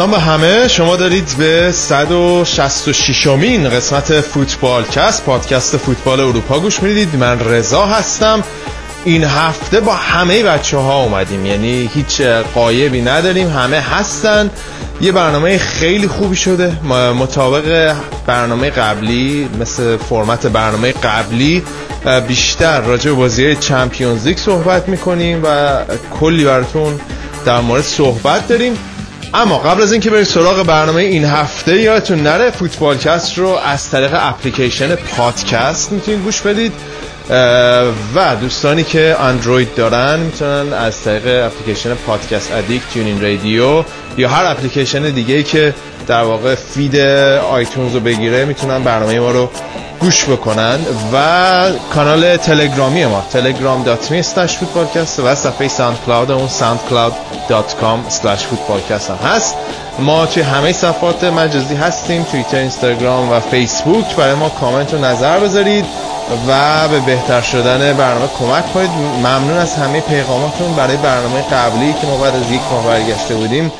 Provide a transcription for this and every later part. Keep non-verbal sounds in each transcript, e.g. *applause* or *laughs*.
سلام به همه. شما دارید به 166 مین قسمت فوتبال کست پادکست فوتبال اروپا گوش می‌دید. من رضا هستم. این هفته با همه بچه ها اومدیم. یعنی هیچ قایبی نداریم. همه هستن. یه برنامه خیلی خوبی شده. مطابق برنامه قبلی مثل فرمت برنامه قبلی بیشتر راجع به بازی چمپیونز لیگ صحبت می‌کنیم و کلی براتون در مورد صحبت داریم. اما قبل از اینکه بریم سراغ برنامه این هفته یادتون نره فوتبالکست رو از طریق اپلیکیشن پادکست می‌تونید گوش بدید. و دوستانی که اندروید دارن می‌تونن از طریق اپلیکیشن Podcast Addict TuneIn Radio یا هر اپلیکیشن دیگه که در واقع feed iTunes رو بگیره می‌تونن برنامه ما رو گوش بکنن و کانال تلگرامی ما telegram.me slash footballcast و صفحه SoundCloud اون soundcloud.com slash footballcast هم هست. ما توی همه صفحات مجازی هستیم توییتر اینستاگرام و فیسبوک. برای ما کامنت و نظر بذارید و به بهتر شدن برنامه کمک کنید. ممنون از همه پیغاماتون. برای برنامه قبلی که ما بعد از یک ماه برگشته بودیم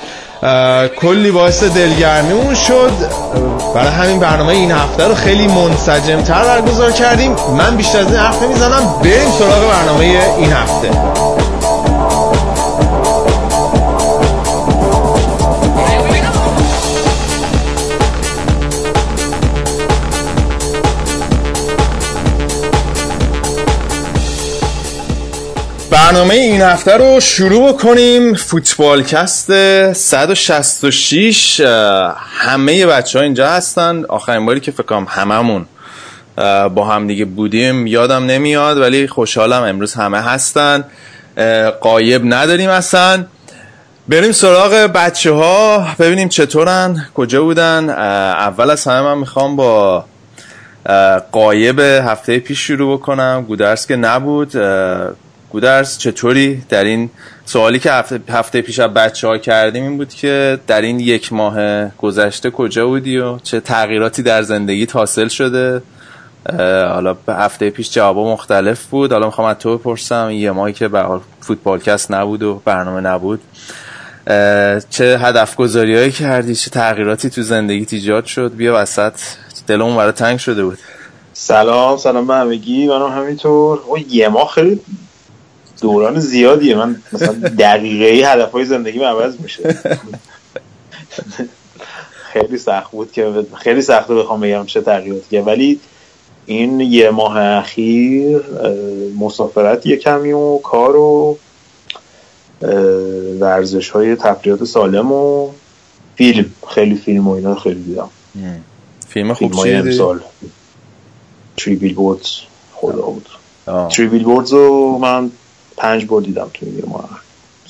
کلی باعث دلگرمیمون شد. برای همین برنامه این هفته رو خیلی منسجم تر برگزار کردیم. من بیشتر از این حرف نمی‌زنم. بریم سراغ برنامه این هفته. برنامه این هفته رو شروع کنیم. فوتبالکست 166 همه بچه ها اینجا هستن. آخرین باری که فکرم هممون با هم دیگه بودیم. یادم نمیاد ولی خوشحالم امروز همه هستن. قایب نداریم اصلا. بریم سراغ بچه ها ببینیم چطورن کجا بودن. اول از همه من می‌خوام با قایب هفته پیش شروع بکنم. گودرس که نبود گودرس چطوری؟ در این سوالی که هفته, هفته پیش از بچه ها کردیم این بود که در این یک ماه گذشته کجا بودی و چه تغییراتی در زندگی حاصل شده؟ حالا هفته پیش جوابا مختلف بود. حالا می‌خوام از تو بپرسم. یه ماهی که به فوتبالکست نبود و برنامه نبود. چه هدف گذاری کردی؟ چه تغییراتی تو زندگی ایجاد شد؟ بیا وسط. دلمون برای تنگ شده بود. سلام سلام به همگی. منم همینطور. یه ماه خیلی دوران زیادیه. من مثلا دقیقه ای هدف های زندگی عوض میشه. خیلی سخت بود که خیلی سخته بخوام بگم چه تغییراتی ولی این یه ماه اخیر مسافرت یه کمی و کار و ورزش های تفریحات سالم و فیلم. خیلی فیلم و اینا خیلی دیدم. فیلم خوب چیه؟ امسال. Three Billboards خدا بود. Three Billboards رو من پنج بار دیدم تو این ماه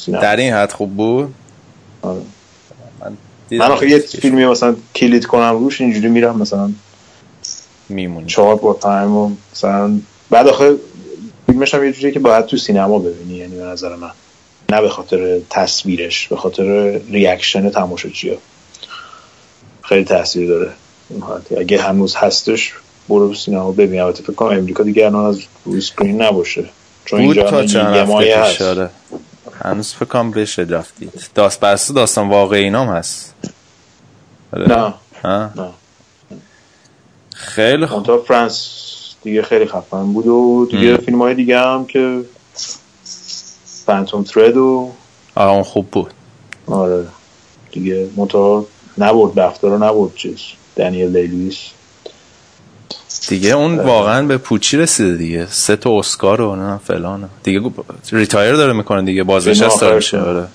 در این حد خوب بود؟ آره. من, من آخه یه فیلمی مثلا کلید کنم روش اینجوری میرم مثلا. میمونی. چهار بار time و مثلا. بعد آخه فیلمش هم یه جوریه که باید تو سینما ببینی یعنی به نظر من. نه به خاطر تصویرش به خاطر ریاکشن تماشاچی خیلی تاثیر داره اگه هنوز هستش برو سینما ببین. البته فکر کنم امریکا دیگه الان از روی اسکرین نباشه. چون بود تا چند هفته پیش آره. هنوز فکر کنم بشه رفتید داست برسه داستان واقعی اینام هست. آره. نه. ها؟ نه. خیلی خوب تا فرانس دیگه خیلی خفن بود و دیگه فیلم های دیگه هم که فانتوم ترد و آره اون خوب بود. آره. دیگه مطور نبود بفتر رو نبود چیز. دانیل لیلویس دیگه اون واقعا به پوچی رسیده دیگه. سه تا اسکار و نه فلان. دیگه ریتایر داره می‌کنه دیگه بازنشسته میشه آره.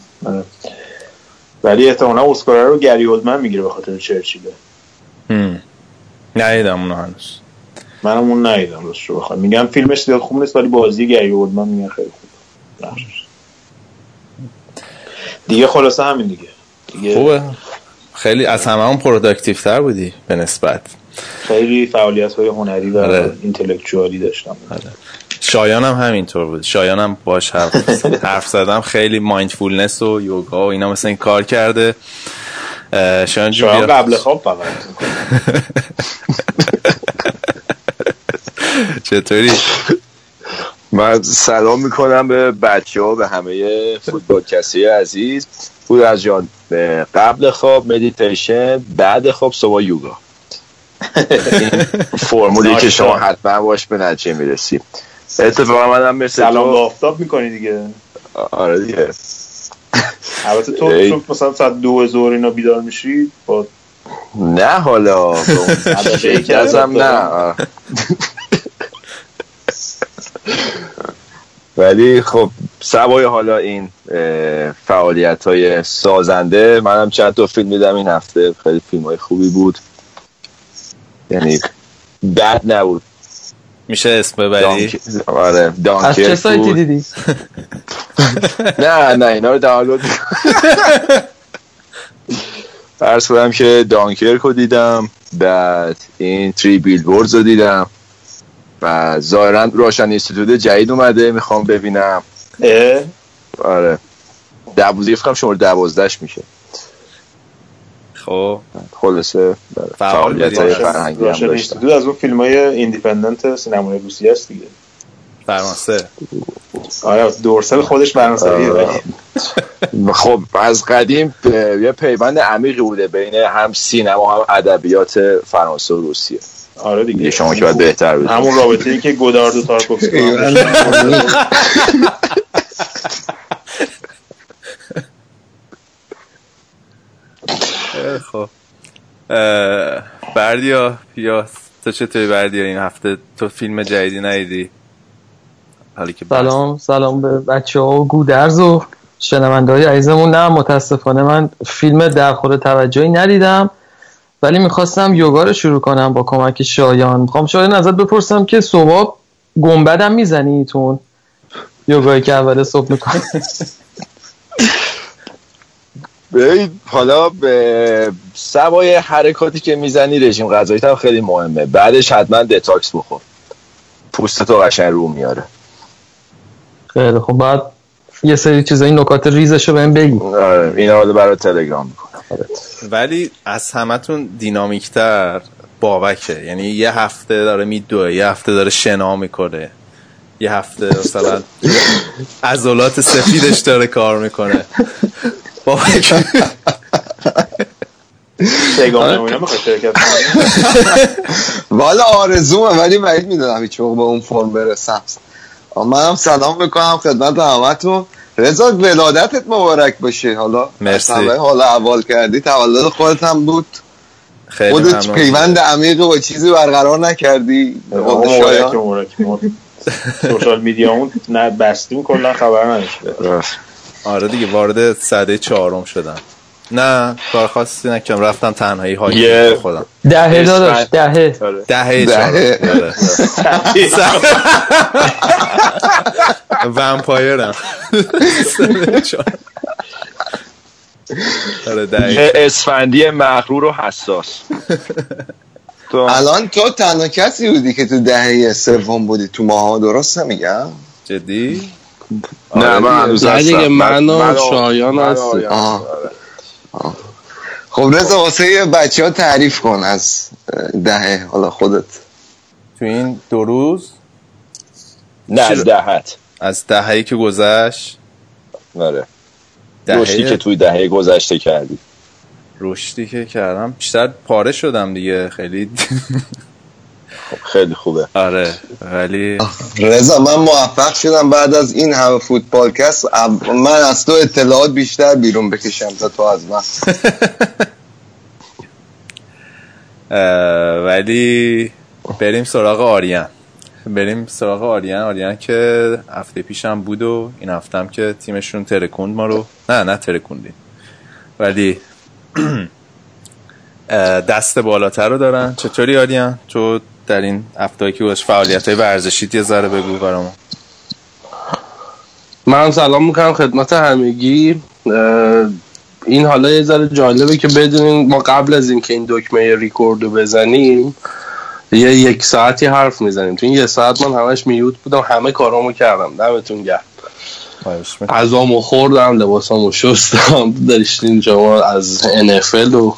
ولی احتمالا اسکار رو گری اولدمن می‌گیره به خاطر چرچیله نیدم اونو هنوز. منم اون نیدم رو بخوام. میگم فیلمش زیاد خوب نیست ولی بازی گری اولدمن میگن خیلی خوب. دیگه خلاصه همین دیگه. دیگه خوبه. خیلی از همه هم productive تر بودی به نسبت. خیلی فعالیت های هنری و آره. اینتלקچوالی داشتم. آره. شایان هم همینطور بود. شایان هم باش حرف, *laughs* حرف زدم. خیلی mindfulness و یوگا و اینا مثل این کار کرده. شایان جون شایان قبل خواب فقط. *laughs* چطوری؟ من سلام می‌کنم به بچه ها به همه فوتبال کسی عزیز. بود از جان قبل خواب مدیتیشن بعد خواب صبح یوگا. *laughs* فرمولی که شما حتما باش به نتیجه می‌رسیم اتفاقا من هم مثل سلام با آفتاب می‌کنی دیگه. آره دیگه. البته تو چون مثلا ساعت دو زور اینا بیدار میشی با نه حالا. ازم نه. ولی خب سوای حالا این فعالیت های سازنده منم چند تا فیلم میدم این هفته. خیلی فیلم های خوبی بود. یعنی بد نبود. میشه اسم ببری؟ آره از چه سایتی دیدی؟ *laughs* نه نه اینا رو دانلود *laughs* عرض کنم که دانکرک رو دیدم بعد این Three Billboards رو دیدم. و ظاهرا Russian Institute جدید اومده می‌خوام ببینم. اه؟ آره. دوازده فکر کنم شماره دوازدهش میشه. خب. خلاصه فعالیت های فرهنگی هم داشتم. از اون فیلم های independent سینمای روسی هست دیگه. فرانسه آره دورسل خودش فرانسویه خب از قدیم یه پیوند عمیقی بوده بین هم سینما هم ادبیات فرانسه و روسیه. آره دیگه. شما که باید بهتر بود همون رابطه ای که گودارد و تارکوفسکی. *laughs* *laughs* خب. بردیا یا تو چطوری بردیا این هفته؟ تو فیلم جدیدی ندیدی؟ حالی که سلام سلام به بچه ها و گودرز و شنونده های عزیزمون. نه متاسفانه من فیلم در خور توجهی ندیدم ولی می‌خواستم یوگا رو شروع کنم با کمک شایان. می‌خوام شایان ازت بپرسم که صبح گنبدم می‌زنی تون یوگایی که اول صبح می‌کنی. *laughs* حالا به سوای حرکاتی که می‌زنی رژیم غذایی هم خیلی مهمه. بعدش حتما دتاکس بخور. پوست تو قشنگ رو میاره. خیلی خب بعد یه سری چیزایی نکات ریزشو بهم بگی. آره اینا رو برای تلگرام می‌کنم. ولی از همتون دینامیکتر بابکه یعنی یه هفته داره میدوه یه هفته داره شنا می‌کنه. یه هفته مثلا *laughs* عضلات سفیدش داره کار می‌کنه. بابک والا آرزومه ولی بعید می‌دونم هیچ به اون فرم برسم. منم سلام می‌کنم خدمت همتون. رضا ولادتت مبارک باشه. حالا مرسی. حالا اول کردی. تولد خودت هم بود. خیلی خودت پیوند عمیق و چیزی برقرار نکردی. مبارک مبارک. سوشال میدیامون نه بستیم کلا خبر نداشته. آره دیگه وارد صده چهارم شدم. نه کار خاصی نکردم رفتم تنهایی های خودم. دهه داداش دهه. دهه دهه. *laughs* ومپایرم اسفندی مغرور و حساس. تو الان تو تنها کسی بودی که تو دهه سوم بودی تو ماها درست میگم جدی؟ نه من هنوز دیگه من و شایان هستی خب رضا واسه بچه ها تعریف کن از دهه حالا خودت. تو این دو روز؟ نه از دهت از دههی که گذشت؟ آره. رشدی که توی دهه گذشته کردی. رشدی که کردم. بیشتر پاره شدم دیگه خیلی. خب خیلی خوبه. آره ولی رضا من موفق شدم بعد از این همه فوتبالکست من از تو اطلاعات بیشتر بیرون بکشم تا تو از من. *laughs* ولی بریم سراغ آریان. بریم سراغ آریان. آریان که هفته پیشم بود و این هفته که تیمشون ترکوند ما رو نه نه ترکوندیم ولی *clears throat* دست بالاتر رو دارن. چطوری آریان؟ تو در این هفته که باش فعالیت های ورزشی یه ذره بگو برامون. من سلام می‌کنم خدمت همگی. این حالا یه ذره جالبه که بدونین ما قبل از اینکه این دکمه ریکورد رو بزنیم یه یک ساعتی حرف می‌زنیم. تو این یه ساعت من همش میوت بودم همه کارامو کردم. دمتون گرم. غذامو خوردم لباسامو شستم. داشتین شما از NFL و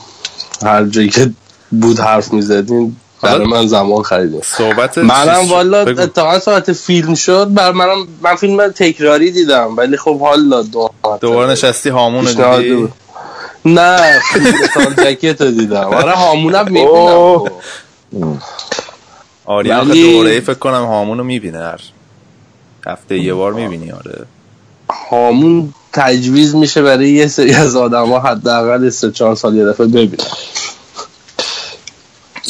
هر جایی که بود حرف می‌زدین برای من زمان خریدیم صحبت منم والا اتفاقا ساعت فیلم شد بر منم من فیلم تکراری دیدم ولی خب حالا دو دوباره. نشستی هامون رو دیدی؟ نه فیلم جکت رو دیدم. آره هامونم می‌بینم. آریان ولی... دوره فکر کنم هامون رو می‌بینه. هر هفته یه بار می‌بینی آره. هامون تجویز میشه برای یه سری از آدم ها حداقل سه چهار سال یه دفعه ببینن.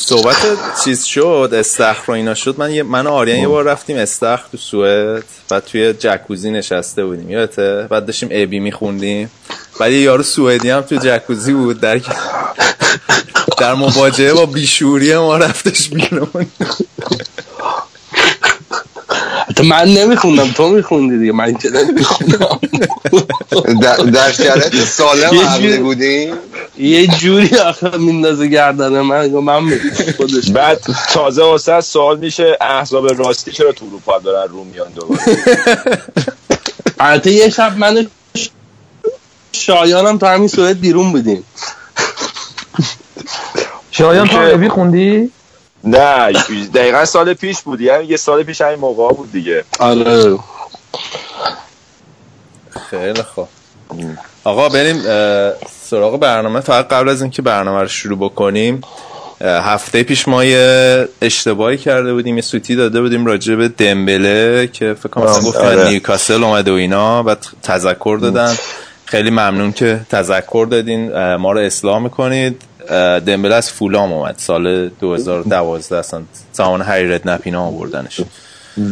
صحبت چیز شد استخر رو اینا شد. من من و آریان یه بار رفتیم استخر تو سوئد. بعد توی جکوزی نشسته بودیم. یادته؟ بعد داشتیم ابی میخوندیم. یه یارو سوئدی هم تو جکوزی بود. در در مواجهه با بیشوری ما رفتش بیرون. حتی من نمیخوندم تو میخوندی دیگه. من که نمیخوندم. در شرایط سالم عقلی بودی؟ یه جوری آخه میندازه گردن من من خودش بعد تازه واسه سوال میشه احزاب راستی چرا تو اروپا دارن رو میان دوباره؟ *laughs* البته یه شب من شایانم تو همین سوئد بیرون بودیم. شایان تو خوندی؟ نه دقیقا سال پیش بود. یعنی یه سال پیش همین موقع بود دیگه. آره. خیلی خوب. آقا بریم سراغ برنامه. فقط قبل از اینکه برنامه رو شروع بکنیم هفته پیش ما یه اشتباهی کرده بودیم یه سوتی داده بودیم راجع به دمبله که فکر کنم مثلا گفتن آره. نیوکاسل اومده و اینا بعد تذکر دادن. خیلی ممنون که تذکر دادین. ما رو اصلاح می‌کنید. دمبله از فولام اومد. سال 2012 اصلا زمان هری نپینا آوردنش.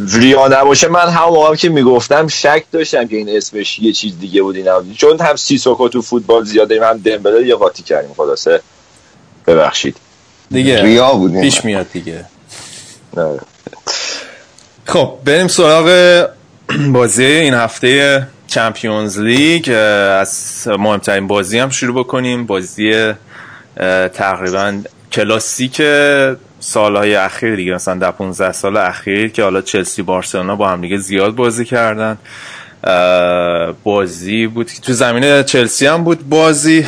ریا نباشه من هم موقع که می‌گفتم شک داشتم که این اسمش یه چیز دیگه بود اینا چون هم سیسوکو تو فوتبال زیاده هم دمبله یه قاطی کردیم خلاصه ببخشید. دیگه ریا بود پیش میاد دیگه. نه. خب بریم سراغ بازی این هفته چمپیونز لیگ. از مهمترین بازی هم شروع بکنیم. بازی تقریبا کلاسیک سالهای اخیر دیگه مثلا در 15 سال اخیر که حالا چلسی بارسلونا با هم دیگه زیاد بازی کردن. بازی بود تو زمین چلسی هم بود بازی.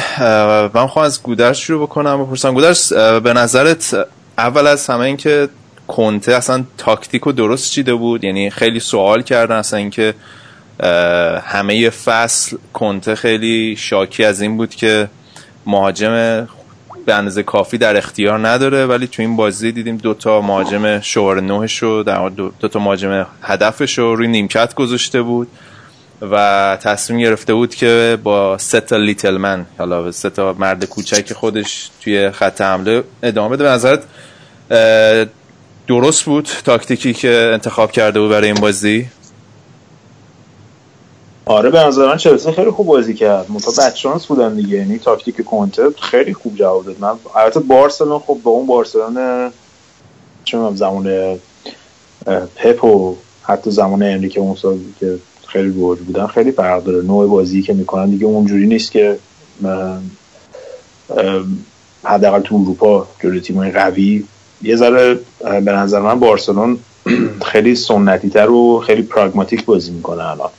من خواهم از گودرش شروع بکنم بپرسم. گودرش به نظرت اول از همه این که کنته اصلا تاکتیک و درست چیده بود؟ یعنی خیلی سوال کردن اصلا اینکه همه فصل کنته خیلی شاکی از این بود که مهاجم به اندازه کافی در اختیار نداره ولی تو این بازی دیدیم دوتا مهاجم شوار نوهش رو در دو, دو تا مهاجم هدفش رو روی نیمکت گذاشته بود و تصمیم گرفته بود که با سه تا لیتل من حالا سه تا مرد کوچک خودش توی خط حمله ادامه بده. به نظرت درست بود تاکتیکی که انتخاب کرده بود برای این بازی؟ آره به نظر من چلسی خیلی خوب بازی کرد. متا بچانس بودن دیگه یعنی تاکتیک کنته خیلی خوب جواب داد. من البته بارسلون خب با اون بارسلون چون زمان پپ و حتی زمان انریکه اون سال که خیلی گوج بودن خیلی فرق داره. نوع بازی که می‌کنن دیگه اونجوری نیست که حداقل تو اروپا جلوی تیمای قوی. یه ذره به نظر من بارسلون *clears throat* خیلی سنتی تر و خیلی پراگماتیک بازی می‌کنه الان.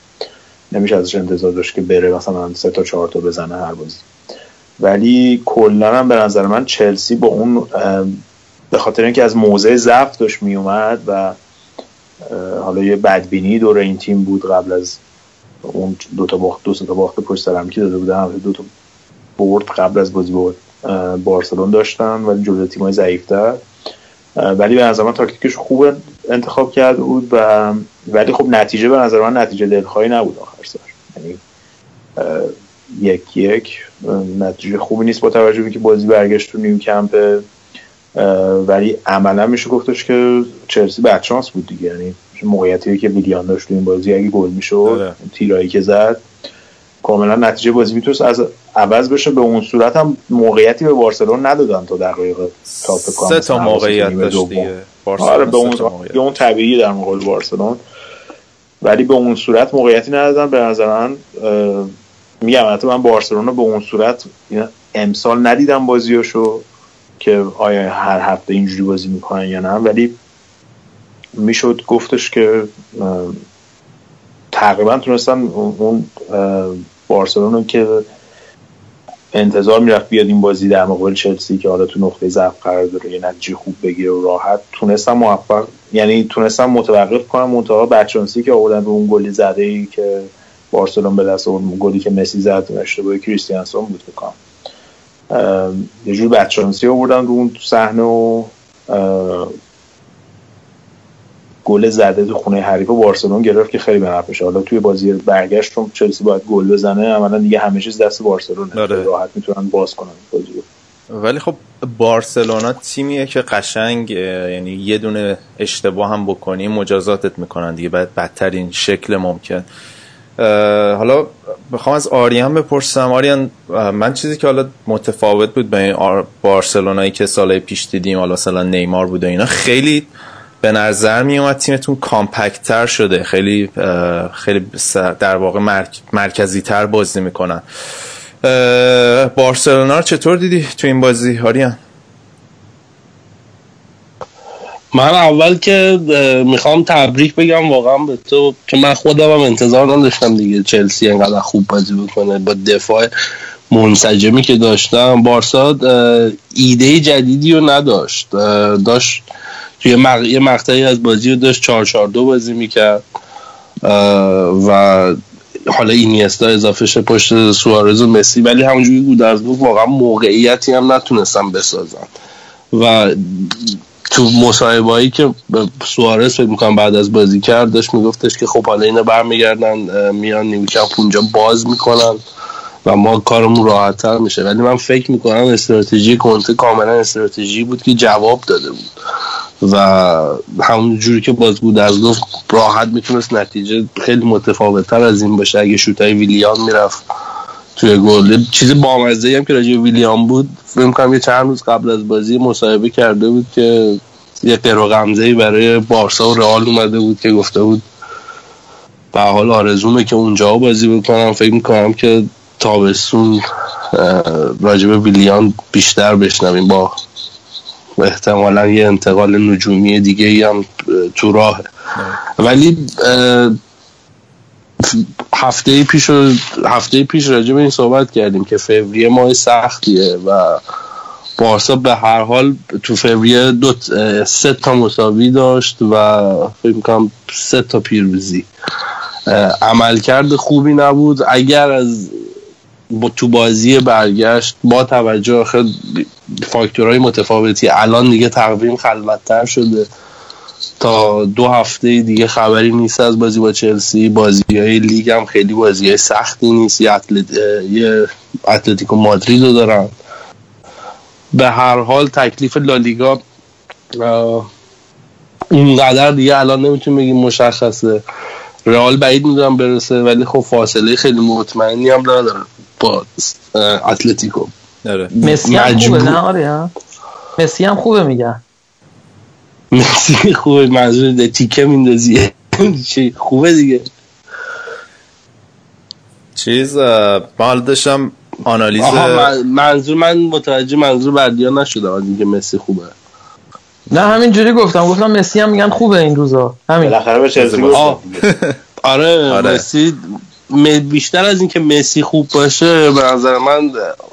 نمیشه ازش انتظار داشت که بره مثلا سه تا چهار تا بزنه هر بازی. ولی کلا هم به نظر من چلسی با اون به خاطر اینکه از موضع ضعف داشت میومد و حالا یه بدبینی دور این تیم بود قبل از اون دو تا باخت دو تا باخت پشت سر که داده بودن دو تا برد قبل از بازی با بارسلون داشتن ولی جلوی تیمای ضعیفتر. ولی به نظر من تاکتیکش خوب انتخاب کرده بود و ولی خب نتیجه به نظر من نتیجه دلخواهی نبود آخر سر یعنی یک یک نتیجه خوبی نیست با توجه به که بازی برگشت تو نیو کمپ ولی عملا میشه گفتش که چلسی بدشانس بود دیگه یعنی موقعیتی که ویلیان داشت تو این بازی اگه گل می‌شد آره. تیرایی که زد کاملا نتیجه بازی می‌تونست از عوض بشه به اون صورت هم موقعیتی به بارسلون ندادن تا دقیقه تا سه تا موقعیت داشت دیگه. آره به اون اون طبیعی در مقابل بارسلون. ولی به اون صورت موقعیتی ندادن. به نظر من میگم من بارسلون به اون صورت امسال ندیدم بازیاشو که آیا هر هفته اینجوری بازی می‌کنن یا نه. ولی می‌شد گفتش که تقریبا تونستن اون بارسلون که انتظار می‌رفت بیاد این بازی در مقابل چلسی که حالا تو نقطه ضعف قرار داره یه نتیجه خوب بگیره و راحت. تونستن موفق یعنی تونستن متوقف کنن منتها بچانسی که آوردن به اون گلی زده ای که بارسلون به دست اون گلی که مسی زد اشتباه کریستیانسون بود بکنم یه جور بچانسی آوردن رو اون صحنه و گل زده تو خونه حریف بارسلون گرفت که خیلی به نفعشه حالا توی بازی برگشت چون چلسی باید گل بزنه عملا دیگه همه چیز دست بارسلون آره. راحت می‌تونن باز کنن بازی ولی خب بارسلونا تیمیه که قشنگ یعنی یه دونه اشتباه هم بکنی مجازاتت می‌کنن دیگه. بعد بدترین شکل ممکن. حالا بخوام از آریان بپرسم. آریان من چیزی که حالا متفاوت بود به بارسلونایی که سال پیش دیدیم حالا مثلا نیمار بود و اینا خیلی به نظر می اومد تیمتون کامپکتر شده. خیلی خیلی در واقع مرکزی تر بازی می‌کنن. بارسلونا رو چطور دیدی تو این بازی هاریان من اول که می‌خوام تبریک بگم واقعا به تو که من خودم هم انتظار نداشتم دیگه چلسی انقدر خوب بازی بکنه. با دفاع منسجمی که داشتم بارسا ایده جدیدی رو نداشت. داشت توی مق... یه مقطعی از بازی رو داشت 4 4 2 بازی می‌کرد. و حالا اینیستا اضافه شه پشت سوارز و مسی. ولی همونجوری گودرزبورگ واقعا موقعیتی هم نتونستم بسازن و تو مصاحبهایی که سوارز فکر می‌کنم بعد از بازی کرد داشت میگفتش که خب حالا اینا برمیگردن میان نیمکمپ اونجا باز می‌کنن و ما کارمون راحتتر میشه. ولی من فکر می‌کنم استراتژی کنته کاملا استراتژی بود که جواب داده بود. و همون جوری که باز بود از گفت راحت می‌تونست نتیجه خیلی متفاوتتر از این باشه. اگه شوتای ویلیان می‌رفت توی گل چیز بامزه هم که راجع ویلیان بود فکر کنم یه چند روز قبل از بازی مصاحبه کرده بود که یه قرو غمزه برای بارسا و رئال اومده بود که گفته بود به حال آرزومه که اونجا بازی بکنم. فکر می‌کنم که تابستون راجب ویلیان بیشتر بشنویم با احتمالا یه انتقال نجومی دیگه ای هم تو راه ولی هفته پیش هفته پیش راجع به این صحبت کردیم که فوریه ماه سختیه و بارسا به هر حال تو فوریه دو سه تا مساوی داشت و فکر می‌کنم سه تا پیروزی. عملکرد خوبی نبود. اگر از با تو بازی برگشت با توجه خیلی فاکتورهای متفاوتی. الان دیگه تقویم خلوتتر شده. تا دو هفته دیگه خبری نیست از بازی با چلسی. بازی های لیگ هم خیلی بازی های سختی نیست. یه, اتلت... یه اتلتیکو مادرید رو دارن. به هر حال تکلیف لالیگا اونقدر دیگه الان نمی‌تونیم بگیم مشخصه. رئال بعید می‌دونم برسه ولی خب فاصله خیلی مطمئنی هم نداره با اتلتیکو. آره. مسی هم خوبه نه آره مسی هم خوبه میگن. مسی خوبه منظور تیکه میندازیه *laughs* خوبه دیگه. چیز مال داشتم آنالیز منظور من متوجه منظور بردیا نشده دیگه مسی خوبه. نه همین جوری گفتم. گفتم مسی هم میگن خوبه این روزا. همین. بالاخره به چلسی *laughs* آره, آره. مسی بیشتر از اینکه مسی خوب باشه به نظر من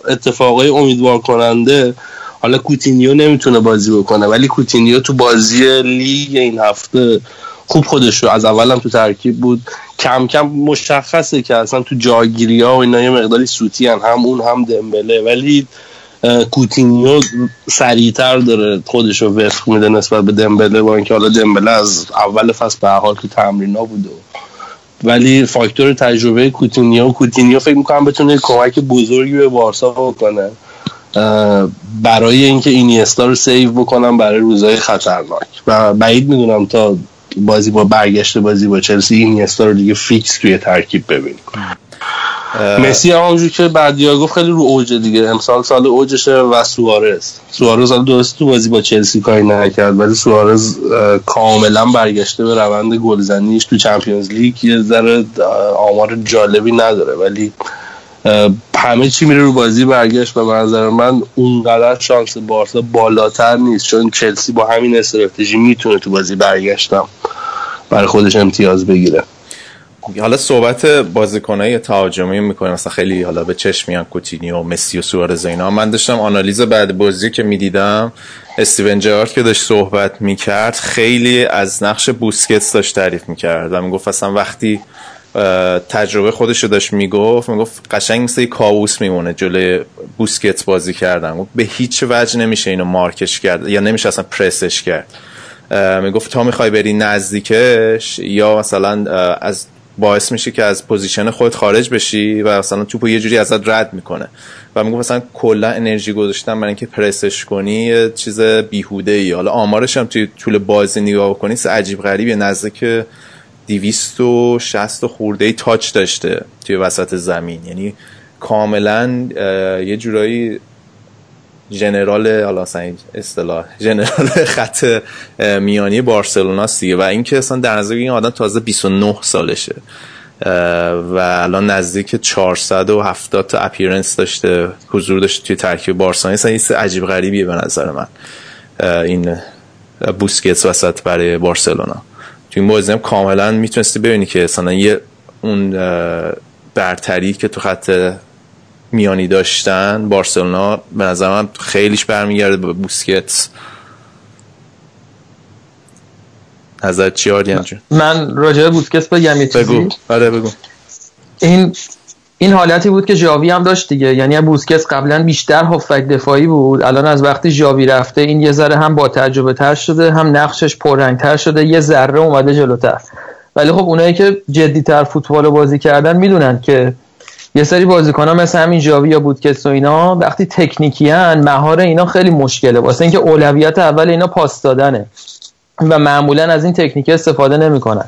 اتفاقای امیدوار کننده حالا کوتینیو نمی‌تونه بازی بکنه ولی کوتینیو تو بازی لیگ این هفته خوب خودش رو از اولم تو ترکیب بود. کم کم مشخصه که اصلا تو جاگیری ها و اینا یه مقداری سوتی هم, هم اون هم دمبله. ولی کوتینیو سریعتر داره خودش رو وفق میده نسبت به دمبله با اینکه حالا دمبله از اول فصل به هر حال تو تمرین ها بوده ولی فاکتور تجربه کوتینیو کوتینیو فکر می‌کنم بتونه کمک بزرگی به بارسا بکنه. برای اینکه اینیستا رو save بکنن برای روزهای خطرناک. و بعید می‌دونم تا بازی با برگشت بازی با چلسی اینیستا رو دیگه فیکس توی ترکیب ببینیم. مسی همونجور که بعضیا گفت خیلی رو اوج دیگه. امسال سال اوجشه و سوارز. سوارز حالا درست تو بازی با چلسی کاری نکرد ولی سوارز کاملا برگشته به روند گلزنیش تو Champions League. یه ذره آمار جالبی نداره ولی همه چی میره رو بازی برگشت به نظر من اونقدر شانس بارسا بالاتر نیست چون چلسی با همین استراتژی می‌تونه تو بازی برگشتم. برای خودش امتیاز بگیره. حالا صحبت بازیکنای تهاجمی می‌کنه مثلا خیلی حالا به چشم میان کوتینی و مسی و سوارز اینا. من داشتم آنالیز بعد بازی که می‌دیدم استیون جرارد که داشت صحبت می‌کرد خیلی از نقش بوسکتس داشت تعریف می‌کرد و می‌گفت اصلا وقتی تجربه خودش رو داشت می‌گفت می‌گفت قشنگ مثل کابوس میمونه. جلوی بوسکتس بازی کردن. به هیچ وجه نمیشه اینو مارکش کرد. یا نمیشه اصلا پرسش کرد. می‌گفت تا می‌خوای بری نزدیکش یا مثلا از باعث میشه که از position خود خارج بشی و مثلا توپو یه جوری ازت رد می‌کنه. و می‌گفت مثلا کلا انرژی گذاشتن برای اینکه پرسش کنی یه چیز بیهوده ای حالا آمارش هم توی طول بازی نگاه کنی عجیب غریبی نزدیک 260 خورده ای تاچ داشته توی وسط زمین. یعنی کاملا یه جورایی جنرال حالا اصطلاح جنرال *laughs* خط میانی بارسلونا دیگه. و اینکه اصلا در نظر این آدم تازه 29 سالشه. و الان نزدیک 470 تا اپیرنس داشته حضور داشته توی ترکیب بارسلونا اصلا یه عجیب غریبیه به نظر من. این بوسکتس وسط برای بارسلونا. توی این بازی هم کاملا می‌تونستی ببینی که اصلا یه اون برتری که تو خط میانی داشتن بارسلونا به نظر من خیلیش برمیگرده به بوسکتس. نظر چی من راجع بوسکتس بگم یه چیزی. بگو. آره بگو. این این حالتی بود که جاوی هم داشت دیگه. یعنی بوسکتس قبلا بیشتر هافک دفاعی بود. الان از وقتی جاوی رفته این یه ذره هم با تجربه تر شده هم نقشش پررنگ تر شده یه ذره اومده جلوتر. ولی خب اونایی که جدیتر فوتبال بازی کردن می‌دونن که یه سری بازیکن ها مثل همین جاوی یا بودکس و اینا وقتی تکنیکیان مهار اینا خیلی مشکله. واسه اینکه اولویت اول اینا پاس دادنه. و معمولا از این تکنیک استفاده نمی‌کنن.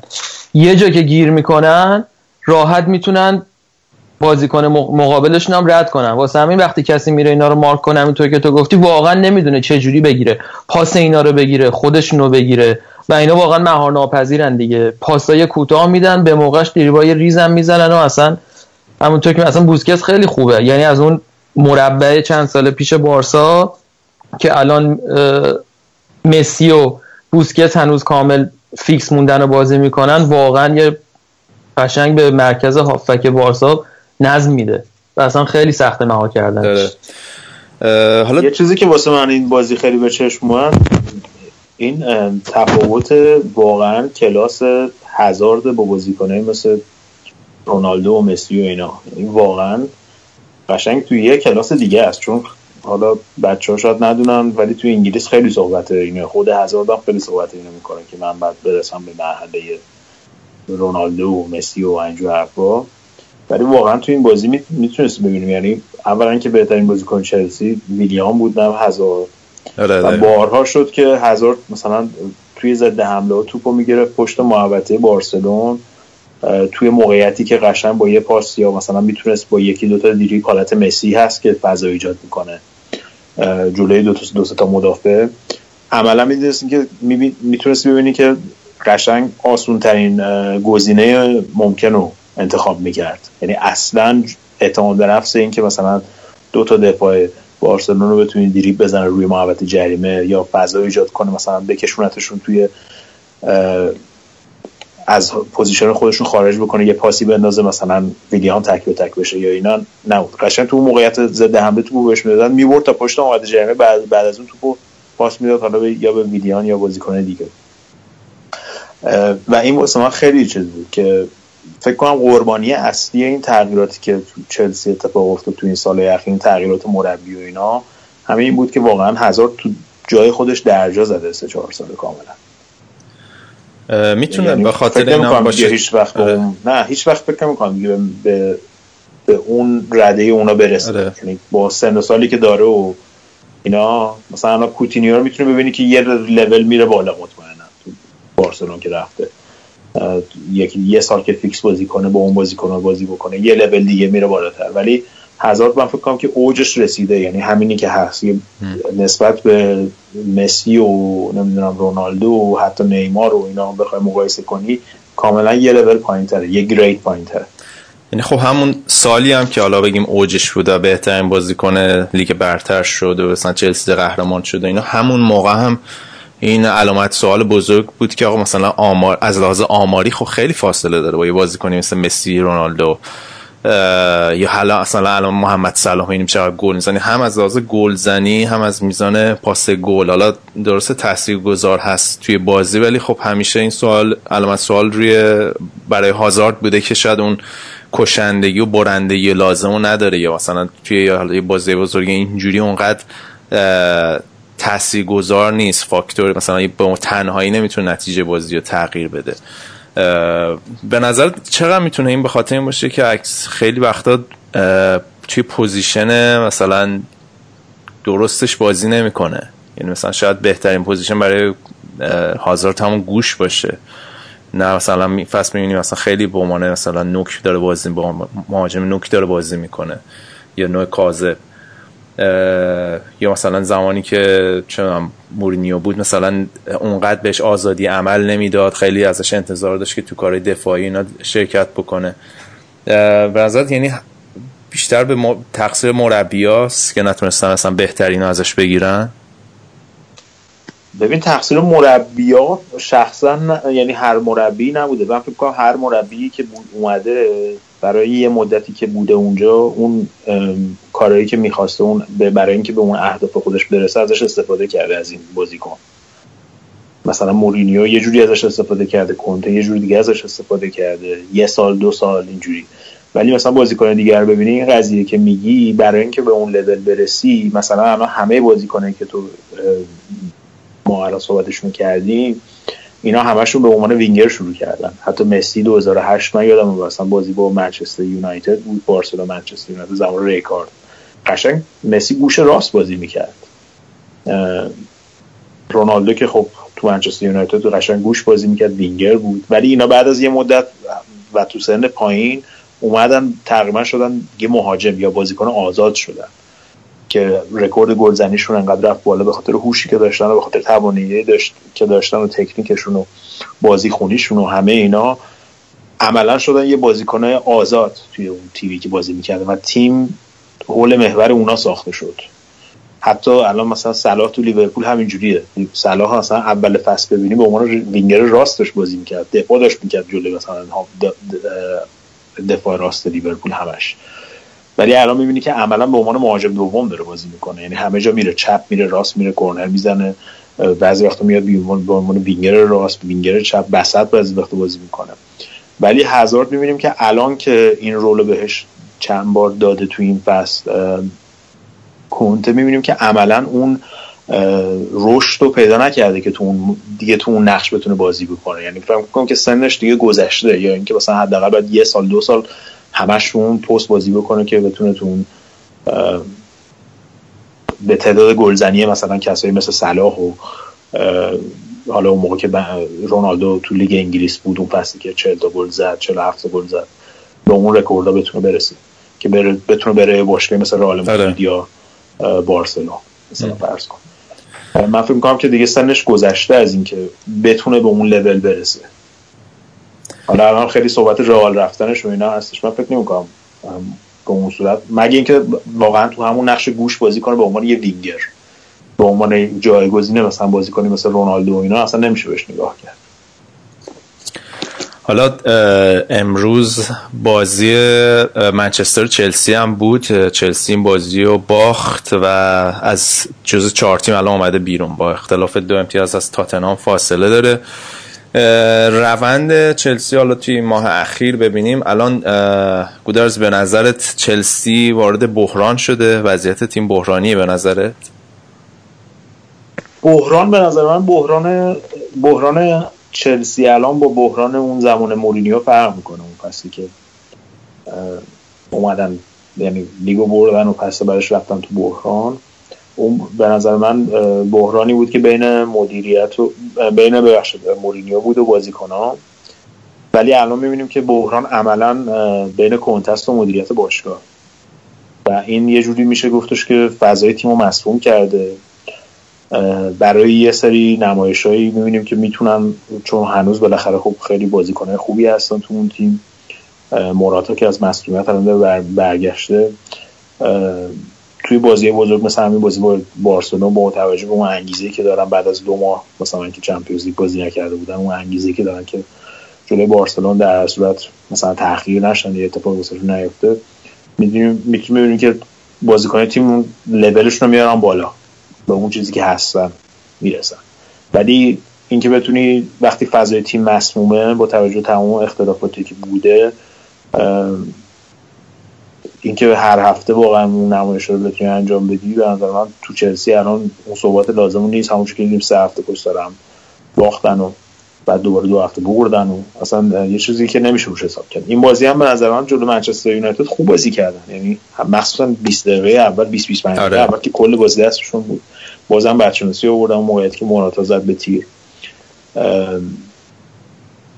یه جا که گیر می‌کنن راحت می‌تونن بازیکن مقابلشون هم رد کنن. واسه همین وقتی کسی میره اینا رو مارک کنه همینطور که تو گفتی واقعا نمی‌دونه چه جوری بگیره. پاس اینا رو بگیره خودشون رو بگیره. و اینا واقعا مهار ناپذیرن دیگه. پاسای کوتاه میدن به موقعش دریبای ریزم می‌زنن و اصلا همونطور که اصلا بوسکس خیلی خوبه. یعنی از اون مربع چند سال پیش بارسا که الان مسی و بوسکت هنوز کامل فیکس موندن و بازی می‌کنن واقعا یه قشنگ به مرکز هافک بارسا نظم میده و اصلا خیلی سخت مها کردن حالا یه چیزی که واسه من این بازی خیلی به چشم این تفاوت واقعا کلاس هزارد با بازیکنه مثل رونالدو و مسی و اینا. این واقعا قشنگ توی یه کلاس دیگه است. چون حالا بچه ها شاید ندونن ولی توی انگلیس خیلی صحبت اینه. خود هزارد هم خیلی صحبت اینو می‌کنه که من بعد برسم به مرحله رونالدو و مسی و اینجور حرفا. ولی واقعا تو این بازی می‌تونست ببینیم. یعنی اولا که بهترین بازیکن چلسی ویلیام بود نه هزار آره، و آره. بارها شد که هزار مثلا توی ضد حمله توپو می‌گرفت پشت محوطه بارسلون. توی موقعیتی که قشنگ با یه پاس یا مثلا می‌تونست با یکی دوتا دیری حالت مسی هست که فضا ایجاد می‌کنه. جلوی دو تا دو تا مدافع. عملا می‌دونست که می‌تونست ببینی که قشنگ آسون ترین گزینه ممکن رو انتخاب می‌کرد. یعنی اصلا اعتماد به نفس این که مثلا دو تا دفاع بارسلون رو بتونی دریبل بزنه روی محوطه جریمه یا فضا ایجاد کنه مثلا بکشونتشون توی از position خودشون خارج بکنه یه پاسی بندازه مثلا ویلیان تک به تک بشه یا اینا نبود. قشنگ تو موقعیت ضد حمله تو بهش می‌دادن می‌برد تا پشت محوطه جریمه بعد بعد از اون توپو پاس می‌داد حالا یا به ویلیان یا بازیکن دیگه. و این واسه من خیلی چیز بود که فکر کنم قربانی اصلی این تغییراتی که تو چلسی اتفاق افتاد تو این سال اخیر این تغییرات مربی و اینا همه این بود که واقعا هزار تو جای خودش درجا زده سه چهار سال کاملا. می‌تونه یعنی به خاطر اینا باشه هیچ وقت آره. نه هیچ وقت فکر نمی‌کنم به, به به اون رده اونا برسه آره. یعنی با سن و سالی که داره و اینا مثلا کوتینیو رو می‌تونه ببینی که یه لول میره بالا مطمئنا تو بارسلون که رفته یکی یه سال که فیکس بازی کنه با اون بازی کنه بازی بکنه یه لول دیگه میره بالاتر ولی هازارد من فکر کنم که اوجش رسیده یعنی همینی که هست. نسبت به مسی و نمی‌دونم رونالدو و حتی نیمار و اینا بخوای مقایسه کنی کاملا یه لول پایین تره یه grade پایین تره یعنی خب همون سالی هم که حالا بگیم اوجش بوده بهترین بازیکن لیگ برتر شد و مثلا چلسی قهرمان شده اینا همون موقع هم این علامت سوال بزرگ بود که آقا مثلا آمار از لحاظ آماری خب خیلی فاصله داره با یه بازیکنی مثل مسی رونالدو. یا حالا اصلا الان محمد صلاح این چقدر گل می‌زنی هم از لحاظ گلزنی هم از میزان پاس گل. حالا درسته تاثیرگذار هست توی بازی ولی خب همیشه این سوال علامت سوال روی برای هازارد بوده که شاید اون کشندگی و برندگی لازم نداره یا مثلا توی یه بازی بزرگ اینجوری اونقدر تاثیرگذار نیست فاکتور مثلا به تنهایی نمی‌تونه نتیجه بازی رو تغییر بده. به نظر چقدر می‌تونه این به خاطر این باشه که خیلی وقتا توی position مثلا درستش بازی نمی‌کنه. یعنی مثلا شاید بهترین position برای هازارد همون گوش باشه. نه مثلا فصل می‌بینیم مثلا خیلی به عنوان مثلا نوک داره بازی با مهاجم نوک داره بازی می‌کنه یا نوع کاذب. یا مثلا زمانی که چون مورینیو بود مثلا اونقدر بهش آزادی عمل نمی‌داد خیلی ازش انتظار داشت که تو کار دفاعی اینا شرکت بکنه. به یعنی بیشتر به تقصیر مربیاست که نتونستن مثلا بهترین ازش بگیرن؟ ببین تقصیر مربیا شخصا یعنی هر مربی نبوده. من فکر هر مربی که بود اومده برای یه مدتی که بوده اونجا اون کارهایی که می‌خواسته اون برای اینکه به اون اهداف خودش برسه ازش استفاده کرده از این بازیکن. مثلا مورینیو یه جوری ازش استفاده کرده کنته یه جوری دیگه ازش استفاده کرده یه سال دو سال اینجوری. ولی مثلا بازیکن دیگر ببینی این قضیه که میگی برای اینکه به اون لول برسی مثلا الان همه بازیکنایی که تو ما الان صحبتشون کردیم اینا همشون به عنوان وینگر شروع کردن. حتی مسی 2008 من یادم مثلا بازی با منچستر یونایتد بود بارسلونا منچستر یونایتد زمان ریکارد. قشنگ مسی گوش راست بازی می‌کرد. رونالدو که خب تو منچستر یونایتد تو قشنگ گوش بازی می‌کرد وینگر بود. ولی اینا بعد از یه مدت و تو سن پایین اومدن تقریبا شدن یه مهاجم یا بازیکن آزاد شدن. که رکورد گلزنیشون انقدر رفت بالا به خاطر هوشی که داشتن و به خاطر توانایی داشت که داشتن و تکنیکشون و بازی خونیشون و همه اینا عملا شدن یه بازیکن آزاد توی اون تیوی که بازی می‌کرده و تیم حول محور اونا ساخته شد. حتی الان مثلا صلاح تو لیورپول همینجوریه. صلاح اصلا اول فصل ببینی به عنوان وینگر راست داشت بازی می‌کرد دفاع داشت می‌کرد جلوی مثلا دفاع راست لیورپول همش. ولی الان می‌بینی که عملا به عنوان مهاجم دوم داره بازی می‌کنه. یعنی همه جا میره چپ میره راست میره کورنر می‌زنه. بعضی وقتا میاد به عنوان وینگر راست وینگر چپ بسط بعضی وقتا بازی می‌کنه. ولی هزارد می‌بینیم که الان که این رول بهش چند بار داده تو این فصل کنته می‌بینیم که عملا اون رشد رو پیدا نکرده که تو اون دیگه تو اون نقش بتونه بازی بکنه. یعنی فکر کنم که سنش دیگه گذشته یا اینکه مثلا حداقل بعد یه سال دو سال همش اون پست بازی بکنه که بتونه تو اون به تعداد گلزنی مثلا کسایی مثل صلاح و حالا اون موقع که رونالدو تو لیگ انگلیس بود اون فصلی که 40 تا گل زد 47 گل زد به اون رکوردها بتونه برسه که بره بتونه بره باشگاه مثل رئال مادرید یا بارسلونا مثلا فرض کن. من فکر می‌کنم که دیگه سنش گذشته از اینکه بتونه به اون لول برسه. حالا الان خیلی صحبت رئال رفتنش و اینا هستش. من فکر نمی‌کنم به اون صورت. مگه اینکه واقعا تو همون نقش گوش بازی کنه به عنوان یه وینگر به عنوان جایگزینه مثلا بازی کنی مثل رونالدو و اینا اصلا نمیشه بهش نگاه کرد. حالا امروز بازی منچستر چلسی هم بود. چلسی این بازی رو باخت و از جز چهار تیم الان اومده بیرون. با اختلاف دو امتیاز از تاتنام فاصله داره. روند چلسی حالا توی ماه اخیر ببینیم. الان گودرز به نظرت چلسی وارد بحران شده؟ وضعیت تیم بحرانیه به نظرت؟ بحران به نظر من بحران بحران چلسی الان با بحران اون زمان مورینیو فرق می‌کنه اون پسی که اومدن یعنی لیگو بردن و پس برش رفتن تو بحران. اون به نظر من بحرانی بود که بین مدیریت و بین ببخشید مورینیو بود و بازیکنان ولی الان می‌بینیم که بحران عملا بین کنتست و مدیریت باشگاه. و این یه جوری میشه گفتش که فضای تیم رو مسئول کرده برای یه سری نمایش هایی می‌بینیم که می‌تونن چون هنوز بالاخره خوب خیلی بازیکنهای خوبی هستن تو اون تیم. موراتا که از مسئولیت الان برگشته. توی بازی بزرگ مثل همین بازی با بارسلونا با توجه به اون انگیزه که دارن بعد از دو ماه مثلا که چمپیونز لیگ بازی نکرده بودن اون انگیزه که دارن که جلوی بارسلون در صورت مثلا تأخیر نشن یه اتفاق واسهشون نیفته. می‌دونیم می‌تونیم که بازیکن تیم لولشون رو میارن بالا به اون چیزی که هستن می‌رسن. ولی اینکه بتونی وقتی فضای تیم مسمومه با توجه تمام اختلافاتی که بوده اینکه هر هفته واقعا اون نمایش رو بتونی انجام بدی به نظر من تو چلسی الان اون صحبت لازم نیست. همون که دیدیم سه هفته پشت دارم باختن و بعد دوباره دو هفته بردن و اصلا یه چیزی که نمیشه روش حساب کرد. این بازی هم به نظر من جلو منچستر یونایتد خوب بازی کردن. یعنی مخصوصا 20 دقیقه اول 20 25 دقیقه اول که کل بازی دستشون بود. بازم بچه‌نوسی آوردن موقعیتی که موراتا زد به تیر.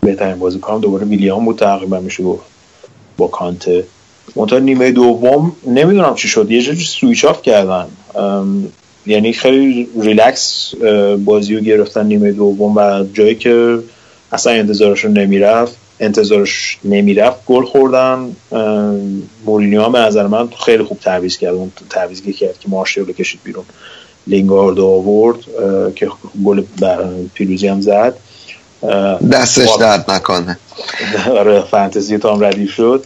بهترین بازیکن دوباره ویلیام بود تقریبا میشه گفت با کانته. منتها نیمه دوم نمی‌دونم چی شد. یه جوری switch off کردن. یعنی خیلی ریلکس بازی رو گرفتن نیمه دوم و جایی که اصلا انتظارشون نمی‌رفت انتظارش نمی‌رفت گل خوردن. مورینیو هم به نظر من خیلی خوب تعویض کرد. اون تعویضی کرد که مارشال رو کشید بیرون. لینگارد آورد که گل پیروزی هم زد. دستش درد نکنه. *laughs* آره فانتزی تا هم ردیف شد.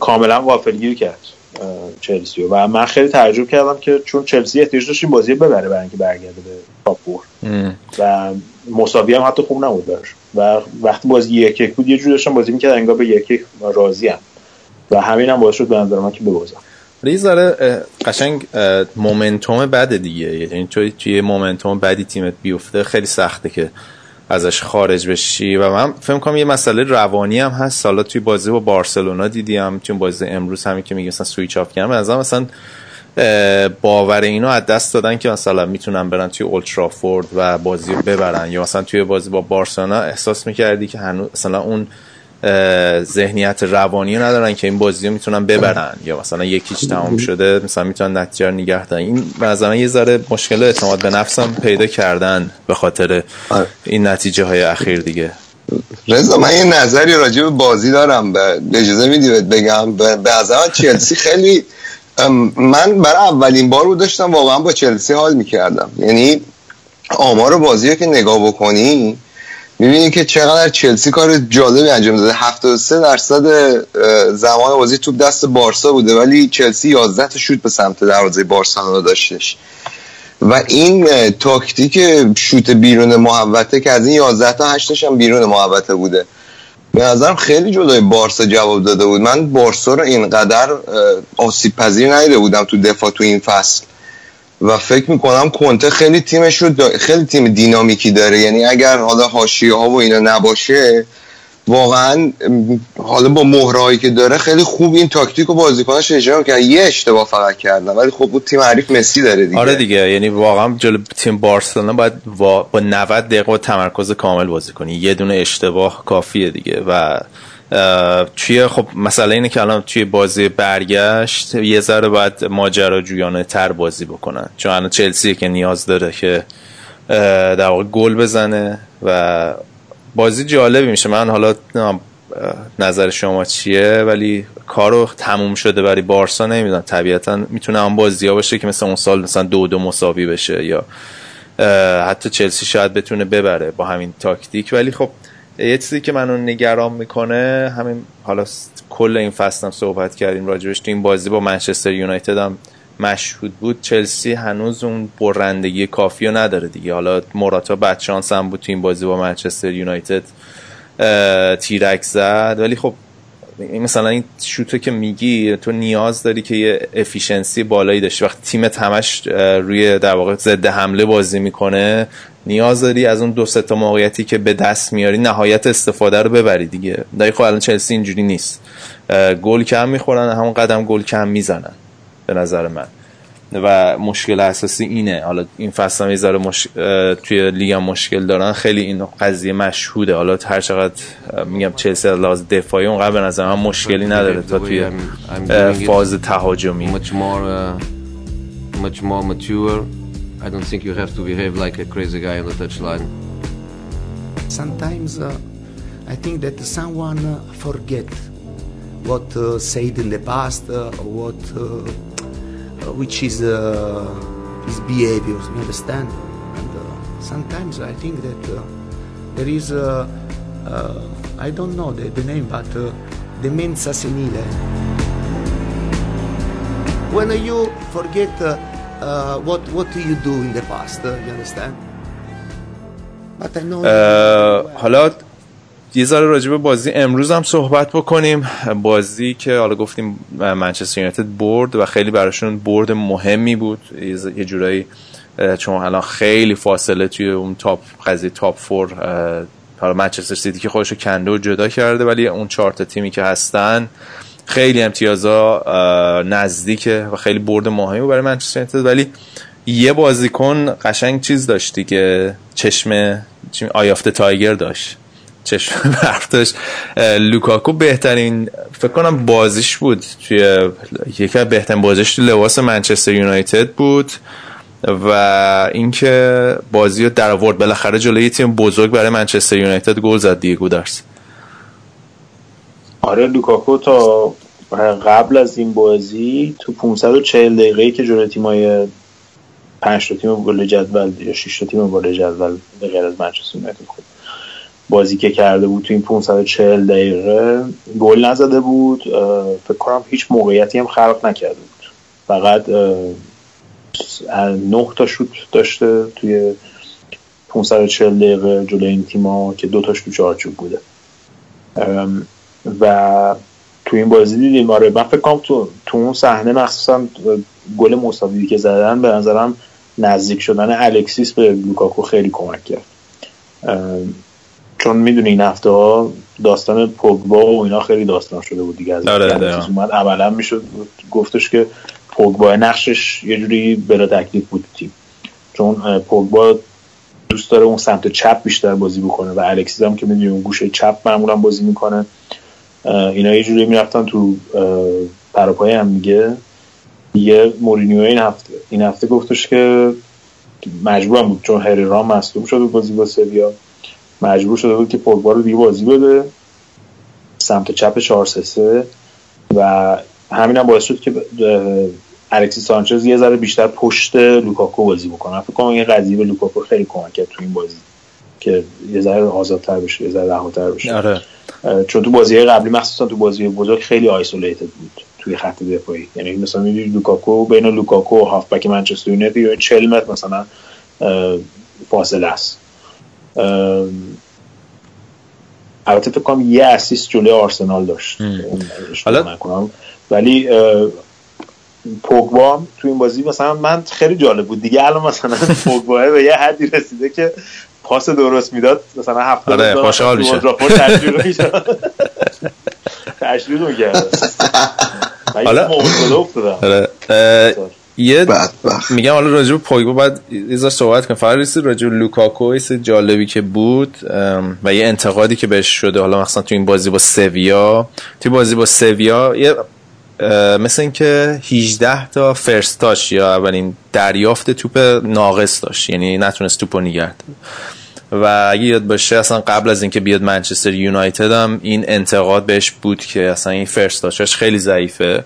کاملا وافلگیر کرد چلسی و من خیلی تعجب کردم که چون چلسی احتیاج داشت این بازی ببره برای اینکه برگرده به تاپ و مساوی هم حتی خوب نبود براش. و وقتی بازی یک یک بود یه جور داشتم بازی می‌کرد انگار به یک یک راضی هم. و همین هم باعث شد به نظر من که ببازم ریزاره قشنگ مومنتوم بده دیگه. یعنی توی توی مومنتوم بدی تیمت بیفته خیلی سخته که ازش خارج بشی و من فکر کنم یه مسئله روانی هم هست. سالا توی بازی با بارسلونا دیدیم توی بازی امروز همین که میگه مثلا سویچ آف کردن از مثلا باور اینو از دست دادن که مثلا می‌تونن برن توی اولترافورد و بازی رو ببرن. یا مثلا توی بازی با بارسلونا احساس می‌کردی که هنوز مثلا اون ذهنیت روانی ندارن که این بازی رو می‌تونن ببرن. یا مثلا یکیش تمام شده مثلا می‌تونن نتیجه رو نگه دارن. این مثلا یه ذره مشکل اعتماد به نفسم پیدا کردن به خاطر آره. این نتیجه های اخیر دیگه. رضا من یه نظری راجع به بازی دارم. به اجازه میدی بگم؟ به من چلسی خیلی من برای اولین بار بود داشتم واقعا با چلسی حال می‌کردم. یعنی آمار بازی رو که نگاه بکنی می‌بینی که چقدر چلسی کار جالبی انجام داده. 73 درصد زمان بازی توپ دست بارسا بوده ولی چلسی 11 تا شوت به سمت دروازه بارسا داشتش. و این تاکتیک شوت بیرون محوطه که از این 11 تا 8 هم بیرون محوطه بوده. به نظرم خیلی جلوی بارسا جواب داده بود. من بارسا رو اینقدر آسیب پذیر ندیده بودم تو دفاع تو این فصل. و فکر می‌کنم کنته خیلی تیمش رو خیلی تیم دینامیکی داره. یعنی اگر حالا حاشیه ها و اینا نباشه واقعا حالا با مهرهایی که داره خیلی خوب این تاکتیک و بازیکناش اجرا کرد یه اشتباه فقط کردن ولی خب بود تیم حریف مسی داره دیگه. آره دیگه یعنی واقعا جلو تیم بارسلونا باید با 90 دقیقه تمرکز کامل بازی کنی. یه دونه اشتباه کافیه دیگه و توی خب مسئله اینه که الان توی بازی برگشت یه ذره باید ماجراجویانه تر بازی بکنن. چون الان چلسی که نیاز داره که در واقع گل بزنه و بازی جالبی میشه. من حالا نظر شما چیه؟ ولی کارو تموم شده برای بارسا نمی‌دونم. طبیعتا می‌تونه هم بازی ها باشه که مثل اون سال مثلا دو دو مساوی بشه یا حتی چلسی شاید بتونه ببره با همین تاکتیک. ولی خب یه چیزی که منو نگران می‌کنه همین حالا کل این فصل هم صحبت کردیم راجبش تو این بازی با منچستر یونایتد هم مشهود بود. چلسی هنوز اون برندگی کافی رو نداره دیگه. حالا موراتا بدشانس هم بود تو این بازی با منچستر یونایتد تیرک زد. ولی خب مثلا این شوتو که میگی تو نیاز داری که یه efficiency بالایی داشتی. وقتی تیمت همش روی در واقع ضد حمله بازی می‌کنه نیاز داری از اون دو سه تا موقعیتی که به دست میاری نهایت استفاده رو ببری دیگه. دایی خب الان چلسی اینجوری نیست. گل کم می‌خورن همون قدم گل کم می‌زنن به نظر من. و مشکل اساسی اینه. حالا این فصل هم مش... توی لیگ مشکل دارن. خیلی این قضیه مشهوده. حالا هر چقدر میگم چلسی از لحاظ دفاعی اون به نظر من مشکلی نداره تا توی فاز تهاجمی. Much more, uh, much more mature. I don't think you have to behave like a crazy guy on the touchline sometimes uh, I think that someone uh, forget what uh, said in the past, uh, what uh, uh, which is uh, his behavior. You understand? And sometimes I think that there is I don't know the, the name, but demenza senile. When you forget what what you do in the past, you understand? But I know. حالا یه ذره راجع به بازی امروز هم صحبت بکنیم بازی که حالا گفتیم منچستر یونایتد برد و خیلی براشون برد مهمی بود یه جورایی چون الان خیلی فاصله توی اون تاپ قضیه top four حالا منچستر سیتی که خودش رو کنده و جدا کرده ولی اون چهار تیمی که هستن خیلی امتیازا نزدیکه و خیلی برد مهمی برای منچستر یونایتد. ولی یه بازیکن قشنگ چیز داشتی که چشم eye of the tiger داشت. چشم *laughs* برفتش لوکاکو بهترین فکر کنم بازیش بود توی یکی از بهترین بازیش تو لباس منچستر یونایتد بود. و اینکه بازی رو در آورد. بالاخره جلوی تیم بزرگ برای منچستر یونایتد گل زد دیگه گودرس آره لوکاکو تا قبل از این بازی تو 540 دقیقه که جلوی تیمای 5 تا تیم گل جدول یا 6 تا تیم گل جدول به غیر از منچستر یونایتد خود بازی که کرده بود تو این 540 دقیقه گل نزده بود. فکر کنم هیچ موقعیتی هم خلق نکرده بود. فقط نه تا شوت داشته توی 540 دقیقه جلوی این تیما که دو تاش تو چارچوب بوده. و تو این بازی دیدیم آره من فکر کنم تو, تو اون صحنه مخصوصا گل مساوی که زدن به نظرم نزدیک شدن الکسیس به لوکاکو خیلی کمک کرد. چون می‌دونی این هفته ها داستان پوگبا و اینا خیلی داستان شده بود دیگه از آره اومد. عملا می‌شد گفتش که پوگبا نقشش یه جوری بلا تکلیف بود تیم. چون پوگبا دوست داره اون سمت چپ بیشتر بازی بکنه و الکسیز هم که می‌دونی اون گوشه چپ معمولا بازی می‌کنه. اینا یه جوری می‌رفتن تو پراپای هم میگه یه مورینیو این هفته این هفته گفتش که مجبورم بود چون هری رام مصدوم شده بازی با سویا. مجبور شده بود که پوگبا رو دیگه بازی بده. سمت چپ 4 3 و همین هم باعث شد که الکسیس سانچز یه ذره بیشتر پشت لوکاکو بازی بکنه. فکر کنم این قضیه به لوکاکو خیلی کمک کرد تو این بازی. که یه ذره آزادتر بشه یه ذره رهاتر بشه. آره. چون تو بازی قبلی مخصوصا تو بازی بزرگ خیلی isolated بود توی خط دفاعی. یعنی مثلا می‌دونی لوکاکو بین لوکاکو و هافبک منچستر یونایتد 40 متر مثلا فاصله است. البته فکر کنم یه اسیست جلوی آرسنال داشت. حالا ولی پوگبا تو این بازی مثلا من خیلی جالب بود. دیگه الان مثلا *laughs* پوگبا به یه حدی رسیده که پاس درست می‌داد مثلا هفته آره خوشحال *laughs* میشه. تشویق می‌کرد. حالا یه میگم حالا راجع به پوگبا بعد یه صحبت کنم فقط رسید راجع به لوکاکو جالبی که بود و یه انتقادی که بهش شده. حالا مثلا تو این بازی با سویا تو بازی با سویا یه مثل اینکه 18 تا first touch یا اولین دریافت توپ ناقص داشت. یعنی نتونست توپو نگه و اگه یاد باشه اصلا قبل از اینکه بیاد منچستر یونایتد هم این انتقاد بهش بود که اصلا این first touch ش خیلی ضعیفه.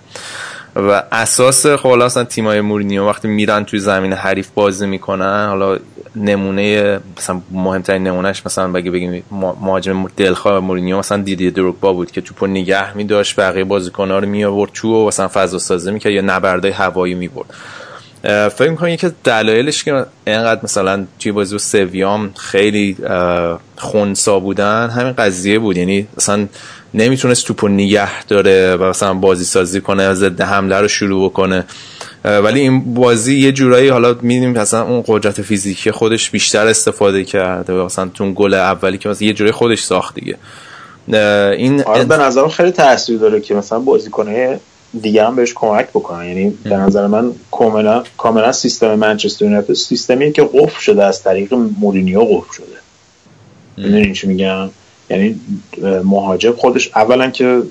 و اساس خب اصلا تیمای مورینیو وقتی میرن توی زمین حریف بازی می‌کنن حالا نمونه مثلا مهمترین نمونهش مثلا بگی بگیم مهاجم دلخواه مورینیو مثلا دیدی دروگبا بود که توپو نگه میداشت بقیه بازیکن‌ها رو می آورد تو و مثلا فضا سازی می‌کرد یا نبردای هوایی می‌برد. فکر می‌کنم یکی دلایلش که اینقدر مثلا توی بازی سویام خیلی خونسا بودن همین قضیه بود. یعنی مثلا نمی‌تونست توپو نگه داره و مثلا بازی سازی کنه ضد حمله رو شروع بکنه. ولی این بازی یه جورایی حالا میدیم مثلا اون قدرت فیزیکی خودش بیشتر استفاده کرده و مثلا تو گل اولی که مثلا یه جورایی خودش ساخت دیگه. این آره به نظرم خیلی تاثیر داره که مثلا بازیکنه دیگه هم بهش کمک بکنن. یعنی به نظر من کاملا کاملا سیستم منچستر یونایتد سیستمی که قفل شده از طریق مورینیو قفل شده. می‌دونین چی میگم؟ یعنی مهاجم خودش اولا که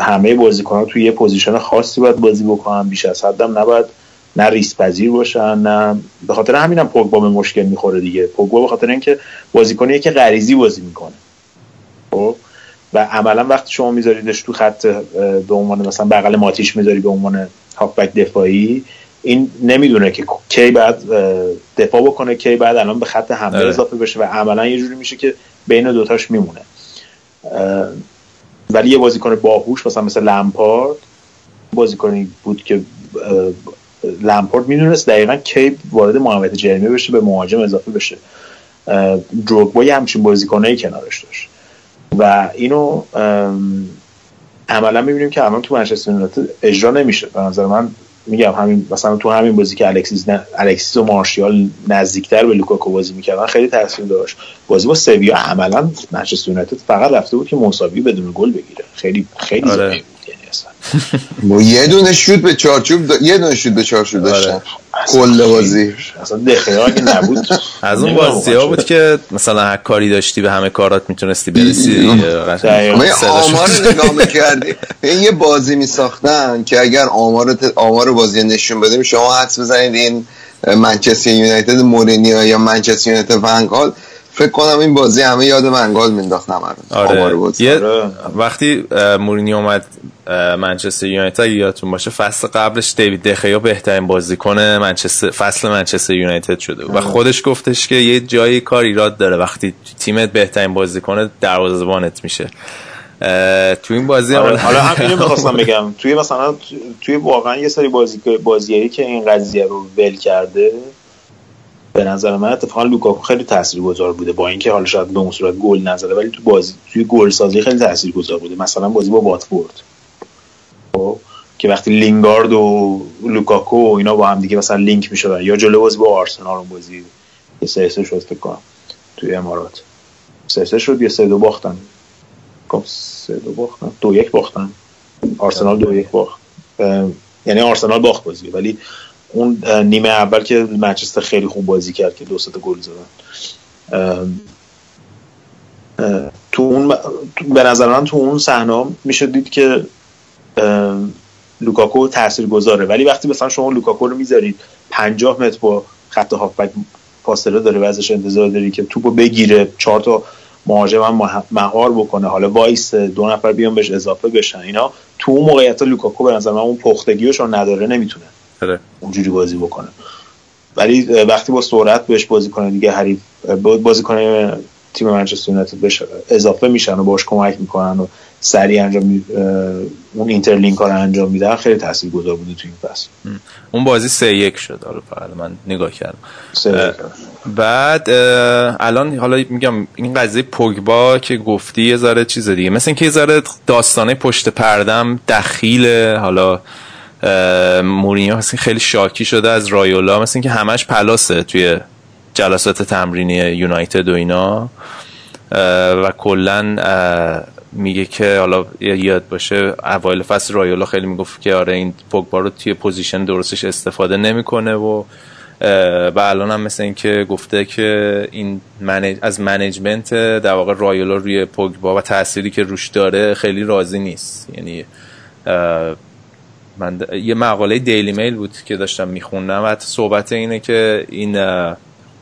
همه بازیکنان توی یه position خاصی باید بازی بکنن بیش از حدم نباید نه ریسک پذیر باشن نه به خاطر همینم پوگبا به مشکل می‌خوره دیگه. پوگبا به خاطر اینکه بازیکنیه که غریزی بازی می‌کنه. خب؟ و عملا وقتی شما میذاریدش تو خط به عنوان مثلا بغل ماتیش می‌ذاری به عنوان هافبک دفاعی این نمی‌دونه که کی باید دفاع بکنه کی باید الان به خط حمله آره. اضافه بشه و عملا یه جوری میشه که بین دوتاش میمونه. ولی یه بازیکن باهوش مثلا مثل لمپارد بازیکنی بود که لمپارد می‌دونست دقیقا کی وارد محوطه جرمی بشه به مهاجم اضافه بشه. دروگبا یه همچین بازیکنایی کنارش داشت. و اینو عملا می‌بینیم که الان تو منچستر یونایتد اجرا نمیشه. به نظر من میگم همین مثلا تو همین بازی که الکسیس ن... الکسیس و مارشیال نزدیکتر به لوکاکو بازی می‌کردن خیلی تاثیر داشت. بازی با سویا عملا منچستر یونایتد فقط رفته بود که مساوی بدون گل بگیره. خیلی خیلی آره. با *laughs* یه دونه شوت به چارچوب دا... یه دونه شوت به چارچوب آره. داشتن. کل بازی. اصلا دخیا اگه نبود. *laughs* از اون بازی ها بود که مثلا هر کاری داشتی به همه کارات می‌تونستی برسی. آمار نگاه *laughs* می‌کردی. یه بازی میساختن که اگر آمار آمار بازی نشون بدیم شما حدس بزنید این منچستر یونایتد مورینیو یا منچستر یونایتد ونگال فکر کنم این بازی همه یاد منگال مینداخت آره. یه وقتی مورینی اومد منچستر یونایتد یادتون باشه فصل قبلش دیوید دخیا بهترین بازیکن منچستر فصل منچستر یونایتد شده و خودش گفتش که یه جایی کار ایراد داره وقتی تیمت بهترین بازیکن دروازه‌بانت میشه. تو این بازی آره. حالا همینو *laughs* می‌خواستم بگم. توی مثلا توی واقعا یه سری بازی بازیایی که این قضیه رو ول کرده به نظر من اتفاقا لوکاکو خیلی تاثیرگذار بوده با اینکه حالا شاید به اون صورت گل نزده ولی تو بازی توی گل سازی خیلی تاثیرگذار بوده مثلا بازی با واتفورد. خب که وقتی لینگارد و لوکاکو و اینا با هم دیگه مثلا لینک می‌شدن یا جلو بازی با آرسنال اون بازی یه سه شد فکر کنم توی امارات. سه سه شد یه سه دو باختن. خب سه دو باختن. دو یک باختن. آرسنال دو یک باخت. یعنی آرسنال باخت بازی ولی اون نیمه اول که منچستر خیلی خوب بازی کرد که دو گل زدن. تو اون به نظر من تو اون صحنه میشه دید که لوکاکو تاثیر گذاره ولی وقتی مثلا شما لوکاکو رو می‌ذارید 50 متر با خط هافبک فاصله داره و ازش انتظار داری که توپو بگیره چهار تا مهاجم هم مهار بکنه حالا وایسه دو نفر بیان بهش اضافه بشن اینا تو اون موقعیت لوکاکو به نظر من اون پختگیش نداره نمی‌تونه. آره. اونجوری بازی بکنه. ولی وقتی با سرعت بهش بازی کنه دیگه حریف بازی کنه تیم منچستر یونایتد بهش اضافه میشن و باش کمک می‌کنن و سریع انجام می... اون interlink ها رو انجام میدن. خیلی تاثیرگذار بوده تو این فصل. اون بازی سه یک شد. حالا فقط من نگاه کردم. بعد الان حالا میگم این قضیه پوگبا که گفتی یه ذره چیز دیگه. مثل اینکه یه ذره داستانه پشت پرده‌م دخیل حالا مورینیو خیلی شاکی شده از رایولا مثل اینکه همش پلاسه توی جلسات تمرینی یونایتد و اینا. و کلا میگه که حالا یاد باشه اوایل فصل رایولا خیلی می‌گفت که آره این پوگبا رو توی پوزیشن درستش استفاده نمی‌کنه و و الان هم مثل اینکه گفته که این از management در واقع رایولا روی پوگبا و تأثیری که روش داره خیلی راضی نیست. یعنی من یه مقاله دیلی میل بود که داشتم میخوندم. و صحبت اینه که این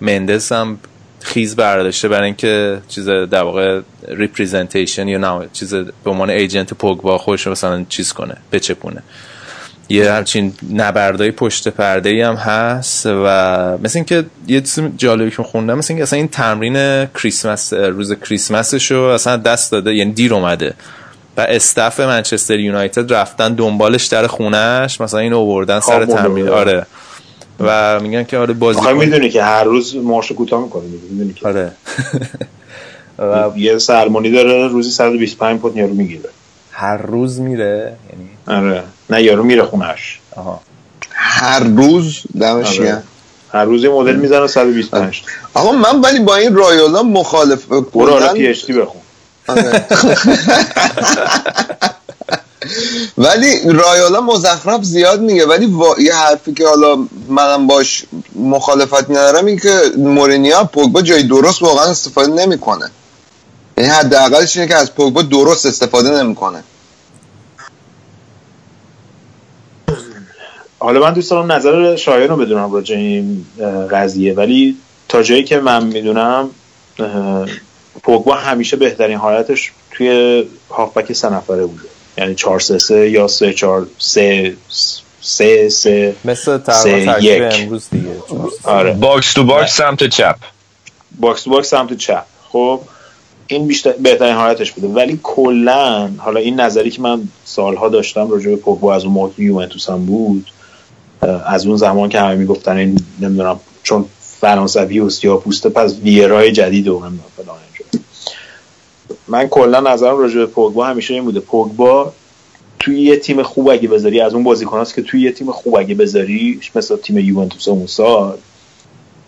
مندس هم خیز برداشته برای اینکه چیز در واقع representation یا نه چیز به عنوان agent پوگبا خودش مثلا چیز کنه بچپونه. یه همچین نبردای پشت پرده ای هم هست و مثل اینکه یه چیز جالبی که خوندم مثل اینکه اصلا این تمرین کریسمس روز کریسمسش رو اصلا دست داده یعنی دیر اومده. و استف منچستر یونایتد رفتن دنبالش در خونهش مثلا این اووردن سر تمرین. آره. و میگن که آره بازی می‌دونی که هر روز مارش کوتاه می‌کنه می‌دونی که. آره. *laughs* و یه سرمونی داره روزی 125 پوند یارو می‌گیره. هر روز میره یعنی؟ آره. نه یارو میره خونش آها. هر روز؟ دمش آره. هر روز مدل می‌زنه 125 آقا من ولی با این رایولا مخالف برو آره پی اچ بخون. آره. *laughs* ولی رایالا مزخرف زیاد میگه. ولی یه حرفی که حالا منم باش مخالفت ندارم این که مورینیا پوگبا جای درست واقعا استفاده نمی‌کنه. یعنی حداقلش اینه که از پوگبا درست استفاده نمی‌کنه. حالا من دوست دارم نظر شایان رو بدونم راجع این قضیه. ولی تا جایی که من می‌دونم پوگبا همیشه بهترین حالتش توی هافبک سه نفره بوده. یعنی 4 3 3 یا 3 4 3 سه سه مثل تقریبا امروز دیگه. آره. box to box سمت چپ. box to box سمت چپ. خب این بیشتر بهترین حالتش بوده. ولی کلا حالا این نظری که من سالها داشتم راجع به پوگبا از اون موقع یوونتوس هم بود از اون زمان که همه می‌گفتن این نمی‌دونم چون فرانسوی و سیاه پوسته پس ویرای جدید و فلان من کلا نظرم راجع به پوگبا همیشه این بوده. پوگبا توی یه تیم خوب اگه بذاری از اون بازیکناست که توی یه تیم خوب اگه بذاری مثل تیم یوونتوس اون سال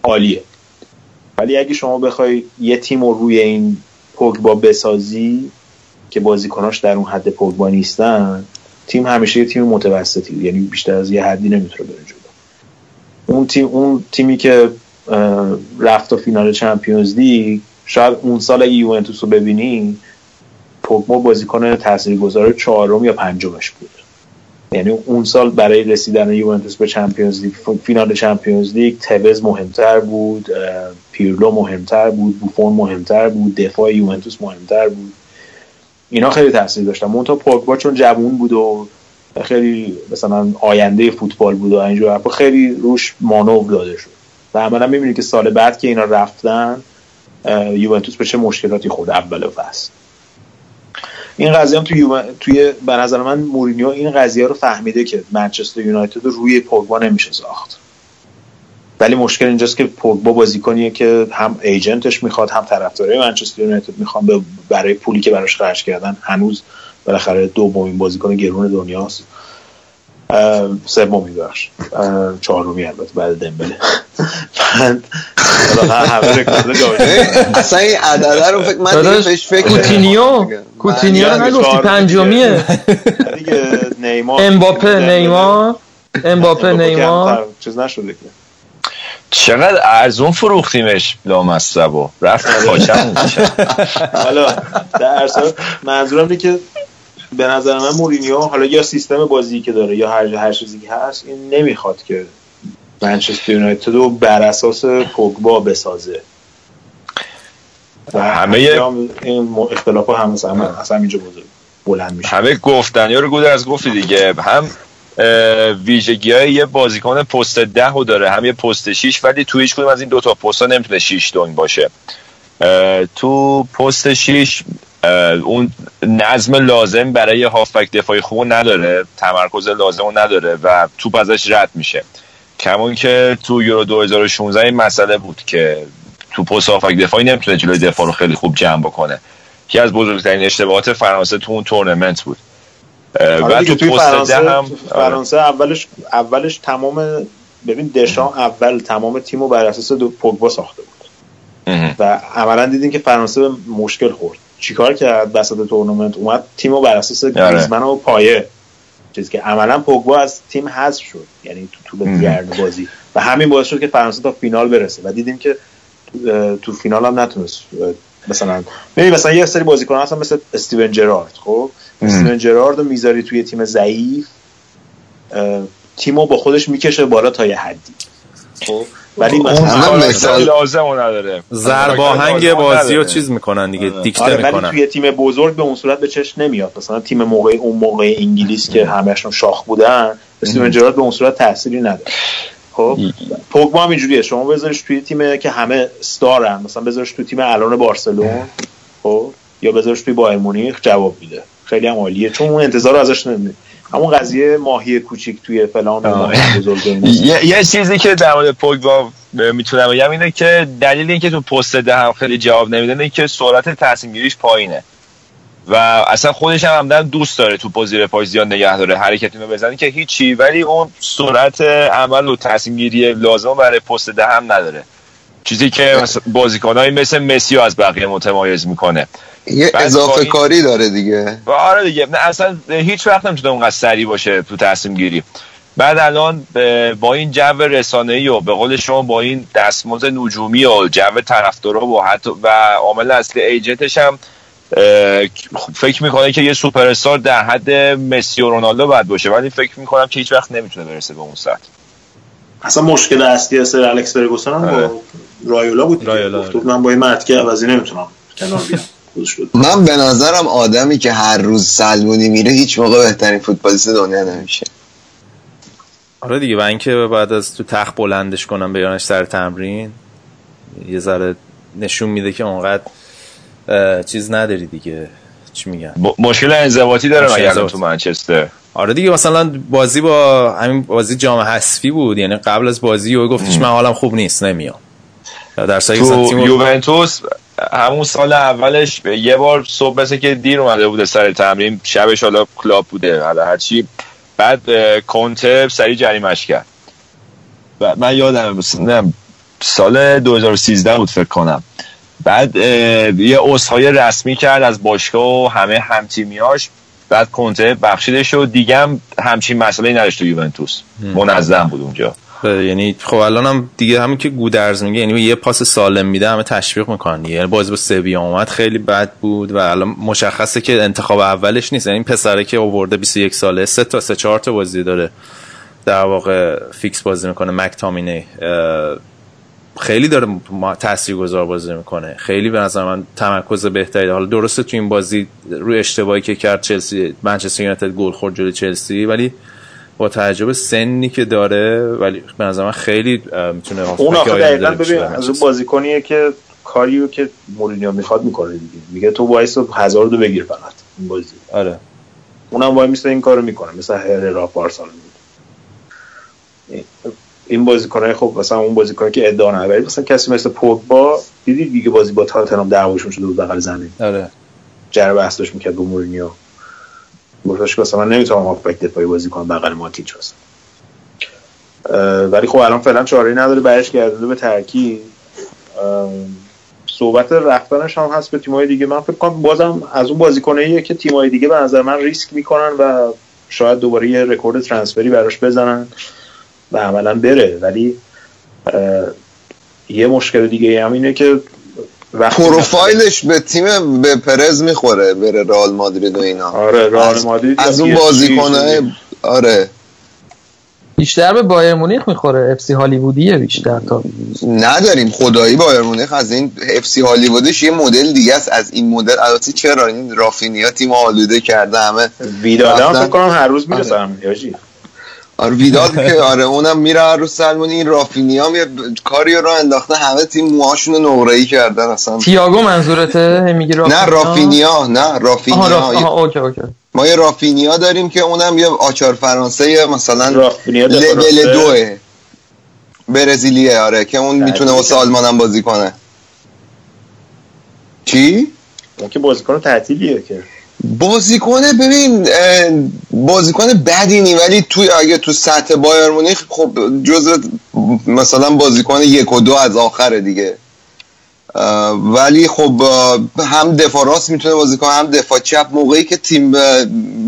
عالیه. ولی اگه شما بخوای یه تیم رو روی این پوگبا بسازی که بازیکناش در اون حد پوگبا نیستن تیم همیشه یه تیم متوسطی. یعنی بیشتر از یه حدی نمی‌تونه بره جلو. اون تیم اون تیمی که رفت و فینال چمپیونز لیگ شاید اون سال اگه یوونتوس رو ببینی پوگبا بازیکن تاثیرگذار چهارم یا پنجمش بود. یعنی اون سال برای رسیدن یوونتوس به چمپیونز لیگ فینال چمپیونز لیگ توز مهمتر بود پیرلو مهمتر بود بوفون مهمتر بود دفاع یوونتوس مهمتر بود. اینا خیلی تاثیر داشتن. مونتا پوگبا چون جوون بود و خیلی مثلا آینده فوتبال بود و اینجور خیلی روش مانور داده شد. و عملا می‌بینید که سال بعد که اینا رفتن یوونتوس به چه مشکلاتی خود اول فصل. این قضیه هم توی توی به نظر من مورینیو این قضیه رو فهمیده که منچستر یونایتد رو روی پوگبا نمیشه ساخت. ولی مشکل اینجاست که پوگبا بازیکنیه که هم ایجنتش می‌خواد هم طرفدارای منچستر یونایتد می‌خوان برای پولی که براش خرج کردن هنوز بالاخره دومین بازیکن گرون دنیاست. سومی بخش چهارمی البته بعد دمبله اصلا این عدده رو فکر من بهش فکر کوتینیو کوتینیو رو نگفتی پنجمیه. امباپه نیمار. امباپه نیمار. چیز نشده که چقدر ارزون فروختیمش لامصبو رفت پاچم *laughs* حالا در منظورم اینه که به نظر من مورینیو حالا یا سیستم بازی که داره یا هر هر چیزی که هست این نمی‌خواد که منچستر یونایتد رو بر اساس پوگبا بسازه. همه این اختلاف هم اصلا اینجا بلند میشه. همه گفتنی رو گود از گفتی دیگه. هم ویژگی های یه بازیکن پست ده رو داره هم یه پست 6 ولی تو هیچ کدوم از این دوتا پست ها نمی‌تونه 6 دونگ باشه. تو پست 6 اون نظم لازم برای هافبک دفاعی خوب نداره تمرکز لازم نداره و توپ ازش رد میشه. کمون که تو یورو 2016 این مسئله بود که تو پست هافبک دفاعی نمی‌تونه جلوی دفاع رو خیلی خوب جمع بکنه. یکی از بزرگترین اشتباهات فرانسه تو اون تورنمنت بود. و تو پست ده هم فرانسه اولش اولش تمام ببین دشان اول تمام تیمو بر اساس دو پوگبا ساخته بود. و عملا دیدیم که فرانسه مشکل خورد. چیکار کرد وسط تورنمنت؟ اومد تیمو بر اساس آره. گریزمن و پایه. چیزی که عملا پوگبا از تیم حذف شد. یعنی تو طول گرد بازی. و همین باعث شد که فرانسه تا فینال برسه. و دیدیم که تو فینال هم نتونست. مثلا ببین مثلا یه سری بازیکن هستن مثل استیون جرارد خب؟ استیون جرارد رو می‌ذاری توی تیم ضعیف. تیمو با خودش می‌کشه بالا تا یه حدی. خب؟ ولی مثلا لازم نداره. زرباهنگ بازی رو چیز می‌کنن دیگه آره. دیکته آره می‌کنن. توی تیم بزرگ به اون صورت به چشم نمیاد. مثلا تیم موقع اون موقع انگلیس که همهشون شاخ بودن استیون جرارد به اون صورت تأثیری نداره. خب پوگبا هم اینجوریه. شما بذارش توی تیم که همه ستارن. مثلا بذارش توی تیم الان بارسلون خب یا بذارش توی بایر مونیخ جواب میده. خیلی هم عالیه. چون اون انتظار ازش نمیده. همون قضیه ماهی کوچیک توی فلان یه چیزی که در مورد پوگبا می‌تونم بگم اینه که دلیل اینکه تو پست ده هم خیلی جواب نمیده اینه که سرعت تصمیم گیریش پایینه. و اصلا خودش هم همدن دوست داره تو پوزیر پای زیاد نگه داره حرکتی رو بزنه که هیچی. ولی اون سرعت عمل و تصمیم گیری لازم برای پست ده هم نداره. چیزی که بازیکنایی مثل مسی از بقیه متمایز می‌کنه. یه اضافه کاری داره دیگه. آره دیگه. نه اصلا هیچ وقت نمی‌تونه اونقدر سریع باشه تو تصمیم گیری بعد الان با این جو رسانه‌ای و به قول شما با این دستمزد نجومی و جو طرفدارا و حتی و عامل اصلی ایجنتش هم فکر می‌کنه که یه سوپر استار در حد مسی و رونالدو باید باشه. ولی فکر می‌کنم که هیچ وقت نمی‌تونه برسه به اون سطح. اصلا مشکل اصلی سر الکس فرگوسن هم با رایولا بود رایولا. من با این مرد که عوضی نمی‌تونم کنار بیام. من به نظرم آدمی که هر روز سلمونی میره هیچ موقع بهترین فوتبالیست دنیا نمیشه. آره دیگه و اینکه بعد از تو تخت بلندش کنم بیانش سر تمرین یه ذره نشون میده که اونقدر چیز نداری دیگه. چی میگن؟ مشکل انضباطی داره مگر تو منچستر. آره دیگه مثلا بازی با همین بازی جام حذفی بود یعنی قبل از بازی و گفتش من حالم خوب نیست نمیام. در تو یوونتوس همون سال اولش یه بار صبح مثل که دیر اومده بوده سر تمرین شبش حالا کلاب بوده. حالا هرچی بعد کنته سری جریمش کرد. و من یادم نه سال 2013 بود فکر کنم. بعد یه اصحای رسمی کرد از باشگاه و همه همتیمیاش بعد کنته بخشیدش و دیگه هم همچین مسئله نداشت تو یوونتوس. منظم بود اونجا. یعنی خب الان هم دیگه همین که گودرز میگه یعنی یه پاس سالم میده همه تشویق می‌کنن یعنی بازی با سویا اومد خیلی بد بود و الان مشخصه که انتخاب اولش نیست. یعنی پسره که آورده 21 ساله سه تا سه چهار تا بازی داره در واقع فیکس بازی می‌کنه. مک تامینه خیلی داره تاثیرگذار بازی می‌کنه. خیلی به نظر من تمرکز بهتری حالا درسته تو این بازی روی اشتباهی که کرد چلسی منچستر یونایتد گل خورد جلوی چلسی ولی با تعجب سنی که داره ولی به نظر من خیلی می‌تونه اون آخه دقیقا ببین از اون بازیکنیه که کاریو که مورینیو می‌خواد می‌کنه دیگه. میگه تو وایسا یک دو بگیر فقط این بازی. آره. اونم وای میسته این کارو می‌کنه مثلا هررا پارسال این بازیکنای خب مثلا اون بازیکن که ادعا نداره مثلا کسی مثل پوگبا دیدی دیگه بازی با تاتنهام دعواشون شده بود بغل زمین؟ آره. جر بحث داشت می‌کرد با مورینیو. گفتش که مثلا نمی‌تونم هافبک دفاعی بازی کنم بغل ماتیچ هست ولی خب الان فعلا چاره نداره برش گردونده به ترکی صحبت رفتنش هم هست به تیمای دیگه. من فکر کنم بازم از اون بازیکناییه که تیمای دیگه به نظر من ریسک می‌کنن و شاید دوباره یه رکورد ترانسفری براش بزنن و عملا بره. ولی یه مشکل دیگه هم اینه که پروفایلش به تیم به پرز می‌خوره بره رئال مادرید و اینا. آره رئال مادرید از اون بازیکنه آره. بیشتر به بایر مونیخ می‌خوره اف سی هالیوودیه بیشتر تا. نداریم خدایی بایر مونیخ از این اف سی هالیوودش یه مدل دیگه است. از این مدل البته چرا؟ این رافینیا تیم آلوده کرده همه ویدال هم فکر کنم هر روز می‌رسم آره. ویدال که *laughs* آره اونم میره هر روز سلمونی این رافینیا یه کاری رو انداخته همه تیم موهاشون رو نقره‌ای کردن اصلا. تییاگو منظورته؟ میگی رافینیا نه رافینیا نه رافینیا. آها آها okay okay. ما یه رافینیا داریم که اونم یه آچار فرانسه مثلا لول دوه. برزیلیه آره که اون می‌تونه واسه آلمان هم بازی کنه. چی؟ اون که بازیکن تعطیلیه که. بازیکن ببین بازیکن بدی نی ولی توی اگه تو سطح بایر مونیخ خب جزء مثلا بازیکن یک و دو از آخره دیگه. ولی خب هم دفاع راست می‌تونه بازی کنه هم دفاع چپ. موقعی که تیم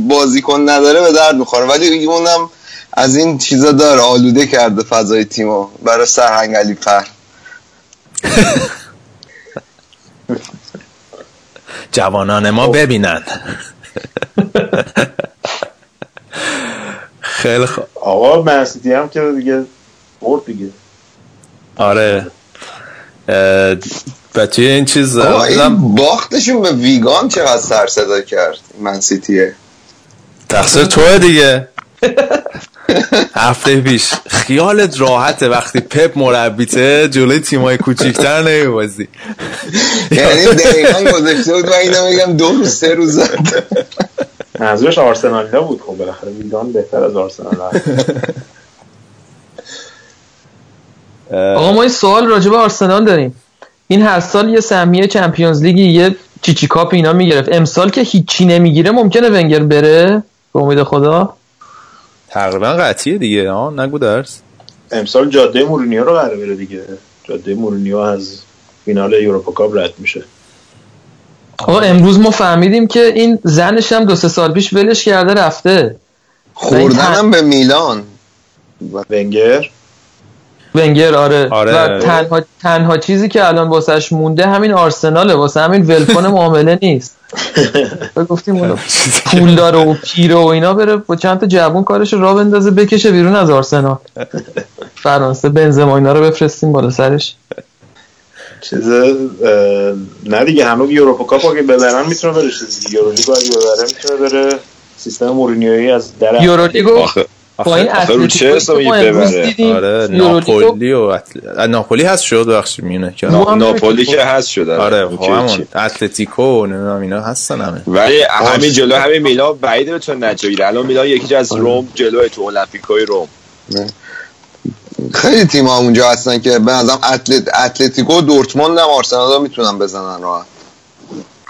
بازیکن نداره به درد می‌خوره. ولی اونم از این چیزا داره آلوده کرده فضای تیمو. برای سرهنگ علی فر *laughs* جوانان ما ببینن. خیلی خوب آقا منسیتی هم که دیگه برد دیگه. آره. و توی این چیز این باختشون به ویگان چقدر سر صدا کرد منسیتیه تقصیر توه دیگه. *laughs* هفته پیش. خیالت راحته وقتی پپ مربیته جلوی تیمای کوچیکتر نمیبازی. یعنی دقیقا گذاشته بود و اینا میگم دو روز سه روز زد. منظورش آرسنالی بود خب بالاخره ویگان بهتر از آرسنال آقا ما این سوال راجع به آرسنال داریم. این هر سال یه سهمیه چمپیونز لیگی یه چیچی کاپ اینا می‌گرفت. امسال که هیچی نمی‌گیره ممکنه ونگر بره؟ به امید خدا. تقریبا قطعیه دیگه ها نگو درس. امسال جاده مورینیو رو قراره بره دیگه. جاده مورینیو از فینال یوروپا کاپ رد میشه. آقا امروز ما فهمیدیم که این زنش هم دو سه سال پیش ولش کرده رفته. خوردنم به میلان. ونگر؟ ونگر آره, آره. و تنها, تنها چیزی که الان واسهش مونده همین آرسناله واسه همین ولکن معامله نیست. گفتیم پول داره و پیره و اینا بره با چند تا جوون کارش را بندازه بکشه بیرون از آرسنال. فرانسه بنزما اینا رو بفرستیم بالا سرش. چیز نه دیگه هنوز یوروپا کاپ اگه ببرن می‌تونه بره چیز یورولیگ اگه ببره می‌تونه بره. سیستم مورینیویی از در یورولیگو با این آخه رو چه حسابی ببره؟ آره ناپولی و اتل... ناپولی هست شد بخش میونه که ناپولی که هست شده. آره خب همون اتلتیکو نمی‌دونم اینا هستن همه. ولی همین جلو همین میلان بعید بتونه نجاییره الان میلان یکی از روم جلوی تو المپیکوی روم. خیلی تیم ها اونجا هستن که به نظرم اتلت... اتلتیکو دورتموند هم آرسنال می‌تونن بزنن راحت.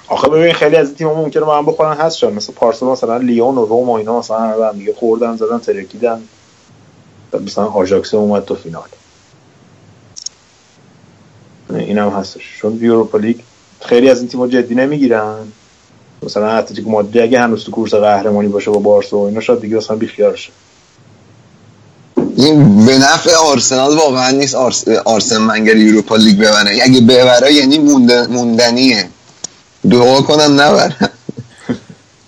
آخه ببین خیلی از تیم ممکنه با هم بخورن هست شد مثل پارسال مثلا لیون و روم و اینا مثلا هم دیگه خوردن زدن ترکیدن. مثلا آژاکس اومد تو فینال. این هم هستش. چون یوروپا لیگ خیلی از این تیم‌ها جدی نمی‌گیرن. مثلا اتلتیکو مادرید اگه هنوز تو کورس قهرمانی باشه با بارسا و اینا شاید دیگه مثلا بیخیال شه. این به نفع آرسنال واقعا نیست آرس... آرسن ونگر یوروپا لیگ ببره. اگه ببره یعنی موندنیه. دعا کنم نبرن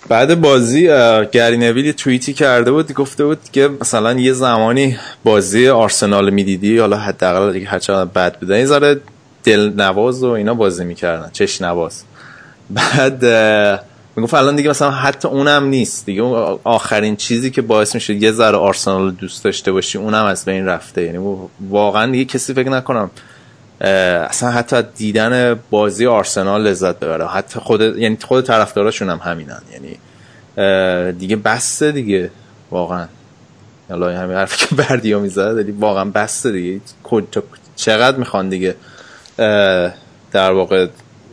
بعد بازی گری نویل توییتی کرده بود گفته بود که مثلا یه زمانی بازی آرسنال می‌دیدی حالا حداقل دیگه هر چقدر بد بودن یه ذره دل نواز و اینا بازی می‌کردن چش نواز بعد می‌گفت الان دیگه مثلا حتی اونم نیست. دیگه آخرین چیزی که باعث میشه یه ذره آرسنال دوست داشته باشی اونم از بین رفته. یعنی واقعا دیگه کسی فکر نکنم اصلا حتی دیدن بازی آرسنال لذت ببره. حتی خود یعنی خود طرفداراشون هم همینن. یعنی دیگه بسته دیگه. واقعا. حالا همین حرفی که بردیا می‌زد ولی واقعا بسته دیگه. چقدر می‌خوان دیگه در واقع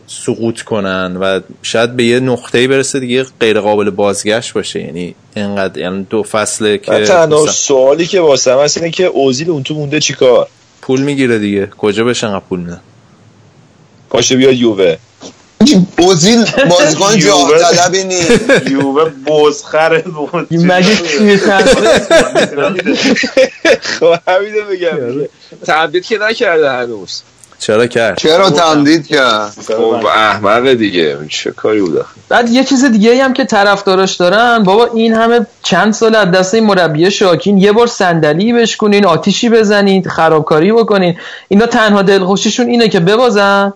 سقوط کنن و شاید به یه نقطه‌ای برسه دیگه غیر قابل بازگشت باشه. یعنی اینقدر یعنی دو فصله که تنها سوالی که واسه من اینه که اوزیل اون تو مونده چیکار پول می‌گیره دیگه. کجا بهش انقدر پول میدن؟ پاشه بیاد یووه. اوزیل بازیکن جاه طلبی نیست. یووه بزخره مگه توی *laughs* خب همینو بگم. تمدید که نکرده هنوز چرا کرد؟ چرا تمدید کرد؟ خب احمق دیگه. چه کاری بود؟ بعد یه چیز دیگه هم که طرفداراش دارن بابا این همه چند سال از دست این مربی شاکین یه بار صندلی بشکنین آتیشی بزنید خرابکاری بکنین. اینا تنها دلخوشیشون اینه که ببازن.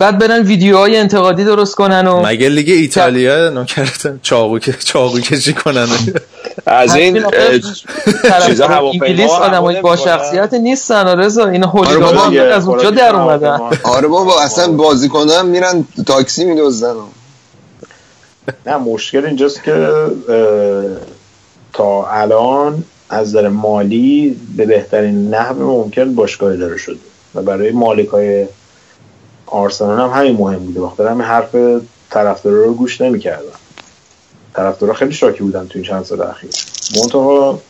بعد برن ویدیوهای انتقادی درست کنن و مگه لیگ ایتالیا نکردن چاقو چاقو کشی کنن؟ از این چیزا انگلیس آدمای با شخصیت نیستن رضا اینا هولیگان از اونجا در اومدن. آره بابا اصلا بازیکنان میرن تاکسی میدزدن نه مشکل اینجاست که تا الان از نظر مالی به بهترین نحو ممکن باشگاه داره شده. و برای مالک های آرسنال هم همین مهم بوده. وقتی همین حرف طرفدارا رو گوش نمی‌کردن طرفدارا خیلی شاکی بودن تو این چند سال اخیر. منتها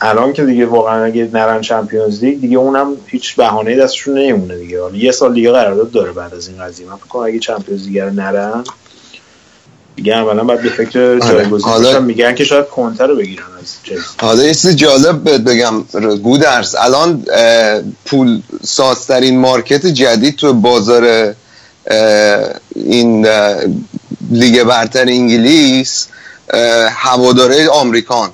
الان که دیگه واقعا اگه نرن چمپیونز لیگ دیگه اونم هیچ بهانه دستشون نمیمونه دیگه. حالا یه سال دیگه قرارداد داره بعد از این قضیه. من فکر کنم اگه چمپیونز لیگ رو نرن دیگه اولا بعد به فکر جایگزین میگن که شاید کنتر رو بگیرن از حالا یه چیز جالب بهت بگم گودرز الان پول سازترین مارکت جدید تو بازار این لیگ برتر انگلیس هواداره آمریکان.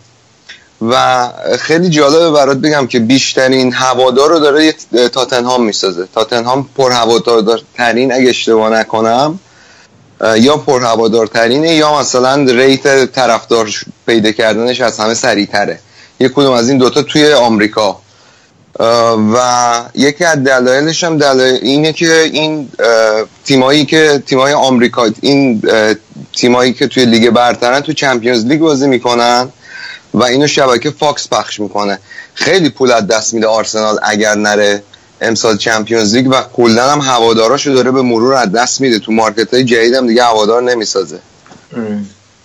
و خیلی جالبه برات بگم که بیشترین هوادار رو داره تاتنهام می‌سازه. تاتنهام پر هوادار ترین اگه اشتباه نکنم یا پر هوادارترینه یا مثلا rate طرفدار پیدا کردنش از همه سریعتره. یک کدوم از این دوتا توی آمریکا. و یکی از دلایلش هم دلایل اینه که این تیمایی که تیمای آمریکا این تیمایی که توی لیگ برترن تو چمپیونز لیگ بازی می‌کنن و اینو شبکه فاکس پخش می‌کنه. خیلی پول از دست میده آرسنال اگر نره. امسال چمپیونز لیگ و کلا هم هواداراشو داره به مرور از دست میده. تو market های جدید هم دیگه هوادار نمی‌سازه.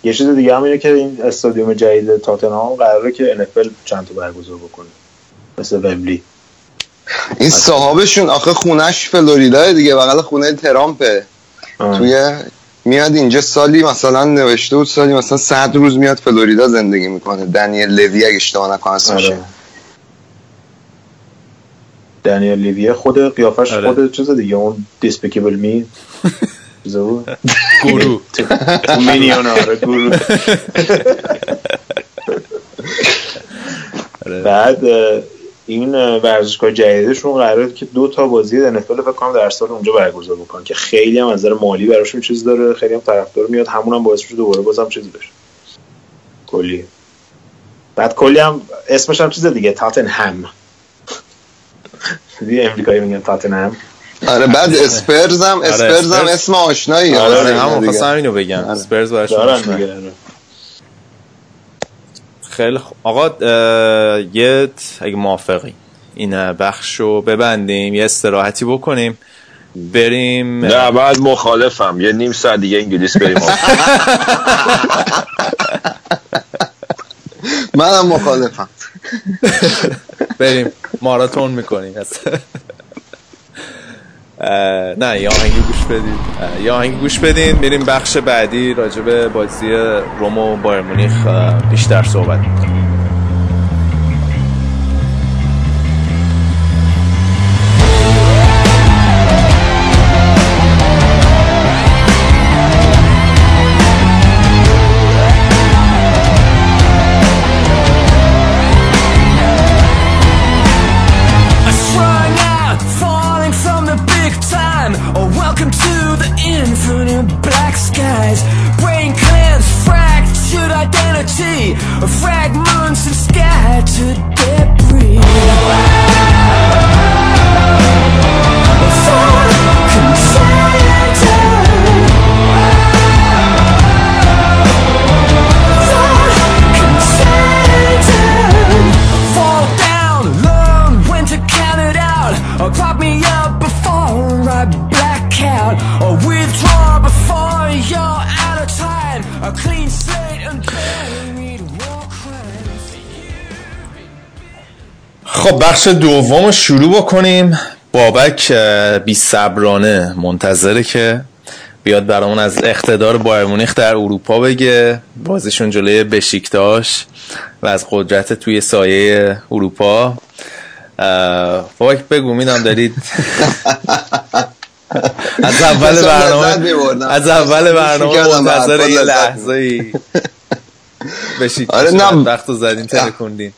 یه چیز دیگه هم اینه که این استادیوم جدید تاتنهام قراره که NFL چند تا برگزار بکنه. مثل ومبلی این صاحبشون آخه خونش فلوریدا دیگه بغل خونه ترامپه. توی میاد اینجا سالی مثلا نوشته بود سالی مثلا 100 روز میاد فلوریدا زندگی می‌کنه. دنیل لوی اگه اشتباه اسمشه دنیل لیویه خود قیافش آره. خود چیز دیگه اون دیسپیکیبل می چیزا گورو مینیون آره گورو بعد این ورزشگاه جدیدشون قراره که دو تا بازی NFL فکر کنم در سال اونجا برگزار بکنن که خیلی هم از نظر مالی براشون چیز داره خیلی هم طرفدار میاد همون هم باعث میشه دوباره بازم چیز بشه. کلی. بعد کلی هم اسمش هم چیز دیگه تاتنهم امریکایی میگن تاتنهم آره بعد اسپرز هم اسپرز هم اسم آشنایی آره آره همون دیگه. خواستم اینو بگم اسپرز براش. خیلی خوب آقا اه، یه اگه موافقی این بخش رو ببندیم یه استراحتی بکنیم بریم نه بعد مخالفم یه نیم ساعت دیگه انگلیس بریم منم مخالفم. *laughs* بریم. ماراتون می‌کنیم. *laughs* نه یه آهنگی گوش بدید. اه، یه آهنگی گوش بدین. میریم بخش بعدی راجع به بازی روم و بایر بیشتر صحبت می‌کنیم. خب بخش دوم رو شروع بکنیم. بابک بی صبرانه منتظره که بیاد برامون از اقتدار بایر مونیخ در اروپا بگه. بازیشون جلوی بشیکتاش و از قدرت توی سایه اروپا. بابک بگو میدم دارید. *laughs* از اول برنامه. از اول برنامه منتظر یه لحظه ای بشیکتاش آره،. وقت رو زدین ترکوندین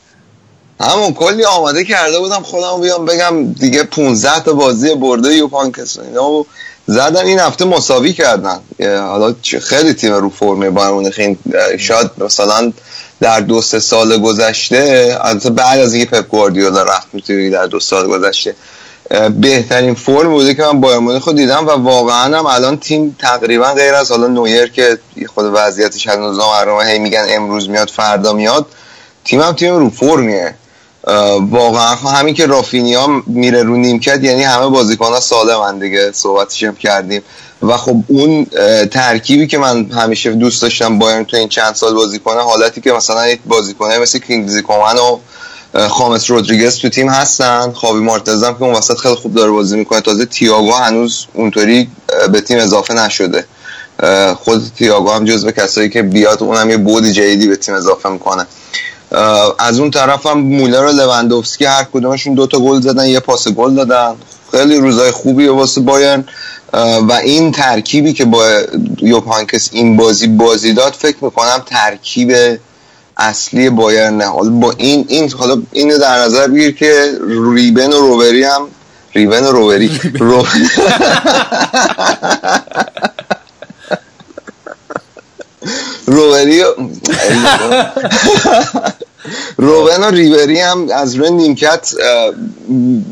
همون کلی آماده کرده بودم خودم بیام بگم دیگه 15 تا بازی برده یوپانکس اینا و زدن این هفته مساوی کردن. حالا خیلی تیم رو فرمه بایر مونیخ این اه، شاید مثلا در دو سه سال گذشته البته بعد از اینکه پپ گواردیولا رفت می‌تونی در دو سال گذشته بهترین فرم بوده که من بایر مونیخ رو دیدم و واقعا هم الان تیم تقریبا غیر از حالا نویر که خود وضعیتش هنوز نامعلومه هی میگن امروز میاد فردا میاد تیم هم تیم رو فرمیه. واقعا خب همین که رافینیا میره رو نیمکت یعنی همه بازیکن ها سالمن دیگه صحبتش هم کردیم. و خب اون ترکیبی که من همیشه دوست داشتم بایرن تو این چند سال بازی کنه حالتی که مثلا یک بازیکنه مثل کینگزی کومن و خامس رودریگز تو تیم هستن. خاوی مارتز هم که اون وسط خیلی خوب داره بازی می‌کنه. تازه تییاگو هنوز اونطوری به تیم اضافه نشده. خود تییاگو هم جزو کسایی که بیاد اونم یه بود جدیدی به تیم اضافه می‌کنه. از اون طرف هم مولر و لوندوفسکی هر کدومشون دو تا گل زدن یه پاس گل دادن. خیلی روزای خوبی واسه بایرن. و این ترکیبی که با یوپانکس این بازی بازی داد فکر می‌کنم ترکیب اصلی بایرن حالا با این این حالا اینو در نظر بگیر که ریبن و روبری هم ریبن و روبری رو... *laughs* روبری *laughs* روبن و ریبری هم از روی نیمکت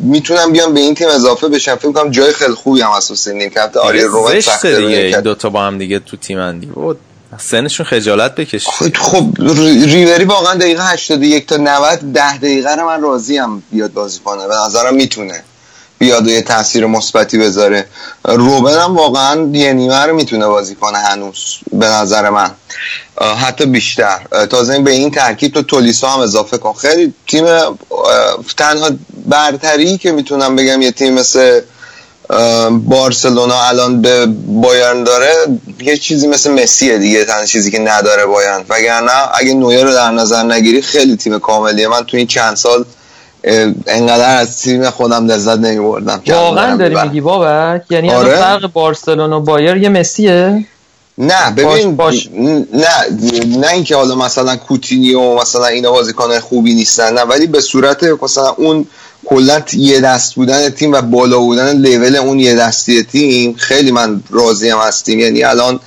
می‌تونم بیان به این تیم اضافه بشن فکر کنم جای خیلی خوبی هم اساس نیمکت. آره روبن زشته سخته دیگه. این نیمکت. دوتا با هم دیگه تو تیم اندی سنشون خجالت بکش خب ری- ریبری واقعا دقیقه 81 تا 90 ده دقیقه رو من راضی هم بیاد بازی کنه. به نظرم می‌تونه. بیاد و یه تاثیر مثبتی بذاره. روبن هم واقعا یه نیمه رو می‌تونه بازی کنه هنوز به نظر من. حتی بیشتر. تازه به این ترکیب تو تولیسا هم اضافه کن. خیلی تیم تنها برتری که می‌تونم بگم یه تیم مثل بارسلونا الان به بایرن داره یه چیزی مثل مسیه دیگه تنها چیزی که نداره بایرن. وگرنه اگه نویر رو در نظر نگیری خیلی تیم کاملیه. من تو این چند سال انقدر از تیم خودم لذت نمیبردم. واقعا داری میگی بابک یعنی آره. فرق بارسلونا و بایر یه مسیه. نه ببین باش- نه نه اینکه حالا مثلا کوتینیو مثلا اینا بازیکن خوبی نیستن نه ولی به صورت مثلا اون کلا یه دست بودن تیم و بالا بودن لول اون یه دستی تیم خیلی من راضیم از تیم یعنی الان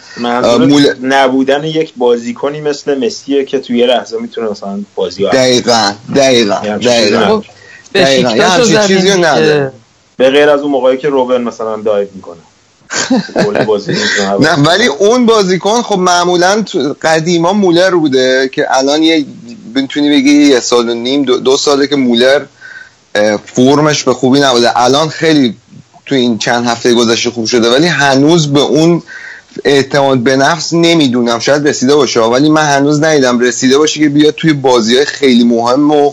مول- نبودن یک بازیکنی مثل مسیه که توی یه لحظه می‌تونه مثلا بازی رو دقیقا دقیقا دقیقا. دقیقا. رو چیزی رو زدیم نداره. به غیر از اون موقعی که روبن مثلا دایو می‌کنه نه ولی اون بازیکن خب معمولا قدیما مولر بوده که الان یه بتونی بگی یه سال و نیم دو, دو ساله که مولر فرمش به خوبی نبوده. الان خیلی تو این چند هفته گذشته خوب شده ولی هنوز به اون اعتماد به نفس نمی‌دونم. شاید رسیده باشه ولی من هنوز ندیدم. رسیده باشه که بیاد توی بازی های خیلی مهم و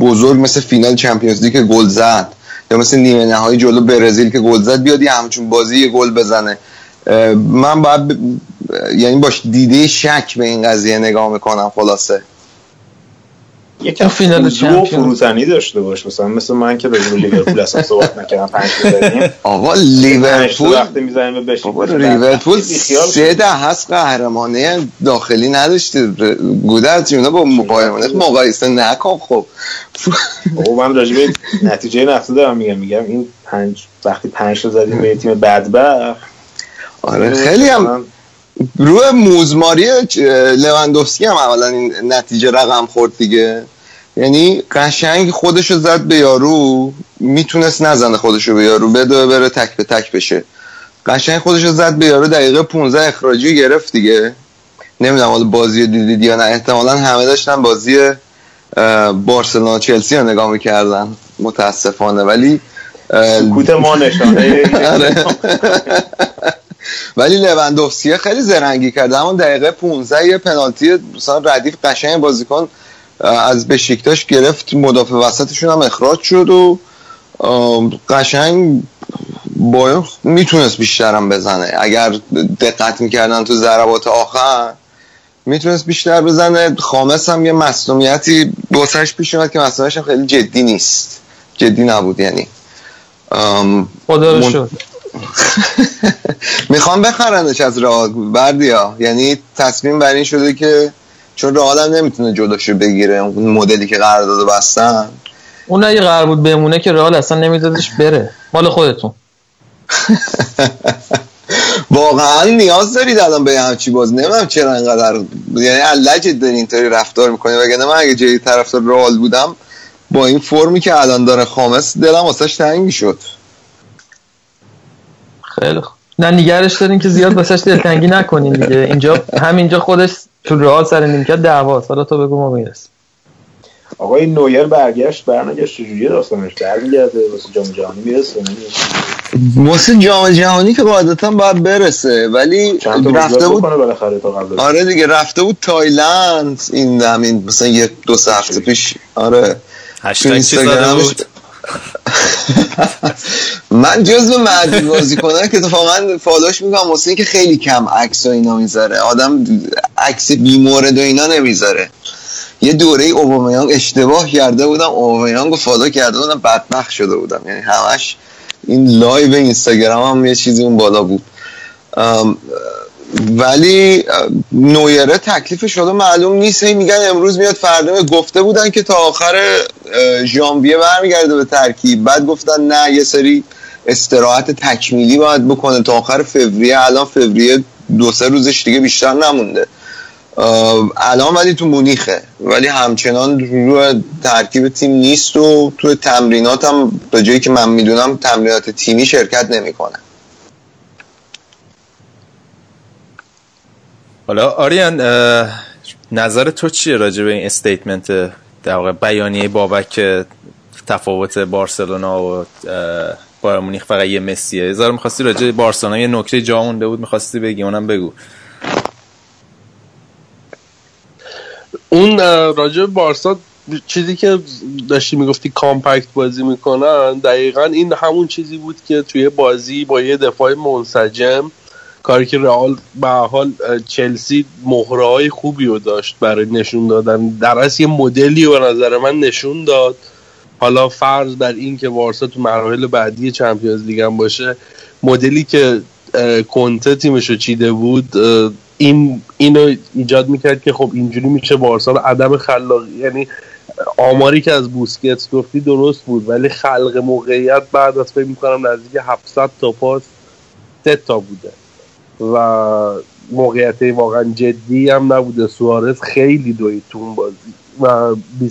بزرگ مثل فینال چمپیونز لیگ گل زد. یا مثل نیمه نهایی جلو برزیل که گل زد بیاد یه همچون بازی یه گل بزنه. من باید ب... یعنی باش دیده شک به این قضیه نگاه می‌کنم خلاصه. یکم فینال فوزو و چمپیونز. فروتنی داشته باش. مثلا مثل من که راجع به لیورپول اصلا صحبت نکردم. پنج تا زدیم. آقا لیورپول وقتی می‌زنیم به لیورپول سه ده هست قهرمانه داخلی نداشته. گودرز اینا با مونیخ مقایسه نکن خب. بابا من راجع به نتیجه نفسه دارم میگم. میگم این پنج وقتی پنج تا زدیم به تیم بدبخت. آره خیلی هم روی موزماری لواندوفسکی هم اولا این نتیجه رقم خورد دیگه. یعنی قشنگ خودشو زد به یارو می‌تونست نزنه خودشو به یارو بده بره تک به تک بشه. قشنگ خودشو زد به یارو دقیقه 15 اخراجی گرفت دیگه. نمی‌دونم حالا بازی دیدید یا نه. احتمالا همه داشتن بازی بارسلونا چلسی رو نگاه می‌کردن. متاسفانه. ولی سکوت ما نشانه *laughs* آره. *laughs* *laughs* ولی لوندوفسکی خیلی زرنگی کرد. همون دقیقه 15 یه پنالتی مثلا ردیف قشنگ بازیکن از بشیکتاش گرفت. مدافع وسطشون هم اخراج شد و قشنگ باید می‌تونست بیشترم بزنه. اگر دقت می‌کردن تو ضربات آخر می‌تونست بیشتر بزنه. خامس هم یه مسئولیتی بسرش پیش اومد که مسئولیتش هم خیلی جدی نیست. جدی نبود یعنی. خدا رو شد *laughs* می‌خوام بخرنش از رئال بردیا. یعنی تصمیم بر این شده که چون رئال هم نمی‌تونه جلوشو بگیره اون مدلی که قرارداد بستن. اون اگه قرار بود بمونه که رئال اصلا نمیدادش بره. مال خودتون. *laughs* واقعا نیاز دارید الان به همچی باز نمی‌دونم چرا انقدر یعنی علجت داری اینطوری رفتار می‌کنی. وگرنه من اگه جای طرفدار رئال بودم با این فرمی که الان داره خامس دلم واسش تنگ می‌شد. خیلی خوب. نه نگرش دارین که زیاد واسش دلتنگی نکنین دیگه. اینجا همینجا خودش تو رئال سر نیمکت دعواست. حالا تو بگو ما میرس آقا این نویر برگشت برنگشت چجوریه؟ داستانش برمیگرده واسه جام جهانی می‌رسه. واسه جام جهانی که قاعدتا باید برسه. ولی رفته بود آره دیگه رفته بود تایلند این همین مثلا یه دو سه هفته پیش. آره. هشتگ چی بود. من جزو معدود بازی کنم که اتفاقا فالوش می‌کنم واسه اینکه خیلی کم عکس و اینا می‌ذاره. آدم عکس بیمورد و اینا نمی‌ذاره. یه دوره ای اوبامیانگ اشتباه کرده بودم اوبامیانگ رو follow کرده بودم بدبخت شده بودم. یعنی همش این live اینستاگرام هم یه چیزی اون بالا بود. ولی نویره تکلیفش شده معلوم نیست. هی میگن امروز میاد فردا. گفته بودن که تا آخر ژانویه برمیگرده به ترکیب. بعد گفتن نه یه سری استراحت تکمیلی باید بکنه. تا آخر فوریه. الان فوریه دو سه روزش دیگه بیشتر نمونده. الان ولی تو مونیخه. ولی همچنان روی ترکیب تیم نیست و تو تمرینات هم به جایی که من می‌دونم تمرینات تیمی شرکت نمی‌کنه. حالا آریان نظر تو چیه راجع به این استیتمنت در واقع بیانیه بابک تفاوت بارسلونا و بایر مونیخ فقط یه مسیه؟ هزار می‌خواستی راجع به بارسلونا یه نکته جا مونده بود می‌خواستی بگی اونم بگو. اون راجع به بارسا چیزی که داشتی می‌گفتی کامپکت بازی می‌کنن دقیقا این همون چیزی بود که توی بازی با یه دفاع منسجم کاری که رئال به حال چلسی مهره خوبی رو داشت برای نشون دادن. در اصل یه مدلی رو به نظر من نشون داد. حالا فرض بر این که وارسا تو مراحل بعدی چمپیونز لیگ هم باشه مدلی که کنته تیمشو چیده بود این اینو ایجاد می‌کرد که خب اینجوری میشه بارسا عدم خلاقی یعنی آماری که از بوسکتس گفتی درست بود ولی خلق موقعیت بعد از فکر می‌کنم نزدیک 700 تا پاس سه تا بوده. و موقعیت واقعا جدی هم نبوده. سوارز خیلی دوید تو اون بازی و بی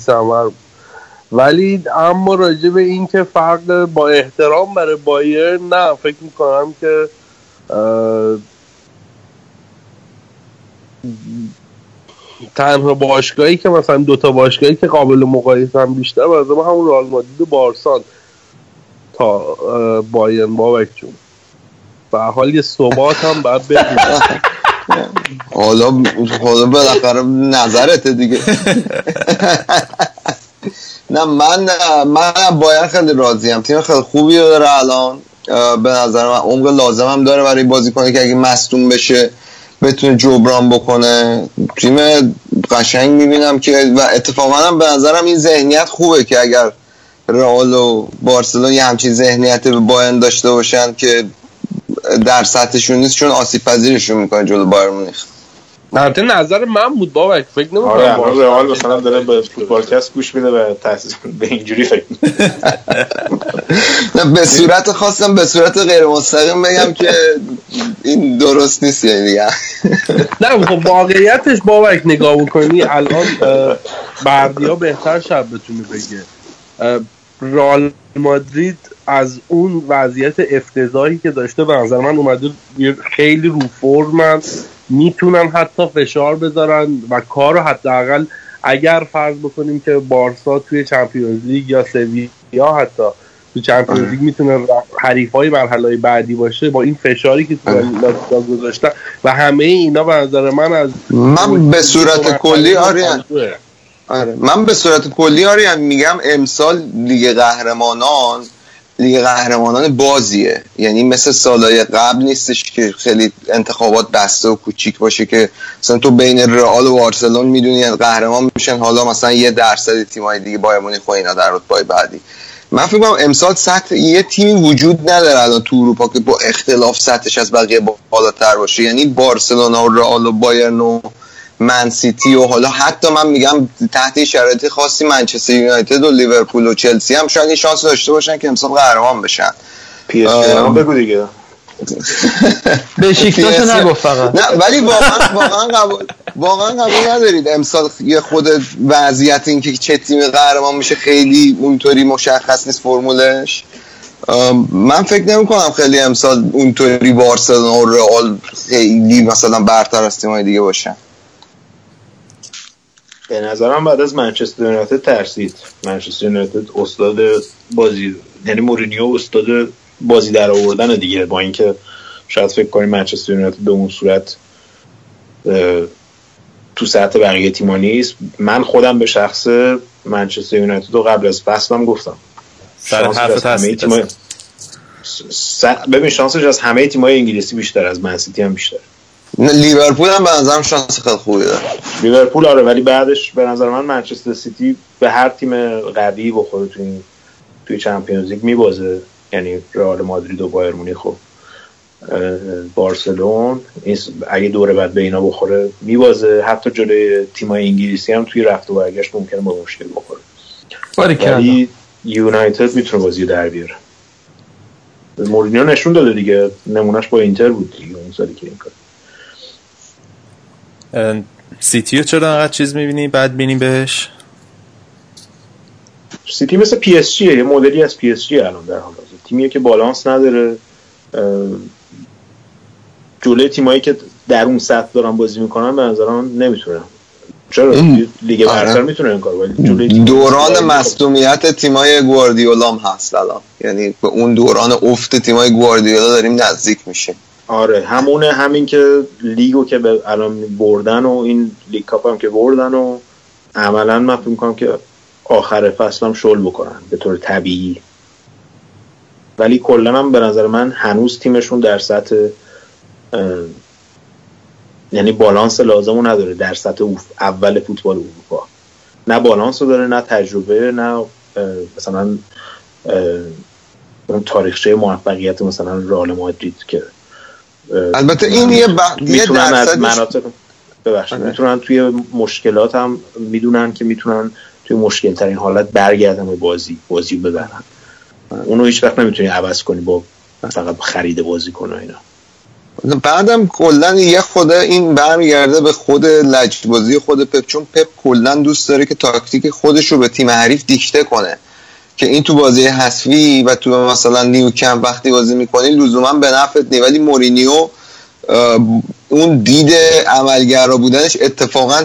ولی اما راجع به این که فرق با احترام برای بایر نه فکر می‌کنم که تنها باشگاهی که مثلا دوتا باشگاهی که قابل مقایسه هم بیشتر از همون رئال مادرید و بارسان تا بایرن بابک جون. به حال یه ثبات هم باید بدیم. *laughs* حالا حالا بالاخره نظرته دیگه. *laughs* نه من من باید خیلی راضیم تیم خیلی خوبی داره الان. به نظر من عمق لازم هم داره برای بازی کنه که اگه مصدوم بشه بتونه جبران بکنه. تیم قشنگ می‌بینم که و اتفاقا هم به نظرم این ذهنیت خوبه که اگر رئال و بارسلون یه همچین ذهنیت به باین داشته باشن که در سطحشون نیست چون آسیب پذیرشون می‌کنه جلو بایر مونیخ. البته نظر من بود بابک فکر نمی‌کنم آره رئال مثلا داره به فوتبالکست گوش میده و تحسیس *laughs* به اینجوری فکر نه به صورت خواستم به صورت غیر مستقیم بگم که این درست نیست یعنی دیگه. نه خب واقعیتش بابک نگاه بکنی الان بردیا بهتر شب بتونه بگه. رال مادرید از اون وضعیت افتضاحی که داشته به نظر من اومده خیلی رو فرمن می‌تونن حتی فشار بذارن و کار رو حداقل اگر فرض بکنیم که بارسا توی چمپیونز لیگ یا سویا حتی تو چمپیونز لیگ می‌تونه حریف های مرحله بعدی باشه با این فشاری که تو گذاشتن. و همه اینا به نظر من از من به صورت کلی آریان آره. من به صورت کلی آریان میگم امسال لیگ قهرمانان لیگ قهرمانان بازیه. یعنی مثل سالهای قبل نیستش که خیلی انتخابات بسته و کوچیک باشه که مثلا تو بین رئال و بارسلون می‌دونی قهرمان میشن. حالا مثلا یه درصد تیمای دیگه بایر مونیخ و اینا در رتبه بعدی. من فکر کنم امسال سطح یه تیمی وجود نداره الان تو اروپا که با اختلاف سطحش از بقیه بالاتر باشه. یعنی بارسلونا و رئال و بایرن و من سیتی و حالا حتی من میگم تحت شرایط خاصی منچستر یونایتد و لیورپول و چلسی هم شاید این شانس داشته باشن که امسال قهرمان بشن. پی اس بگو دیگه. *laughs* بشیکتاش نگفت فقط. نه ولی واقعا واقعا قبول واقعا قبول ندارید. امسال یه خود وضعیت این که چه تیم قهرمان میشه خیلی اونطوری مشخص نیست فرمولش. من فکر نمی کنم خیلی امسال اونطوری بارسلونا و رئال خیلی مثلا برتر از تیم‌های دیگه باشن. به نظرم بعد از منچستر یونایتد ترسید. منچستر یونایتد استاد بازی یعنی مورینیو استاد بازی در آوردن دیگه با اینکه شاید فکر کنیم منچستر یونایتد به اون صورت تو سطح بقیه تیما نیست. من خودم به شخص منچستر یونایتد رو قبل از فصلم گفتم. سر حرف همه تیمای ببین شانسش از همه تیمای انگلیسی بیشتر از منسیتی هم بیشتر لیورپول هم به نظرم شانس خیلی خوبی داره. لیورپول آره ولی بعدش به نظر من منچستر سیتی به هر تیم قوی بخوره توی توی Champions League میبازه. یعنی رئال مادرید و بایرن مونیخ و بارسلونا اگه دوره بعد به اینا بخوره میبازه. حتی جلوی تیمای انگلیسی هم توی رفت و برگشت ممکنه با مشکل بخوره. ولی یونایتد می‌تونه بازی در بیاره. مورینیو نشون داده دیگه. نمونهش با اینتر بود دیگه اون سالی که این کار سیتی رو چرا انقدر چیز می‌بینی؟ بدبینیم بهش؟ سیتی مثل پی اس جیه یه مدلی از پی اس جی الان در حال حاضر. تیمیه که بالانس نداره. جلوی تیمایی که در اون سطح دارن بازی می‌کنن به نظرم نمی‌تونن. چرا؟ لیگ برتر آره. می‌تونه این کار دوران مصدومیت تیمای گواردیولا هم هست الان. یعنی به اون دوران افت تیمای گواردیولا داریم نزدیک میشیم. آره همونه همین که لیگو که به الان بردن و این League Cup هم که بردن و عملا من فکر می‌کنم که آخر فصل هم شل بکنن به طور طبیعی. ولی کلا هم به نظر من هنوز تیمشون در سطح یعنی بالانس لازمو نداره در سطح اول فوتبال اروپا. نه بالانس رو داره نه تجربه نه مثلا اون تاریخچه موفقیت مثلا رئال مادرید که البته این یه. می‌تونن از مناطق ببخشید می‌تونن توی مشکلات هم می‌دونن که می‌تونن توی مشکل ترین حالت برگردن به بازی بازی ببرن. اونو هیچ وقت نمی‌تونی عوض کنی با فقط خرید بازی کنه اینا. بعدم کلا یه خود این برمیگرده به خود لجبازی خود پپ چون پپ کلا دوست داره که تاکتیک خودش رو به تیم حریف دیکته کنه. که این تو بازی حذفی و تو مثلا نیوکم وقتی بازی می‌کنی لزوما به نفعت نی ولی مورینیو اون دید عملگرا بودنش اتفاقا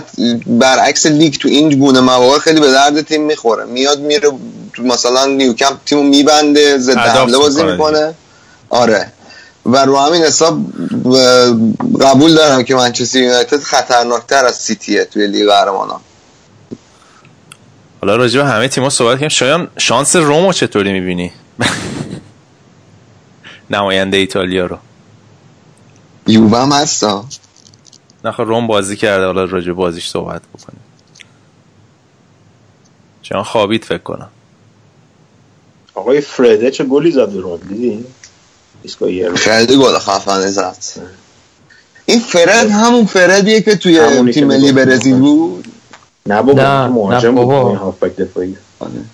برعکس لیگ تو این گونه مواقع خیلی به درد تیم می‌خوره. میاد میره تو مثلا نیوکمپ تیمو میبنده ضد حمله بازی می‌کنه. آره. و رو همین حساب قبول دارم که منچستر یونایتد خطرناکتر از سیتیه توی لیگ قهرمانان. حالا راجع به همه تیم‌ها صحبت کنیم. شایان شانس رومو چطوری می‌بینی؟ *laughs* نماینده ایتالیا رو. یووه هم هستا. نخواه روم بازی کرده. حالا راجع بازیش صحبت بکنیم. چون خوابید فکر کنم. آقای فرده چه گلی زد روم دیدی؟ خیلی گل خفنه زد. این فرد همون فردیه که توی تیم ملی برزیل بود. نه بابا مهاجم بود هافبک دفاعی.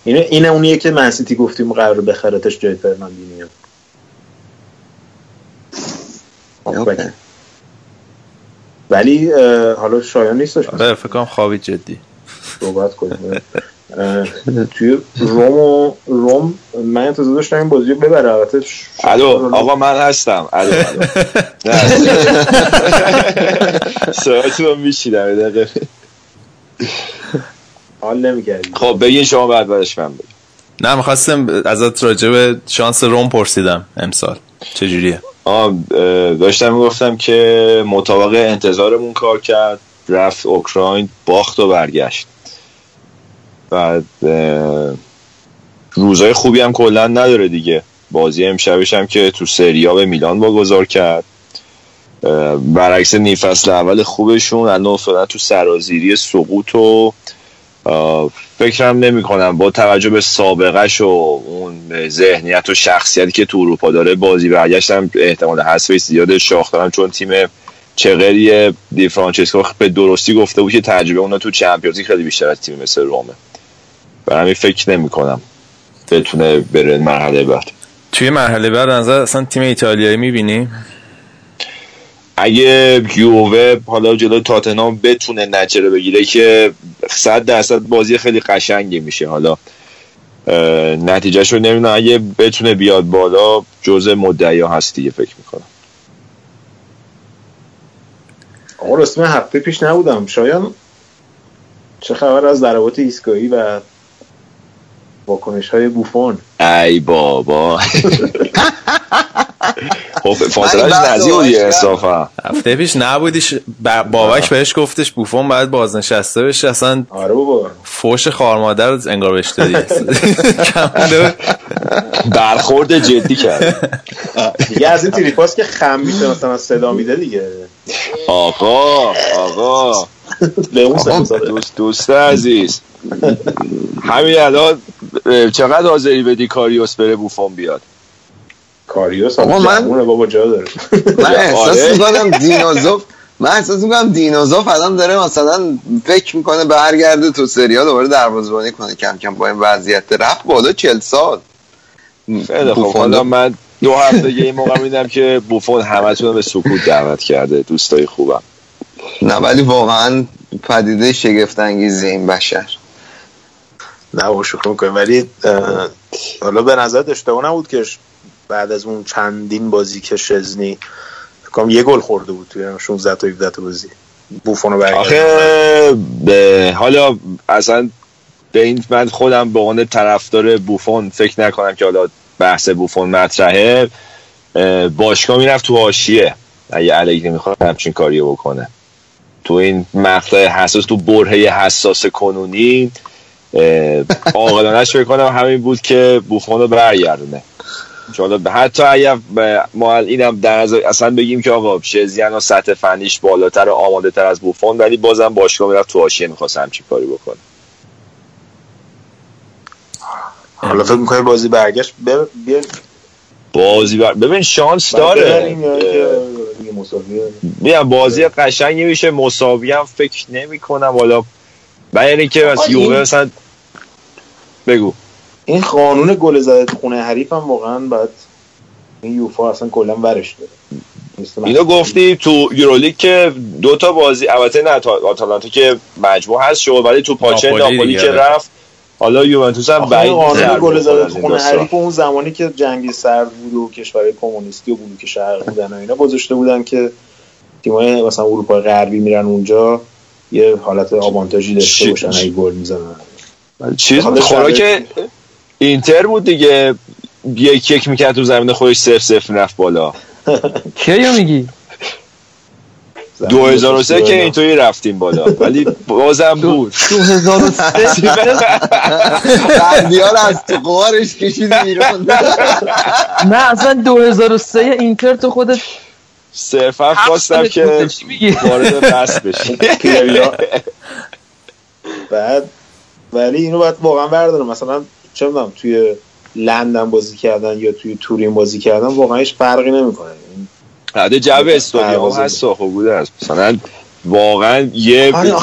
اینه اینه اونیه که منسیتی گفتیم قرار بخرتش جای فرناندینیو. ولی حالا شایان نیستش. آره فکر کنم خوابی جدی. صحبت کنیم. *laughs* توی روم و روم من انتظار داشتم این بازی ببره البته الو آقا من هستم. الو الو. *laughs* سرعتون *laughs* رو میشیدم دقیقه. حال نمی‌کردی. خب بگین شما بعد بعدش من بگین نه می‌خواستم ازت راجع به شانس روم پرسیدم امسال. چجوریه؟ آه داشتم می‌گفتم که مطابق انتظارمون کار کرد رفت اوکراین باخت و برگشت. بعد روزای خوبی هم کلا نداره دیگه. بازی امشبش هم که تو سریا به میلان واگذار کرد. برعکس نیفصل اول خوبشون الان افتادن تو سرازیری سقوط و فکرم نمی کنم با توجه به سابقهش و اون ذهنیت و شخصیتی که تو اروپا داره بازی برگشتم احتمال حذفش زیاد شاخ دارم چون تیم چقری دی فرانچسکو به درستی گفته بود که تجربه اونا تو چمپیونز خیلی بیشتر از تیم مثل رومه. برای همین فکر نمی کنم بتونه بره مرحله بعد. توی مرحله بعد نظر اصلا تیم ایتالیایی می‌بینی؟ اگه یووه حالا جلو تاتنام بتونه نچره بگیره که صد درصد بازی خیلی قشنگی میشه. حالا نتیجهش رو نمی‌دونم. اگه بتونه بیاد بالا جزء مدعی هست دیگه فکر می‌کنم. آقا رسم هفته پیش نبودم. شایان چه خبر از ضربات ایستگاهی و واکنش های بوفون؟ ای بابا. *laughs* خب فاصلهش نزدیک بود یه انصافا هفته پیش نبودیش بابک بهش گفتش بوفون باید بازنشسته بشه اصلا آره بابا. فوش خارمادر انگار بهش دادی. *laughs* برخورد جدی کرد. دیگه از این تریپاس که خم میشه مثلا صدا میده دیگه. آقا آقا. دوست دوست عزیز. همین الان چقدر حاضری بدی کاریوس بره بوفون بیاد؟ کاریوس آقا من بابا جا داره. من *laughs* احساس می‌کنم دینوزوف من احساس می‌کنم دینوزوف الان داره مثلا فکر می‌کنه برگرده تو سریا دوباره دروازه‌بانی کنه. کم کم با این وضعیت رفت بالا 40 سال. خیلی خب حالا من دو هفته این موقع میدم که بوفون همتون به سکوت دعوت کرده. دوستای خوبم. نه ولی واقعا پدیده شگفت انگیزی این بشر. نه با شوخی می‌کنم ولی حالا به نظر اشتباه نبود که بعد از اون چندین بازی که شزنی فکرم یه گل خورده بود توی 16 تا 17 تا بازی. بوفون رو آخه به حالا اصلا به این من خودم به عنوان طرفدار بوفون فکر نکنم که حالا بحث بوفون مطرحه. باشگاه می‌رفت تو حاشیه. اگه علیه می‌خواد همچین کاری بکنه. تو این مقطع حساس تو برهه حساس کنونی عاقلانش فکر کنم همین بود که بوفون رو برگردونه. چون حتی اگر ما اینم در نظر اصلا بگیم که آقا شزیان و سطح فنیش بالاتر و آماده تر از بوفون ولی بازم باشگاه می‌رفت تو حاشیه می‌خواست همچین کاری بکنه. حالا فکر می‌کنی بازی برگشت؟ بیا. بازی بر... ببین شانس داره. میگم بازی قشنگی میشه. مساوی هم فکر نمی کنم حالا یعنی که از یووه مثلا بگو. این قانون گل زده تو خونه حریف هم واقعا بعد این یوفا اصلا کلا ورش داره. اینو گفتی تو یورولیگ که دو تا بازی البته نه آتالانتا که مجموع هست شد ولی تو پاچه ناپولی که رفت حالا یوونتوس هم بعید قانون گل زده تو خونه حریف اون زمانی که جنگ سرد بود و کشورهای کمونیستی و بلوک شرق بودن و اینا گذاشته بودن که تیمای مثلا اروپا غربی میرن اونجا یه حالت آوانتاژی داشته باشن اگه گل می‌زنن. چیز خوراک اینتر بود دیگه. یک یک می‌کرد تو زمین خودش صفر صفر رفت بالا. *laughs* کیو میگی؟ 2003 که اینطوری رفتیم بالا. ولی بازم بود. 2003 *laughs* بندیار از تو قوارش کشید بیرون *laughs* نه اصلا 2003 اینتر تو خودت صرفا خواستم که وارد بس بشی. بعد ولی اینو باید واقعا بردارم. مثلا چه می‌دونم توی لندن بازی کردن یا توی تورین بازی کردن واقعا هیچ فرقی نمی‌کنه. حد جو استادیوم هست خوب بوده است مثلا واقعا یه کلا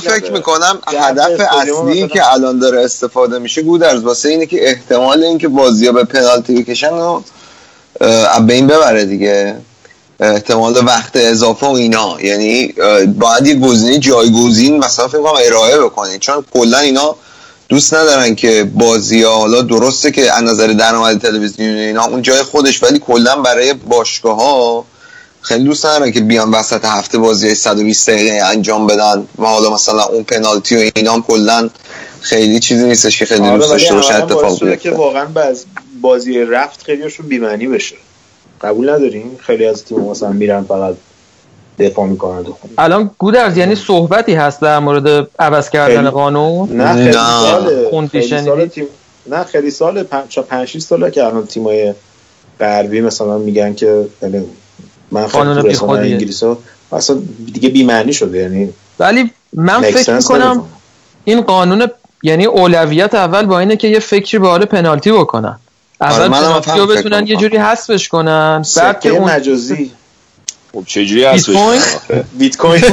فکر می‌کنم هدف اصلی که الان داره استفاده میشه گودرز. واسه اینه که احتمال اینکه بازی ها به پنالتی بکشن و به این ببره دیگه. احتمال وقت اضافه و اینا. یعنی باید یه گزینه جایگزین مثلا فکر کنم ارائه بکنید چون کلا اینا دوست ندارن که بازی ها حالا درسته که از نظر درآمد تلویزیونی اینا اون جای خودش ولی کلا برای باشگاه ها خیلی دوست ندارن که بیان وسط هفته بازی 120 دقیقه انجام بدن و حالا مثلا اون پنالتی و اینا هم کلا خیلی چیزی نیستش که خیلی دوست داشته باشه اتفاق بیفته. که واقعا بازی رفت خیلیشون بی‌معنی بشه. قبول نداریم خیلی از تیم مثلا میرن فقط دفاع می‌کنن الان گودرز یعنی صحبتی هست در مورد عوض کردن قانون؟ نه خیلی سال خیلی سال تیم نه خیلی سال 5 6 ساله که الان تیمای غربی مثلا میگن که یعنی من قانون بی خودی انگلیس ها اصلا دیگه بی معنی شده یعنی ولی من فکر می‌کنم این قانون یعنی اولویت اول با اینه که یه فکری به حال پنالتی بکنن. اول پنالتی رو بتونن یه جوری حذفش کنن بعد که اون مجازی. خب چجوری هست بیت کوین؟ *laughs*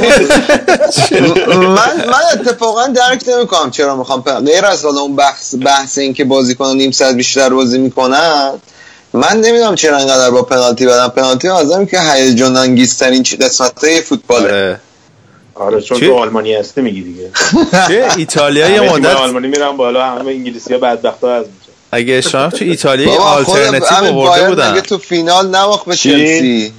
من من اتفاقا درک نمی‌کنم چرا می‌خوام غیر از حالا اون بحث بحث این که بازیکن نیم ساعت بیشتر بازی می‌کنن من نمی‌دونم چرا انقدر با پنالتی بدن. پنالتی آزم که هیجان انگیزترین قسمت فوتباله. آره. چون تو آلمانی هستی میگی دیگه. *laughs* چه ایتالیا یه مدت آلمانی میرن بالا همه انگلیسی ها بدبختا از اگه اشتباه تو ایتالیا آلترناتیو آورده بودن. تو فینال نواخت به چلسی.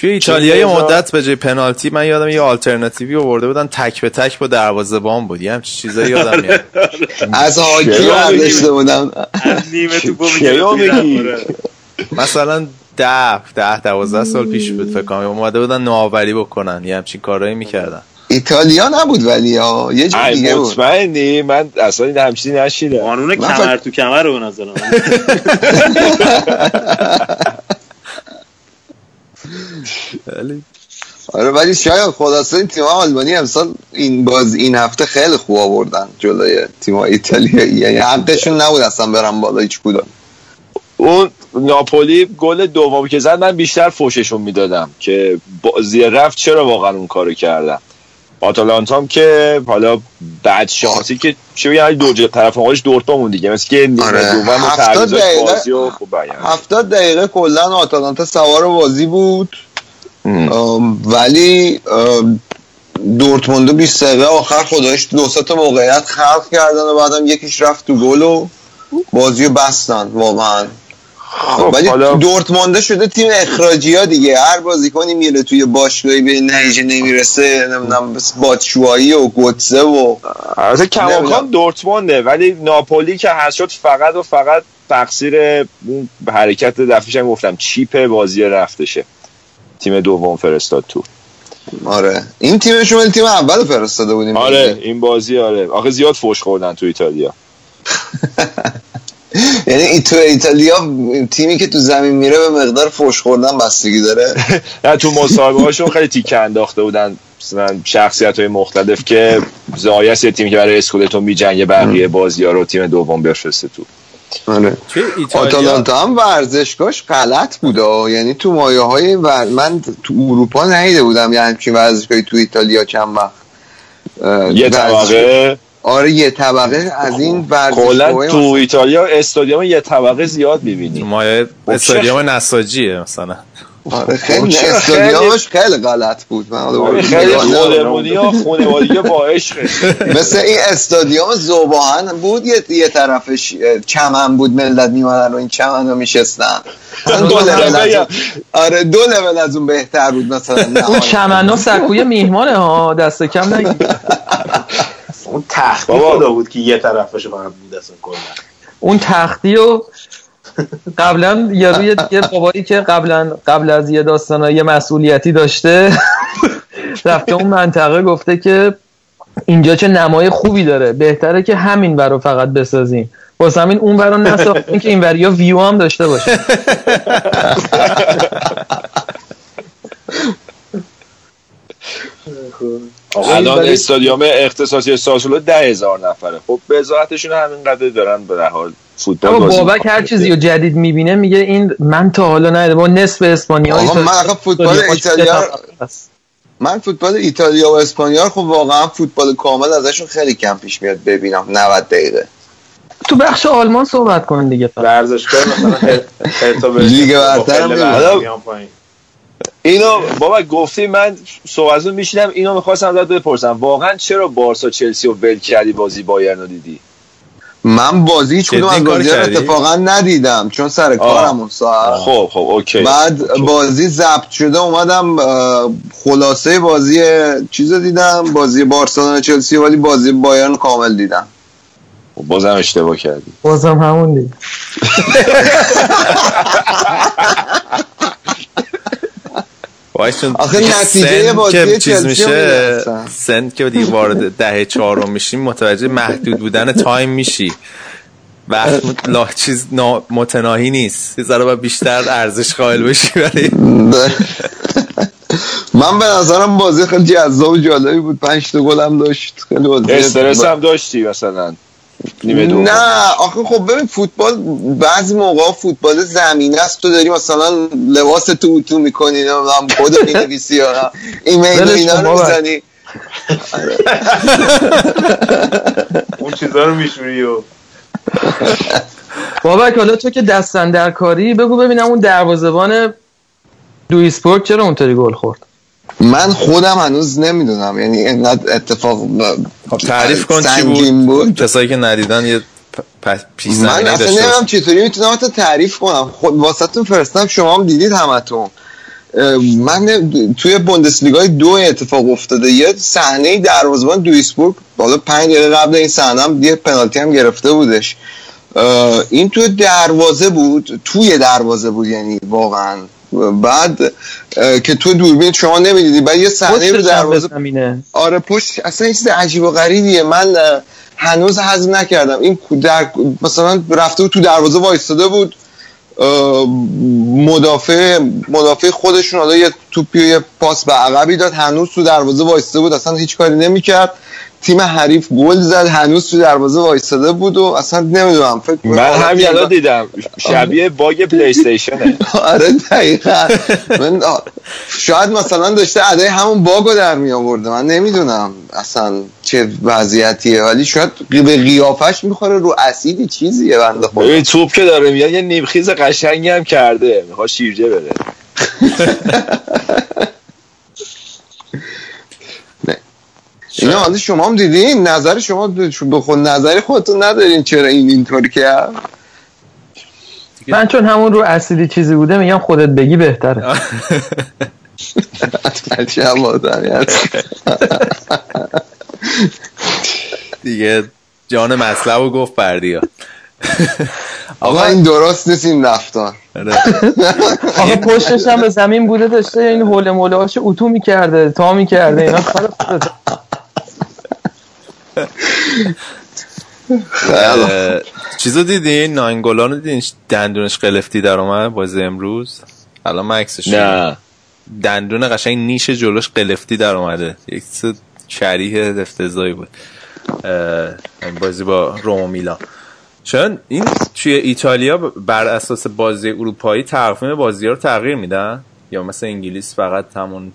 توی ایتالیا یه مدت به جای پنالتی من یادم یه آلترناتیوی آورده بودن تک به تک با دروازه‌بان بود یه همچین چیزایی یادم میاد. *laughs* از هاکی برداشته بودم. نیمه تو *laughs* مثلا ده ده دوازده سال پیش بود فکر کنم. اومده بودن نوآوری بکنن. یه همچین کارهایی می‌کردن. ایتالیا نبود ولی ها. یه جور دیگه بود. مطمئنی؟ من اصلا این همچینی نشیدم. قانون کمر تو کمر رو به نظرم. *laughs* آره ولی شاید خلاصه این تیم آلمانی امسال این باز این هفته خیلی خوب آوردن جلوی تیم ایتالیایی یعنی حقشون نبود اصلا برن بالا هیچ کدوم. اون ناپولی گل دوم که زد من بیشتر فوششون می‌دادم که بازی رفت چرا واقعا اون کارو کردم آتالانتا هم که حالا بعد شانسی که چه بگم دو طرف مقابلش دورتموند دیگه مثل که آره. دوم هفتاد دقیقه هفتاد دقیقه کلا آتالانتا سوار بازی بود. ولی دورتموند 20 دقیقه آخر خدایش دو تا موقعیت خلق کردن و بعدم یکیش رفت تو گل و بازی رو بستن واقعا. خب ولی حالا... دورتمونده شده تیم اخراجی ها دیگه. هر بازیکنی میره توی باشگاهی به نتیجه نمی‌رسه نمی‌دونم باتشوایی و گوتزه و البته کماکان دورتمونده ولی ناپولی که هست شد فقط و فقط تقصیر اون حرکت دفعش هم گفتم چیپ بازی رفتشه. تیم دوم فرستاد تو. آره. این تیمش ولی تیم اول فرستاده بودیم. آره این بازی آره. آخه زیاد فوش خوردن تو ایتالیا. *laughs* یعنی تو ایتالیا تیمی که تو زمین میره به مقدار فوش خوردن بستگی داره. *laughs* نه تو مصاحبه هاشون خیلی تیکه انداخته بودن. مثلا شخصیت های مختلف که زایست یه تیمی که برای اسکودتو می جنگه بقیه بازی ها رو تیم دوم بفرسته تو. آره. آتالانتا هم ورزشگاهش غلط بود یعنی تو مایه های ور... من تو اروپا نیده بودم یعنی همچین ورزشگاهی تو ایتالیا چند وقت. یه طبقه؟ آره یه طبقه از این ورزشگاه تو ایتالیا استادیوم یه طبقه زیاد می‌بینی. مایه استادیوم نساجیه مثلا. آره خیلی استادیومش خیلی؟ غلط بود. من خیلی خودمونی ها خانوادگی با عشق مثل این استادیوم زوباهن بود یه, یه طرفش چمن بود ملت میمدن و این چمن رو میشستن. *laughs* دو لول آره دو لول از اون بهتر بود مثلا. *laughs* اون چمن ها سکوی میهمانه ها دست کم نگید اون تختی خدا بود که یه طرفش فقط بود اصلا کلا. اون تختی و قبلا یه روی یه بابایی که قبلا قبل از یه داستان یه مسئولیتی داشته *laughs* رفته اون منطقه گفته که اینجا چه نمای خوبی داره. بهتره که همین برو فقط بسازیم. واسه همین اون برا نساختیم که این وریا ویو هم داشته باشه. الان استادیوم اختصاصی ساسولو ده هزار نفره. خب به همین قدر دارن به حال فوتبال بازی بابک هر چیزی رو جدید می‌بینه میگه این من تا حالا ندیده با نصف اسپانیا آقا من فوتبال ایتالیا من فوتبال ایتالیا و اسپانیا خب واقعا فوتبال کامل ازشون خیلی کم پیش میاد ببینم 90 دقیقه. تو بخش آلمان صحبت کن دیگه. ورزشگاه مثلا لیگ برتر اینو بابا گفتی من صحبتتون میشینم اینو می‌خواستم ازت بپرسم. واقعا چرا بارسا چلسی و ول کردی بازی بایرن رو دیدی؟ من بازی هیچ کدوم از بازی اتفاقا ندیدم چون سر کارم اون ساعت. خب خب OK. بعد OK. بازی ضبط شده اومدم خلاصه بازی چیز دیدم بازی بارسلونا چلسی ولی بازی بایرن کامل دیدم. بازم اشتباه کردی. بازم همون دید *laughs* آخه نتیجه بازی چیز میشه سن که دیگه وارد دهه چهارم میشیم متوجه محدود بودن time میشی. وقت لا چیز متناهی نیست. یه ذره بیشتر ارزش قائل بشی ولی *laughs* من به نظرم بازی خیلی جذاب و جالبی بود. پنج تا گل هم داشت. خیلی استرس هم داشتی مثلا. نه آخه خب ببین فوتبال بعضی موقع فوتبال زمینه است. تو داری مثلا لباستو اتو می‌کنی نمی‌دونم کد می‌نویسی یا ایمیل اینا رو می‌زنی. *laughs* اون چیزا رو میشوری و. بابک حالا تو که دستن در کاری بگو ببینم اون دروازه‌بان دوی اسپورت چرا اونطوری گل خورد؟ من خودم هنوز نمی‌دونم. یعنی اینقدر اتفاق تعریف کن چی بود, بود. کسایی که ندیدن یه پیش من اصلا نمی‌دونم چطوری می‌تونم حتی تعریف کنم. خود واسهتون فرستم شما هم دیدید همتون. من توی بوندسلیگای دو اتفاق افتاده. یه صحنه دروازه‌بان دویسبورگ بالا 5 دقیقه قبل این صحنه هم یه پنالتی هم گرفته بودش. این توی دروازه بود توی دروازه بود یعنی واقعا. بعد که تو دوربین شما نمی‌دیدی. بعد یه صحنه رو دروازه آره پشت اصلا چیز عجیب و غریبیه. من هنوز حذف نکردم. این در مثلا رفته بود تو دروازه وایستاده بود. مدافع مدافع خودشون حالا یه توپی یه پاس به عقبی داد. هنوز تو دروازه وایستاده بود. اصلا هیچ کاری نمی‌کرد. تیم حریف گل زد. هنوز تو دروازه وایستاده بود و اصلا نمی‌دونم فکر من همین الان دیدم. شبیه باگ پلی استیشنه *laughs* آره دقیقاً. من شاید مثلا داشته ادای همون باگو در می آورده من نمی‌دونم اصلا. چه وضعیتیه. ولی شاید به قیافش می‌خوره رو اسیدی چیزیه بنده خدا. این توپ که داره میاد یه نیمخیز قشنگی هم کرده. می‌خواد شیرجه بره *laughs* اینا حالا شما هم دیدین؟ نظر شما به خود نظری خودتون ندارین چرا این اینطور کرد من چون همون رو اصیلی چیزی بوده میگم خودت بگی بهتره. *laughs* *laughs* دیگه جان مطلب رو گفت بردیا آقا این درست نیست این رفتار. آقا پشتش هم به زمین بوده داشته این حول موله هاش اتو می‌کرده تا می‌کرده اینا خودت چیزو دیدین؟ ناینگولان رو دیدین؟ دندونش قلفتی در اومد بازی امروز؟ الان من عکسش نه. دندون قشنگ نیش جلوش قلفتی در اومده. یک شریح افتضاحی بود. بازی با روم و میلان. چون این توی ایتالیا بر اساس بازی اروپایی تقویم بازی رو تغییر میدن؟ یا مثل انگلیس فقط همون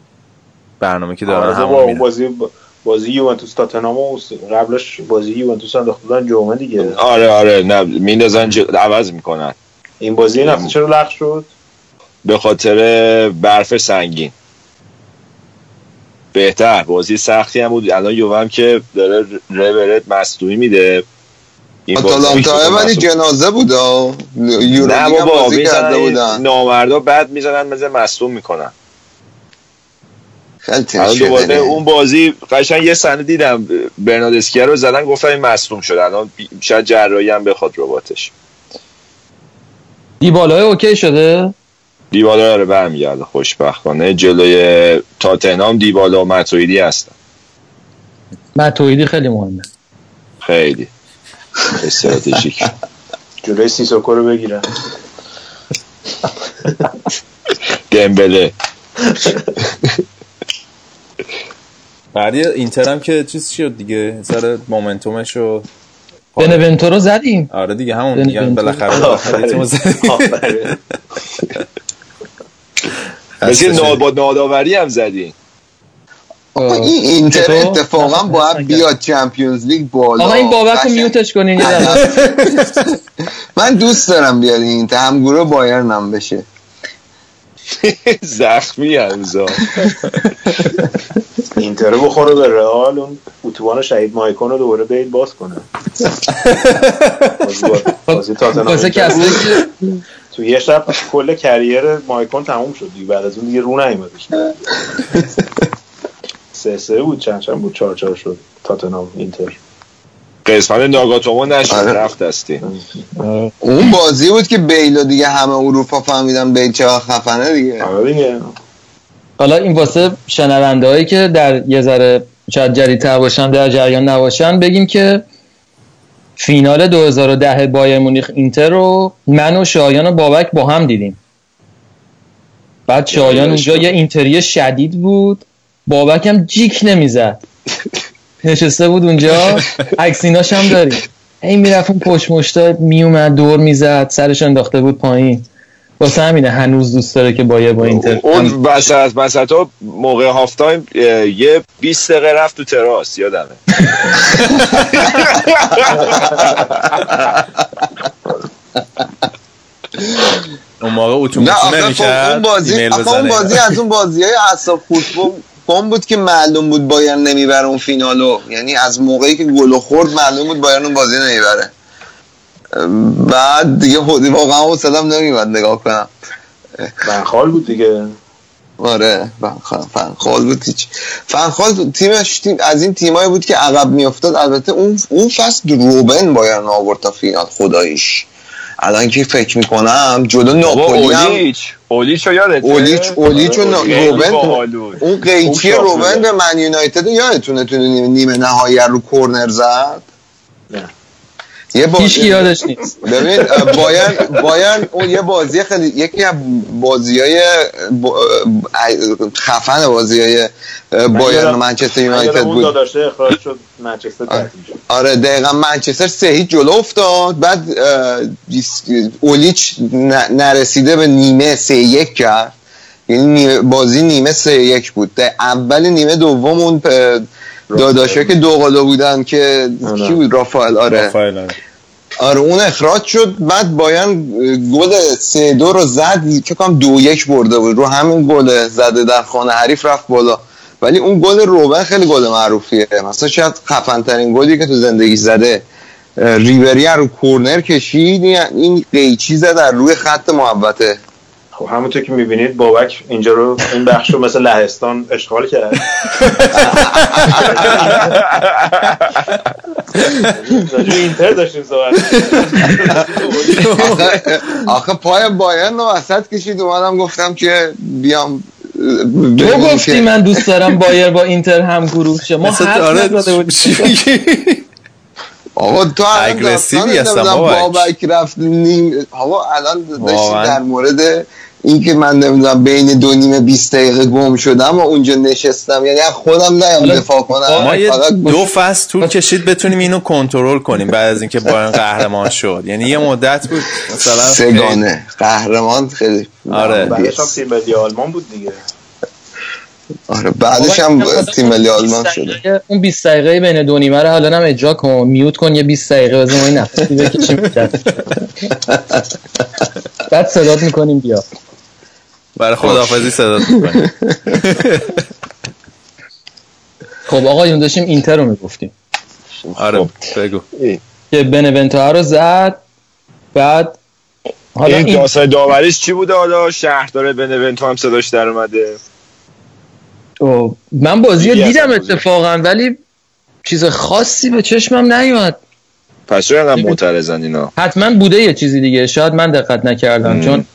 برنامه که دارن آره همون میدن بازی بازی یوونتوس تاتنهام قبلش بازی یوونتوس انداخته بودن جمعه دیگه. آره آره نه میندازن. عوض می‌کنن. این بازی این هفته چرا لغو شد؟ به خاطر برف سنگین. بهتر. بازی سختی هم بود. الان یووه هم که داره ربرت مصدومی میده. این آتالانتا ولی. جنازه بود. نه بابا بازی کرده بودن. نامردا بعد می‌زنن مثل مصدوم می‌کنن. خیلی. دوباره اون بازی قشنگ یه صحنه دیدم. برنادسکیا رو زدن گفتن این مصدوم شد الان شاید جراحی هم بخواد رباتش. دیبالای اوکی شده؟ دیبالا داره برمیگرده خوشبختانه. جلوی تاتنهام دیبالا و متویدی هستن. متویدی خیلی مهمه. خیلی. استراتژیک. *laughs* جلوی سیسوکو رو بگیرن. دمبله. بعد یه اینتر هم که چیز شد دیگه سر مومنتومش و بنونتو رو زدیم. آره دیگه همون دیگه. بالاخره بالاخره زدیم. *laughs* مثل نا- با ناداوری هم زدین آقا این اینتر؟ اتفاقا باید. بیاد چمپیونز لیگ بالا آقا این بابک رو. میوتش کنین. *laughs* من دوست دارم بیاد این اینتر همگروه بایرن هم بشه *laughs* زخمی هنوزا *laughs* اینتر رو بخوره به رئال اون اتوبان شهید مایکون رو دوباره بیل باز کنه واسه. کسایی که تو یه شب کل کریر مایکون تموم شد دیگه. بعد از اون دیگه رو نیومدش. سه سه بود چند چند بود؟ چهار چهار شد. تاتنهام اینتر. قسمت ناگاتومو نشد. آره. رفت دستی. اون بازی بود که بیلو دیگه همه اروپا فهمیدن بیل چقدر خفنه دیگه. آره دیگه. حالا این واسه شنونده هایی که در یه ذره شاید جدیدتر باشن در جریان نباشن بگیم که فینال 2010 بایر مونیخ اینتر رو من و شایان و بابک با هم دیدیم. بعد شایان اونجا یه اینتری شدید بود. بابک هم جیک نمی‌زد. نشسته بود اونجا. عکسیناش هم داریم. هی می‌رفت اون پشت مشتا میومد دور می‌زد سرش انداخته بود پایین. واسه همینه هنوز دوست داره که بایرن با اینتر اون وسط وسط ها موقع half time یه 20 دقیقه رفت تو تراس یادمه. اون موقع آخه خب نمی‌کرد اون بازی اون. بازی از اون بازی های اصلا فوتبال فوتبال بود که معلوم بود بایرن نمی‌بره اون فینالو. یعنی از موقعی که گل خورد معلوم بود بایرن اون بازی نمی‌بره. بعد دیگه خودی واقعا حوصله‌ام نمیومد نگاه کنم. بنخال بود دیگه. آره فنخال فنخال بود هیچ. فنخال تیمش تیم از این تیمایی بود که عقب میافتاد. البته اون اون فصل روبن بایرن آورد تا فینال. خداییش. الان که فکر می‌کنم بابا ناپولی هم اولیچ. اولیچ یادته؟ اولیچ اولیچ و روبن. اون قیچی روبن به من یونایتد یادتونه تو نیمه نهایی رو کرنر زد. یه با... هیچ کی یادش نیست. ببین اه، بایرن بایرن اون یه بازی خیلی یکی از بازی های خفن بازی های بایرن و منچستر من یونایتد بود. اخراج شد منچستر شد آره دقیقا منچستر سه هیچ جلو افتاد. بعد اولیچ نرسیده به نیمه سه یک کرد. یعنی نیمه- بازی نیمه سه یک بود. اول نیمه دوم اون اه، داداشا که دوقلو بودن که آره. کی بود؟ رافائل آره. رافائل، آره. آره اون اخراج شد بعد بایان گل سه دو رو زد فکر کنم دو یک برده بود. رو همین گل زده در خانه حریف رفت بالا. ولی اون گل روبن خیلی گل معروفیه. مثلا شاید خفن ترین گلی که تو زندگی زده. ریبری رو کورنر کشید این- این قیچی زد در روی خط محوطه. خب همونطور که می‌بینید بابک اینجا رو این بخش رو مثل لهستان اشغال کرد اینتر داشتیم صحبت آخه, پای بایان رو وسط کشید اومدم گفتم که بیام تو گفتی من دوست دارم بایر با اینتر هم گروه شه ما حرف آره،؟ آقا تو الان اگریسیوی نمی‌دونم بابک. رفت نیم آقا الان داشتی. در مورد این که من نمی‌دونم بین دو نیمه 20 دقیقه گم شدم و اونجا نشستم. یعنی خودم نیام دفاع کنم. ما یه فقط دو فصل طول کشید بتونیم اینو کنترل کنیم بعد از اینکه بایرن قهرمان شد. یعنی یه مدت بود. مثلا سگانه قهرمان خیلی آره. بعدش هم تیم ملی آلمان بود دیگه. آره بعدش هم تیم ملی آلمان شده. اون 20 دقیقه بین دو نیمه رو حالا هم اجرا کن. میوت کن یه 20 دقیقه بزن ما این نفسی بکشیم. *laughs* بعد صدات می‌کنیم بیا. برای خداحافظی صدا *laughs* خب آقایون داشتیم اینتر رو می‌گفتیم. آره بگو. که بنونتو رو زد بعد حالا این داستان داوریش چی بوده حالا؟ شهردار بنونتو هم صداش در اومده. من بازی رو دیدم؟ اتفاقا ولی چیز خاصی به چشمم نیومد. پس چرا معترضن اینا؟ حتما بوده یه چیزی دیگه. شاید من دقت نکردم. چون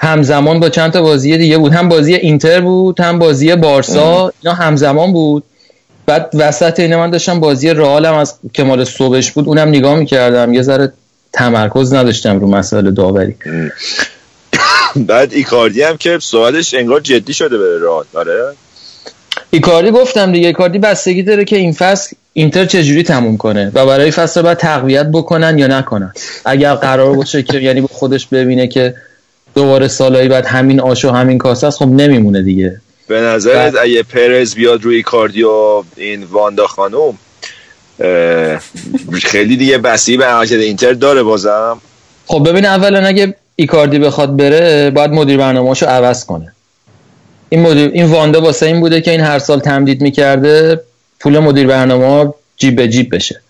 همزمان با چند تا بازی دیگه بود. هم بازی اینتر بود هم بازی بارسا. اینا همزمان بود. بعد وسط اینه من داشتم بازی رئالم از که مال صبحش بود. اونم نگاه می‌کردم. یه ذره تمرکز نداشتم رو مسائل داوری. *coughs* بعد ایکاردی هم که سوالش انگار جدی شده به راد آره. ایکاردی گفتم دیگه. ایکاردی بستگی داره که این فصل اینتر چجوری تموم کنه و برای فصل بعد تقویت بکنن یا نکنن. اگر قرار باشه که یعنی خودش ببینه که دوباره سالایی بعد همین آش و همین کاسه است خب نمیمونه دیگه. به نظرت اگه پرز بیاد روی ایکاردی و این واندا خانوم اه، خیلی دیگه بسی به عملکرد اینتر داره بازم. خب ببین اولا اگه ایکاردی بخواد بره باید مدیر برنامه‌اشو عوض کنه. این مدیر این واندا واسه این بوده که این هر سال تمدید می‌کرده پول مدیر برنامه جیب به جیب بشه.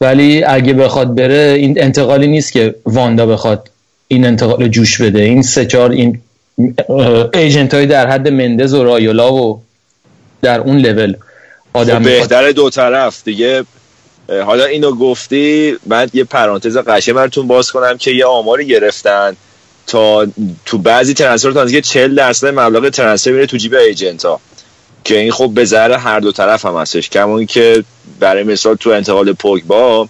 ولی اگه بخواد بره این انتقالی نیست که واندا بخواد این انتقال جوش بده. این سه چهار این ایجنت های در حد مندز و رایولا و در اون لول. آدم خب بهتر دو طرف دیگه. حالا اینو گفتی من یه پرانتز قشنگ براتون باز کنم که یه آماری گرفتن تا تو بعضی ترنسفر تا نزدیک 40 درصد مبلغ ترنسفر میره تو جیب ایجنت ها که این خب به ضرر هر دو طرف هم هستش. کما که برای مثال تو انتقال پوگبا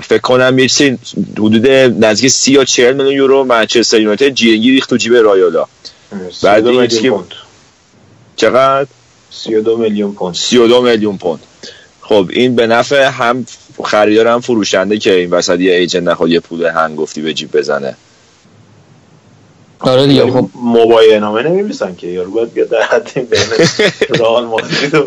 فکر کنم یه چیزی حدود نزدیک 30 یا 40 میلیون یورو منچستر یونایتد جیرینگی ریخت تو جیب رایولا بعد 32 این چی که- میلیون پوند. چقدر؟ 32 میلیون پوند. 32 میلیون پوند. خب این به نفع هم خریدار هم فروشنده که این وسط یه ایجنت نخواد یه پول هنگفتی به جیب بزنه. آره دیگه خب. موبایل نامه نمی‌نویسن که یارو باید بیاد در حد این بین رئال مادرید و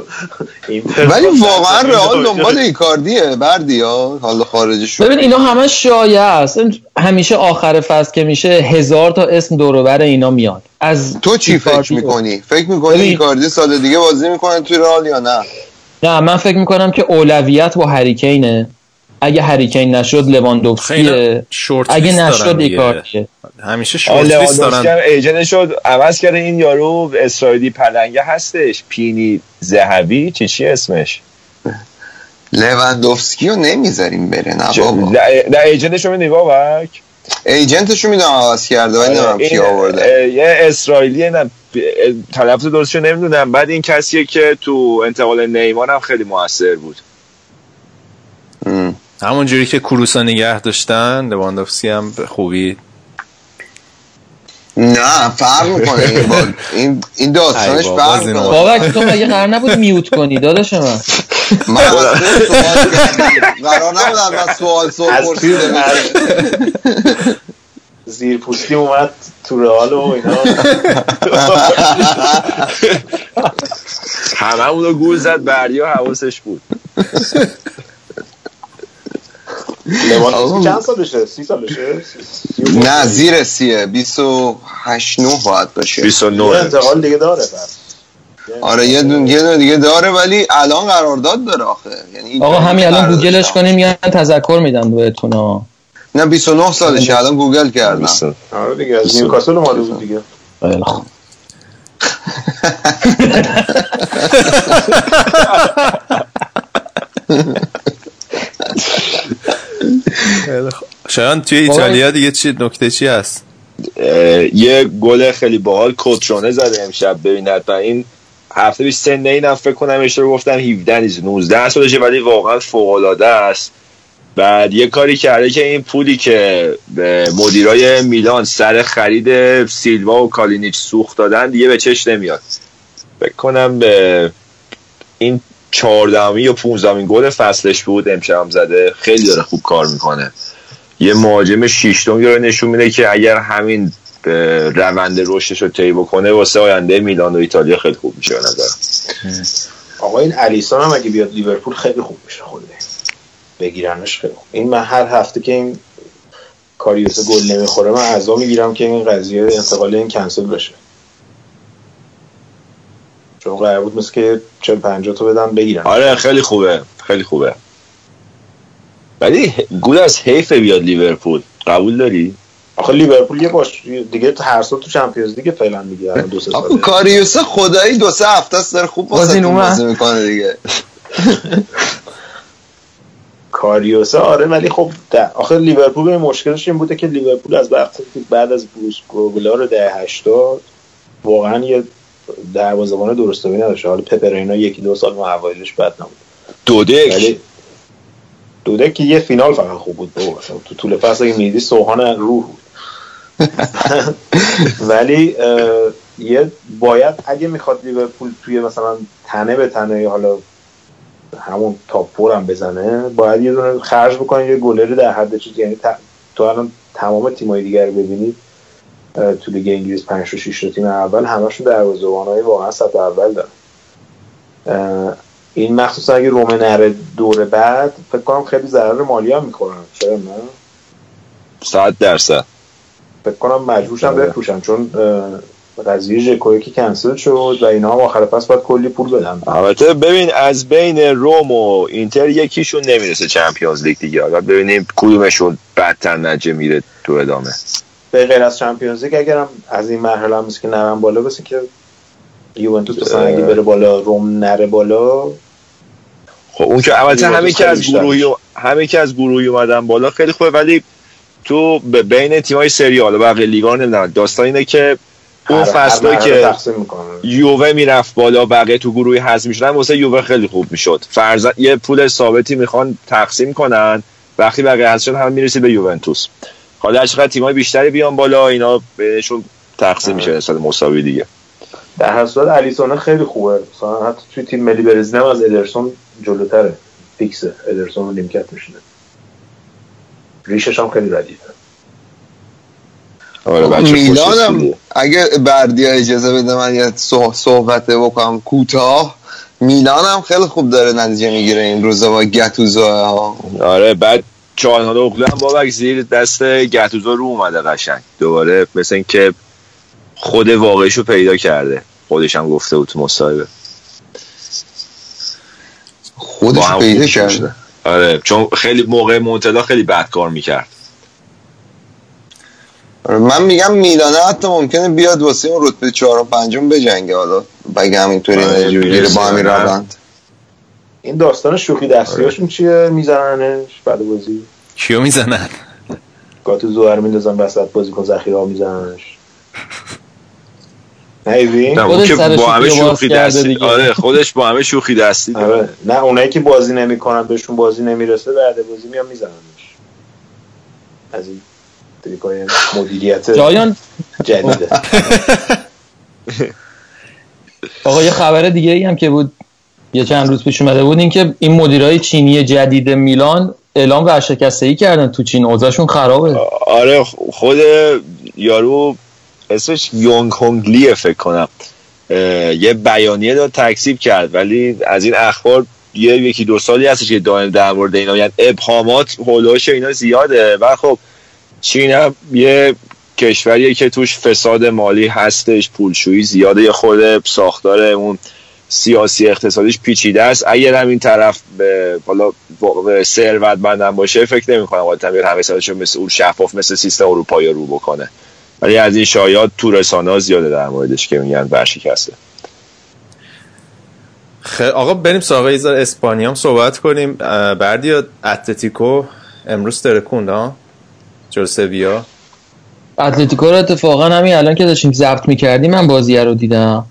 اینتر. ولی واقعا باشه. رئال دنبال ایکاردیه بردیا حالا خارجش شد ببین اینا همه شایعه است. این همیشه آخر فصل که میشه هزار تا اسم دوروبر اینا میاد. از تو چی فکر می‌کنی؟ فکر می‌کنی ببین- ایکاردی سال دیگه بازی می‌کنه توی رئال یا نه؟ نه من فکر می‌کنم که اولویت با هریکینه. اگه هریکین نشد لواندوفسکیه شورت اگه نشد دیگه. ایکاردیه همیشه شورت لیست دارن. ایجنت شد. عوض کرده این یارو اسرائیلی پلنگه هستش. پینی زهوی چی چی اسمش؟ لوندوفسکی رو نمی‌ذاریم بره نه بابا. در ایجنتش رو میدی بابک ایجنتشو می‌دونم عوض کرده ولی نمی‌دونم این، کی آورده یه اسرائیلی نه تلفظ درستشو نمی‌دونم. بعد این کسیه که تو انتقال نیمار هم خیلی موثر بود. همون جوری که کروسا نگه داشتن لواندوفسکی هم به خوبی نه فرق می‌کنه. این با این این داستانش فرق می‌کنه. بابک تو مگه قرار نبود میوت کنی داداش من؟ من. قرار نبود از من سوال سوال پرسیده. زیر پوستی اومد تو رئال و اینا. *laughs* همه اونو گول زد بردیا حواسش بود. لواندوفسکی چند سالشه؟ سی سی و نه زیر سیه. 28 9 باید باشه. 29 یه انتقال دیگه داره پس آره یه دونه یه دونه دیگه داره ولی الان قرارداد داره آخه. یعنی آقا همین الان گوگلش. کنیم میان تذکر میدن بهتون ها. نه 29 سالشه. الان گوگل کردم. آره دیگه از نیوکاسل اومده بود دیگه. خیلی خوب. *laughs* *laughs* شایان توی ایتالیا دیگه چی نکته چی هست؟ یه گل خیلی باحال کوترونه زده امشب. ببین حتما این هفته پیش سن اینم فکر کنم اشتباه گفتم 17 نیست 19 سالشه ولی واقعا فوق العاده است. بعد یه کاری کرده که این پولی که به مدیرای میلان سر خرید سیلوا و کالینیچ سوخت دادن دیگه به چش نمیاد. فکر کنم به این چهاردهمی و پونزدهمین گل فصلش بود امشب زده. خیلی داره خوب کار می‌کنه. یه مهاجم شیشتم داره نشون میده که اگر همین روند رشدش رو طی بکنه واسه آینده میلان و ایتالیا خیلی خوب میشه به نظر آقا این الیسون هم اگه بیاد لیورپول خیلی خوب میشه خوده بگیرنش خیلی خوب. این من هر هفته که این کاریوس گل نمی‌خوره من اعضا می‌گیرم که این قضیه انتقال این کنسل بشه. چون قرار بود مثل که چه 50 تو بدم بگیرن آره خیلی خوبه خیلی خوبه. ولی گول از حیف بیاد لیورپول. قبول داری؟ آخه لیورپول یه باش دیگه هر سال تو چمپیونز لیگ فعلا میگه دو سه ساله کاریوس خدایی دو سه هفته است داره خوب بازی بازی می‌کنه دیگه. کاریوسا آره ولی خب آخه لیورپول به مشکلش این بوده که لیورپول از وقتی بعد از بروس گروگلا رو ده 80 واقعا یه دروازه‌بان درستابی نداشته. حالا پپرینا یکی دو سال ما اوایلش بد نبود. دودک؟ ولی دودک که یه فینال فقط خوب بود تو طول فصل اگه میدی سوهان روح بود. *laughs* ولی یه باید اگه می‌خواد لیورپول توی مثلا تنه به تنه حالا همون تاپ فور هم بزنه باید یه دونه خرج بکنه یه گلری در حد چیز یعنی تو الان تمام تیمای دیگر رو ببینید تو لیگ انگلیس 5 و 6 تیم اول همشون دروازه‌بانای واقعا سطح اول دارن. این مخصوصا اگه رومه نره دور بعد فکر کنم خیلی ضرر مالی هم می‌خورن. چرا نه؟ 100 درصد. فکر کنم مجبورشن بفروشن چون قضیه ژکوی که کنسل شد و اینا هم آخر پس باید کلی پول بدن. البته ببین از بین روم و اینتر یکیشون نمی‌رسه چمپیونز لیگ دیگه. حالا ببینیم کدومشون بدتر نجه میره تو ادامه. به غیر از چمپیونز لیگ اگرم از این مرحله هم که نرم بالا بسه که یوونتوس مثلا اگه بره بالا روم نره بالا. خب اون که البته همین که از گروهی همین که از گروهی اومدن بالا خیلی خوبه ولی تو بین تیمای سری حالا بقیه لیگا نمی‌دونم. داستان اینه که اون فصلی که یووه می‌رفت بالا بقیه تو گروهی حذف می‌شدن واسه یووه خیلی خوب می‌شد. فرض یه پول ثابتی می‌خوان تقسیم کنن وقتی بقیه حذف شدن هم می‌رسید به یوونتوس. حالا هر چقدر تیمای بیشتری بیان بالا اینا بهشون تقسیم میشه نسبت مساوی دیگه. در هر صورت الیسون خیلی خوبه. مثلا حتی توی تیم ملی برزیل هم از ادرسون جلوتره. فیکسه ادرسون رو نیمکت میشینه. ریشش هم خیلی ردیفه آره میلان هم اگه بردیا اجازه بده من یه صحبت بکنم. کوتاه. میلان هم خیلی خوب داره نتیجه می‌گیره این روزا با گتوزو ها. آره بعد چهارنال اقلی هم بابک زیر دست گتوزو رو اومده قشنگ. دوباره مثل اینکه خود واقعیشو پیدا کرده. خودش هم گفته بود تو مصاحبه. خودش پیدا کرده. آره چون خیلی موقع منتلا خیلی بد کار می‌کرد. آره، من میگم میلانه حتی ممکنه بیاد واسه اون رتبه چهار و پنجم بجنگه حالا. بگه همینطوری آره با همین روند. این داستان شوخی دستیاشون چیه؟ میزننش بعد بازی. کیو می‌زنن؟ گاتو زوهر میندازن وسط بازی کن ذخیره ها میزننش. نه که با همه شوخی دستی آره خودش با همه شوخی دستی آره. نه اونایی که بازی نمی‌کنن بهشون بازی نمی‌رسه بعد بازی میان میزننش. از این تریکای مدیریت جایان. جدیده. *laughs* آقا یه خبر دیگه ای هم که بود. یه چند روز پیش اومده بود اینکه این مدیرای چینی جدید میلان اعلام ورشکستگی کردن تو چین اوضاعشون خرابه. آره خود یارو اسمش یونگ هونگ لیه فکر کنم. یه بیانیه داد تکسیب کرد ولی از این اخبار یه یکی دو سالی هستش که دائم در مورد اینا یعنی ابهامات هولوش اینا زیاده. و خب چین هم یه کشوریه که توش فساد مالی هستش پولشویی زیاده. یه خورده ساختار اون سیاسی اقتصادیش پیچیده است. اگر هم این طرف به حالا ثروتمندم باشه فکر نمی کنم حالت همه سالشون مثل اون شفاف مثل سیستم اروپایی رو بکنه. ولی از این شایعات تو رسانه ها زیاده در موردش که میگن ورشکسته. خیلی آقا بریم سراغ ایزار اسپانیا هم صحبت کنیم. بردیا اتلتیکو؟ امروز ترکوند ها؟ جل سویا اتلتیکو رو اتفاقا همین الان که داشتیم ضبط می‌کردیم من بازی رو دیدم.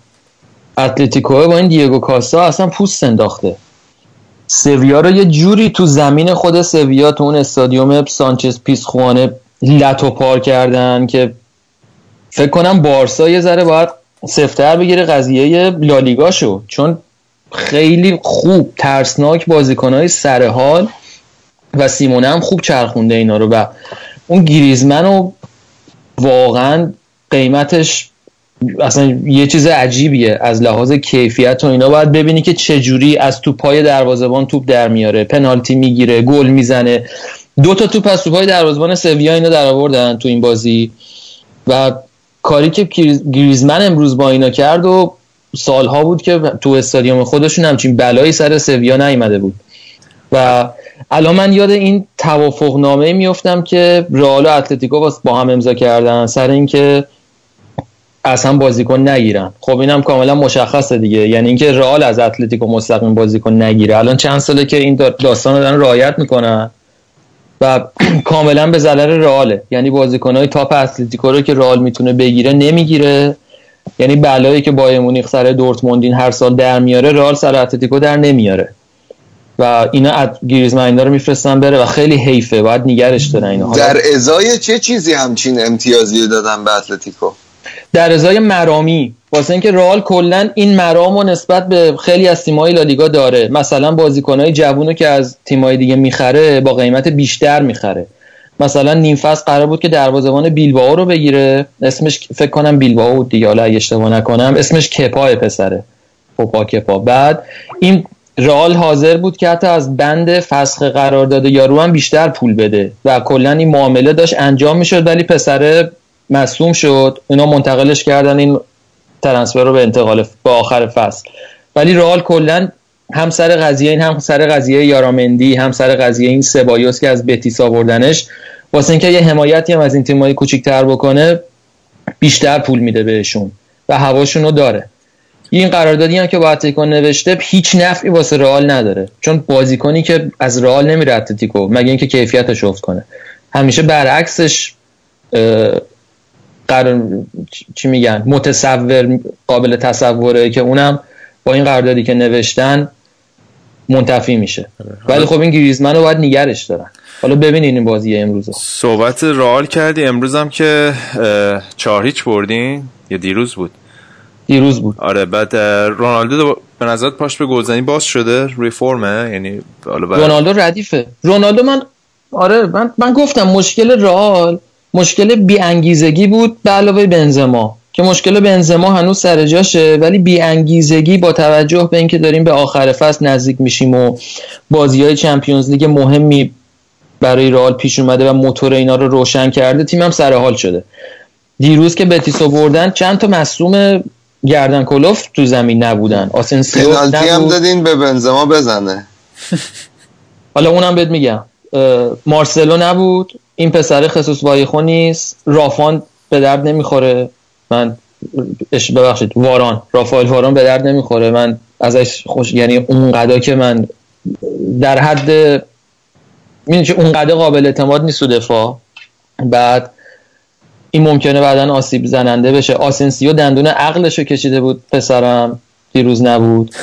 اتلتیکو با این دیگو کاستا اصلا پوست انداخته. سویا رو یه جوری تو زمین خود سویا تو اون استادیوم سانچز پیسخوانه لتو پار کردن که فکر کنم بارسا یه ذره باید سفتر بگیره قضیه لالیگاشو. چون خیلی خوب ترسناک بازیکنهای سر حال و سیمونه هم خوب چرخونده اینا رو. و اون گریزمن رو واقعا قیمتش اصلا یه چیز عجیبیه. از لحاظ کیفیت و اینا باید ببینی که چجوری از تو پای دروازبان توپ در میاره. پنالتی می‌گیره گل می‌زنه. دو تا توپ از تو پای دروازبان سویا اینا در آوردن تو این بازی. و کاری که گریزمن امروز با اینا کرد و سالها بود که تو استادیوم خودشون همچین بلایی سر سویا نیامده بود. و الان من یاد این توافق نامه میفتم که رئال و اتلتیکو با هم امضا کردن. سر اینکه اصلا بازیکن نگیرن. خب اینم کاملا مشخصه دیگه. یعنی اینکه رئال از اتلتیکو مستقیم بازیکن نگیره. الان چند ساله که این داستان رو دارن رعایت می‌کنن و *clears throat* کاملا به ضرر رئاله. یعنی بازیکنهای top اتلتیکو رو که رئال می‌تونه بگیره نمی‌گیره. یعنی بلایی که بایرن مونیخ سر دورتموند هر سال در میاره رئال سر اتلتیکو در نمیاره. و اینا گریزمن رو میفرستن بره و خیلی حیفه. باید نگرش دارن اینا در ازای چه چیزی همچین امتیازی دادن به اتلتیکو؟ در ازای مرامی. واسه اینکه رئال کلا این مرام و نسبت به خیلی از تیم‌های لالیگا داره. مثلا بازیکنهای جوونو که از تیم‌های دیگه می‌خره با قیمت بیشتر می‌خره. مثلا نیم قرار بود که دروازه‌بان بیلبائو رو بگیره. اسمش فکر کنم بیلبائو بود دیگه. حالا اشتباه نکنم اسمش کپا پسره. پوپا کپا. بعد این رئال حاضر بود که حتی از بند فسخ قرار داده یارو هم بیشتر پول بده و کلا این معامله داشت انجام می‌شد ولی پسره مصوم شد. اینا منتقلش کردن این ترنسفر رو به انتقال به آخر فصل. ولی رئال کلا هم سر قضیه این هم سر قضیه یارامندی هم سر قضیه این سبایوس که از بتیس آوردنش واسه اینکه یه حمایتی هم از این تیمایی کوچیک‌تر بکنه بیشتر پول میده بهشون و هواشون رو داره. این قراردادی هم که با اتلتیکو نوشته هیچ نفعی واسه رئال نداره. چون بازیکنی که از رئال نمیره اتلتیکو مگه اینکه کیفیتش افت کنه. همیشه برعکسش قرار چی میگن متصور قابل تصوره که اونم با این قراردادی که نوشتن منتفی میشه. ولی خب این گریزمن رو باید نگرش دارن. حالا ببینین این بازی امروز. صحبت رئال کردی. امروز هم که چهار هیچ بردین؟ یا دیروز بود؟ دیروز بود. آره بعد رونالدو به نظر پاش به گلزنی باز شده؟ ریفورمه یعنی رونالدو ردیفه. رونالدو من آره من, من گفتم مشکل رئال مشکل بی انگیزگی بود به علاوه بنزما که مشکل بنزما هنوز سر جاشه ولی بی انگیزگی با توجه به اینکه داریم به آخر فصل نزدیک میشیم و بازی های چمپیونز لیگ مهمی برای رئال پیش اومده و موتور اینا رو روشن کرده تیمم سر حال شده. دیروز که بتیسو بردن چند تا مصوم گردن کلوف تو زمین نبودن. آسنسیو پنالتی هم دادین به بنزما بزنه. حالا اونم بهت میگم. مارسلو نبود. این پسر خصوص وایخو نیست. رافان به درد نمی‌خوره. من ببخشید واران. رافائل واران به درد نمی‌خوره. من ازش خوش یعنی اون قدا که من در حد اون اونقدر قابل اعتماد نیست دفاع. بعد این ممکنه بعدا آسیب زننده بشه. آسنسیو دندون عقلش رو کشیده بود پسرم. دیروز نبود.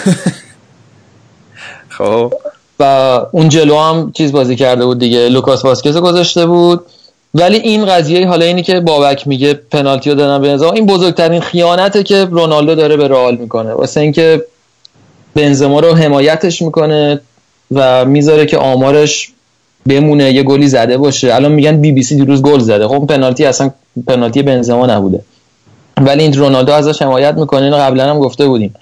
*laughs* خب. و اون جلو هم چیز بازی کرده بود دیگه لوکاس واسکز گذاشته بود. ولی این قضیه حالا اینی که بابک میگه پنالتی رو دادن به این بزرگترین خیانته که رونالدو داره به رئال می‌کنه. واسه اینکه بنزما رو حمایتش می‌کنه و می‌ذاره که آمارش بمونه یه گلی زده باشه. الان میگن بی بی سی دیروز گل زده. خب پنالتی اصلا پنالتی بنزما نبوده. ولی این رونالدو ازش حمایت می‌کنه. اینو قبلا هم گفته بودیم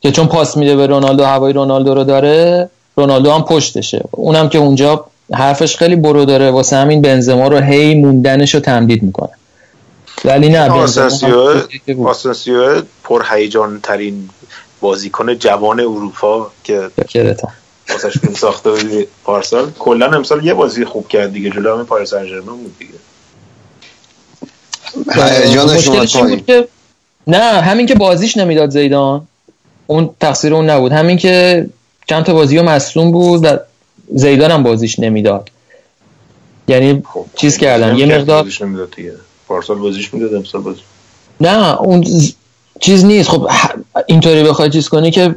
که چون پاس میده به رونالدو هوای رونالدو رو داره رونالدو هم پشتشه. اونم که اونجا حرفش خیلی برو داره. واسه همین بنزما رو هی موندنش رو تمدید می‌کنه. ولی نه آسنسیو پر هیجان ترین بازیکن جوان اروپا که واسش فیلم ساخته بودی پارسال. کلا امسال یه بازی خوب کرد دیگه. جلو همین پاریس سن بود دیگه. که نه همین که بازیش نمی‌داد زیدان. اون تقصیر اون نبود. همین که چند تا بازی مصوم بود و زیدان هم بازیش نمی‌داد. یعنی خب چیز کردن یه مقدار بازیش نمی‌داد پارسال بازیش می‌داد امسال بازی نه اون چیز نیست. خب اینطوری بخوای چیز کنی که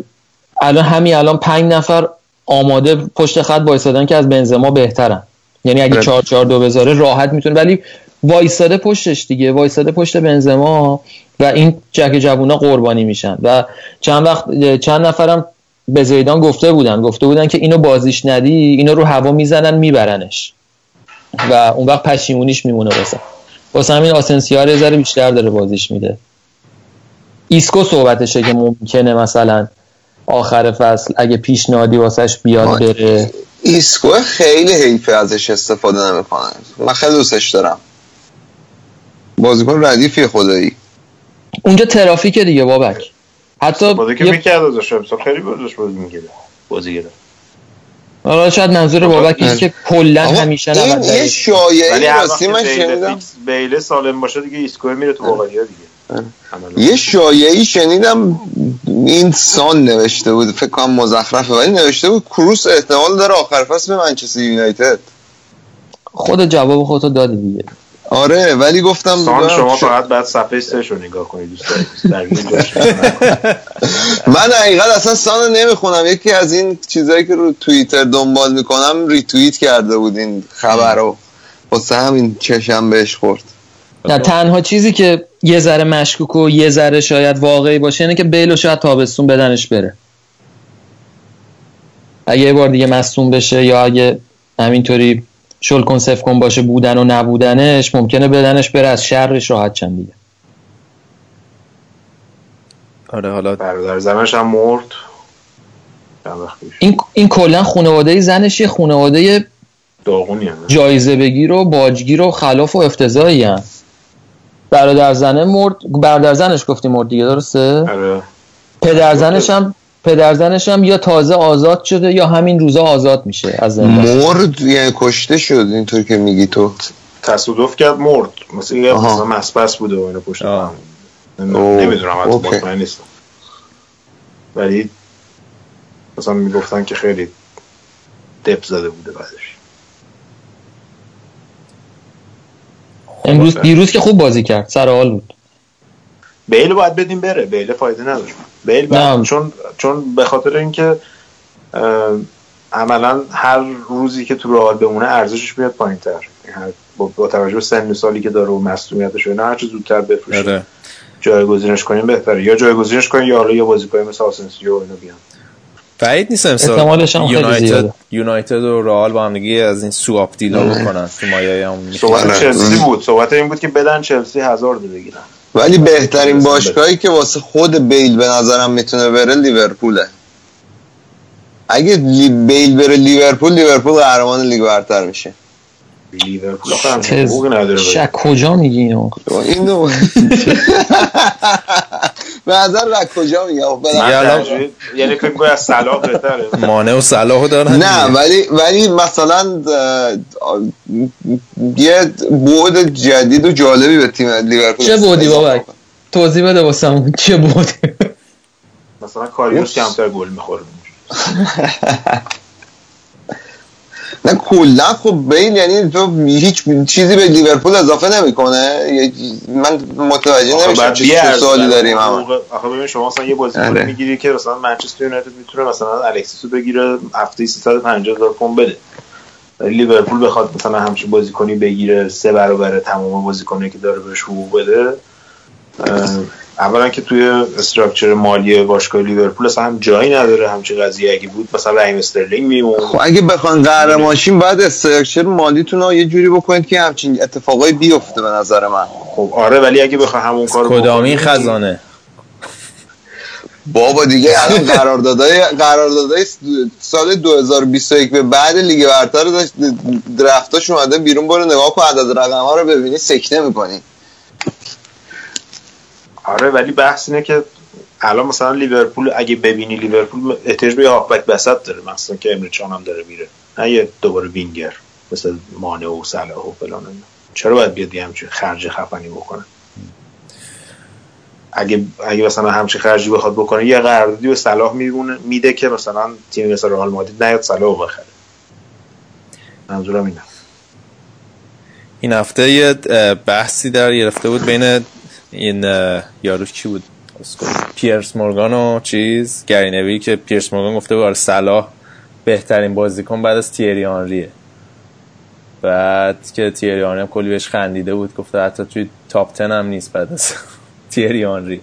الان همین الان پنج نفر آماده پشت خط وایسادن که از بنزما بهترن. یعنی اگه 4 4 2 بذاره راحت می‌تونه. ولی وایساده پشتش دیگه. وایساده پشت بنزما و این جک جوونا قربانی میشن. و چند وقت چند نفرم به زیدان گفته بودن. گفته بودن که اینو بازیش ندی اینو رو هوا می‌زنن میبرنش. و اون وقت پشیمونیش میمونه واسه. واسه همین آسنسیو یه ذره بیشتر داره بازیش میده. ایسکو صحبتشه که ممکنه مثلا آخر فصل اگه پیشنهادی واسش بیاد بره. ایسکو خیلی حیفه ازش استفاده نمی‌کنن من خیلی دوستش دارم. بازیکن ردیفی خدایی. اونجا ترافیک دیگه بابک. حتی بازی که می‌کرد ازش خیلی بازش بازی می‌گیره بازی گیره حالا شاید منظور بابک اینه که کلا همیشه این یه شایعه راستی من شنیدم. بیله سالم باشه دیگه ایسکو میره تو واقعیه دیگه. یه شایعی شنیدم این سان نوشته بود فکر کنم مزخرفه ولی نوشته بود کروس احتمال داره آخر فصل به منچستر یونایتد. خود جواب خودتو دادی دیگه. آره ولی گفتم سان شما فقط بعد صفحه سهش رو نگاه کنید دوست *laughs* من حقیقت اصلا سان رو نمی‌خونم. یکی از این چیزهایی که رو توییتر دنبال می‌کنم ریتوییت کرده بود این خبر رو واسه همین چشم بهش خورد. نه تنها چیزی که یه ذره مشکوک و یه ذره شاید واقعی باشه اینه که بیلو شاید تابستون بدنش بره. اگه یه بار دیگه مصوم بشه یا اگه همینطوری شل کن صف کن باشه بودن و نبودنش ممکنه بدنش بره از شرش راحت چند دیگه. آره حالا برادر زنش هم مرد. این این کلا خانواده زنش یه خانواده داغونی جایزه بگیر و باجگیر و خلاف و افتضاحی هم برادر زنه مرد برادر زنش گفتی مرد دیگه درسته؟ آره. پدر زنش هم پدرزنش هم یا تازه آزاد شده یا همین روزا آزاد میشه از زندان. مرد یعنی کشته شد اینطور که میگی تو. تصادف کرد مرد. مثل یه مثلا مسپس بوده و اینو پشت نمی‌دونم از مطمئن نیستم. ولی مثلا می‌گفتن که خیلی دپ زده بوده بعدش. امروز دیروز که خوب بازی کرد سر حال بود. بیل باید بدیم بره. بیل فایده نداره. بیل چون چون به خاطر اینکه عملا هر روزی که تو رئال بمونه ارزشش میاد پایینتر. با, با توجه به سن سالی که داره و مسئولیتش نه هر چه زودتر بفروشه. آره. جایگزینش کنیم بهتره. یا جایگزینش کنیم یا حالا یا بازیکن مثل آسنسیو اینا بیان. بعید نیست امسال یونایتد یونایتد و رئال با هم از این swap deal ا بکنن. تو مایه هم صحبت چلسی بود. صحبت این بود که بدن چلسی هازارد بگیرن. ولی بهترین باشگاهی که واسه خود بیل به نظرم می‌تونه بره لیورپوله. اگه لی بیل بره لیورپول لیورپول قهرمان لیگ برتر میشه. لیورپول کجا میگی اینو؟ اینو *laughs* به نظر را کجا میگم یعنی فکر کنم از صلاح بهتره؟ مانع و صلاح دارن نه ولی ولی مثلا یه بعد جدید و جالبی به تیم لیورپول چه بودی بابک؟ توضیح بده واسمون چه بودی مثلا کاریوس کمتر گل می‌خوره. *laughs* نه کلا خب بیل یعنی تو هیچ چیزی به لیورپول اضافه نمی‌کنه. من متوجه نمیشم چه سوالی داریم آخه ببین شما مثلا یه بازیکن می‌گیری که مثلا منچستر یونایتد می‌تونه مثلا الکسیس رو بگیره هفته 350 هزار پوند بده. لیورپول بخواد مثلا همچین بازیکنی بگیره سه برابر تمام بازیکنی که داره بهش حقوق بده. اولا که توی استراکچر مالی باشگاه لیورپول اصلا هم جایی نداره همچین قضیه. اگه بود مثلا رحیم استرلینگ میمون خب اگه بخوان قهرمانشین بعد استراکچر مالیتون رو یه جوری بکنید که همچین اتفاقای بیفته به نظر من. خب آره ولی اگه بخوان همون کارو کدامی خزانه؟ بابا دیگه الان *laughs* قراردادای قراردادای سال 2021 به بعد لیگ برتر داشت درفتاش اومده بیرون برو نگاه کن عدد رقم ها رو ببینی سکته می‌کنی. آره ولی بحث اینه که الان مثلا لیورپول اگه ببینی لیورپول احتیاج به هافبک بسط داره مثلا که امری چان هم داره میره. نه یه دوباره وینگر مثل مانع و صلاح و فلان چرا باید بیاد همچین خرج خفنی بکنه؟ اگه اگه مثلا همچین خرجی بخواد بکنه یه قراردادی به صلاح میونه میده که مثلا تیم مثل رئال مادرید نیاد صلاح بخره. منظورم اینه. این هفته بحثی در گرفته بود بین این یاروش کی بود؟ پیرس مورگان و چیز؟ گری نوی که پیرس مورگان گفته بود صلاح بهترین بازیکن بعد از تیری آنریه بعد که تیری آنری هم کلی بهش خندیده بود گفته حتی توی تاپ 10 هم نیست بعد از *laughs* تیری آنری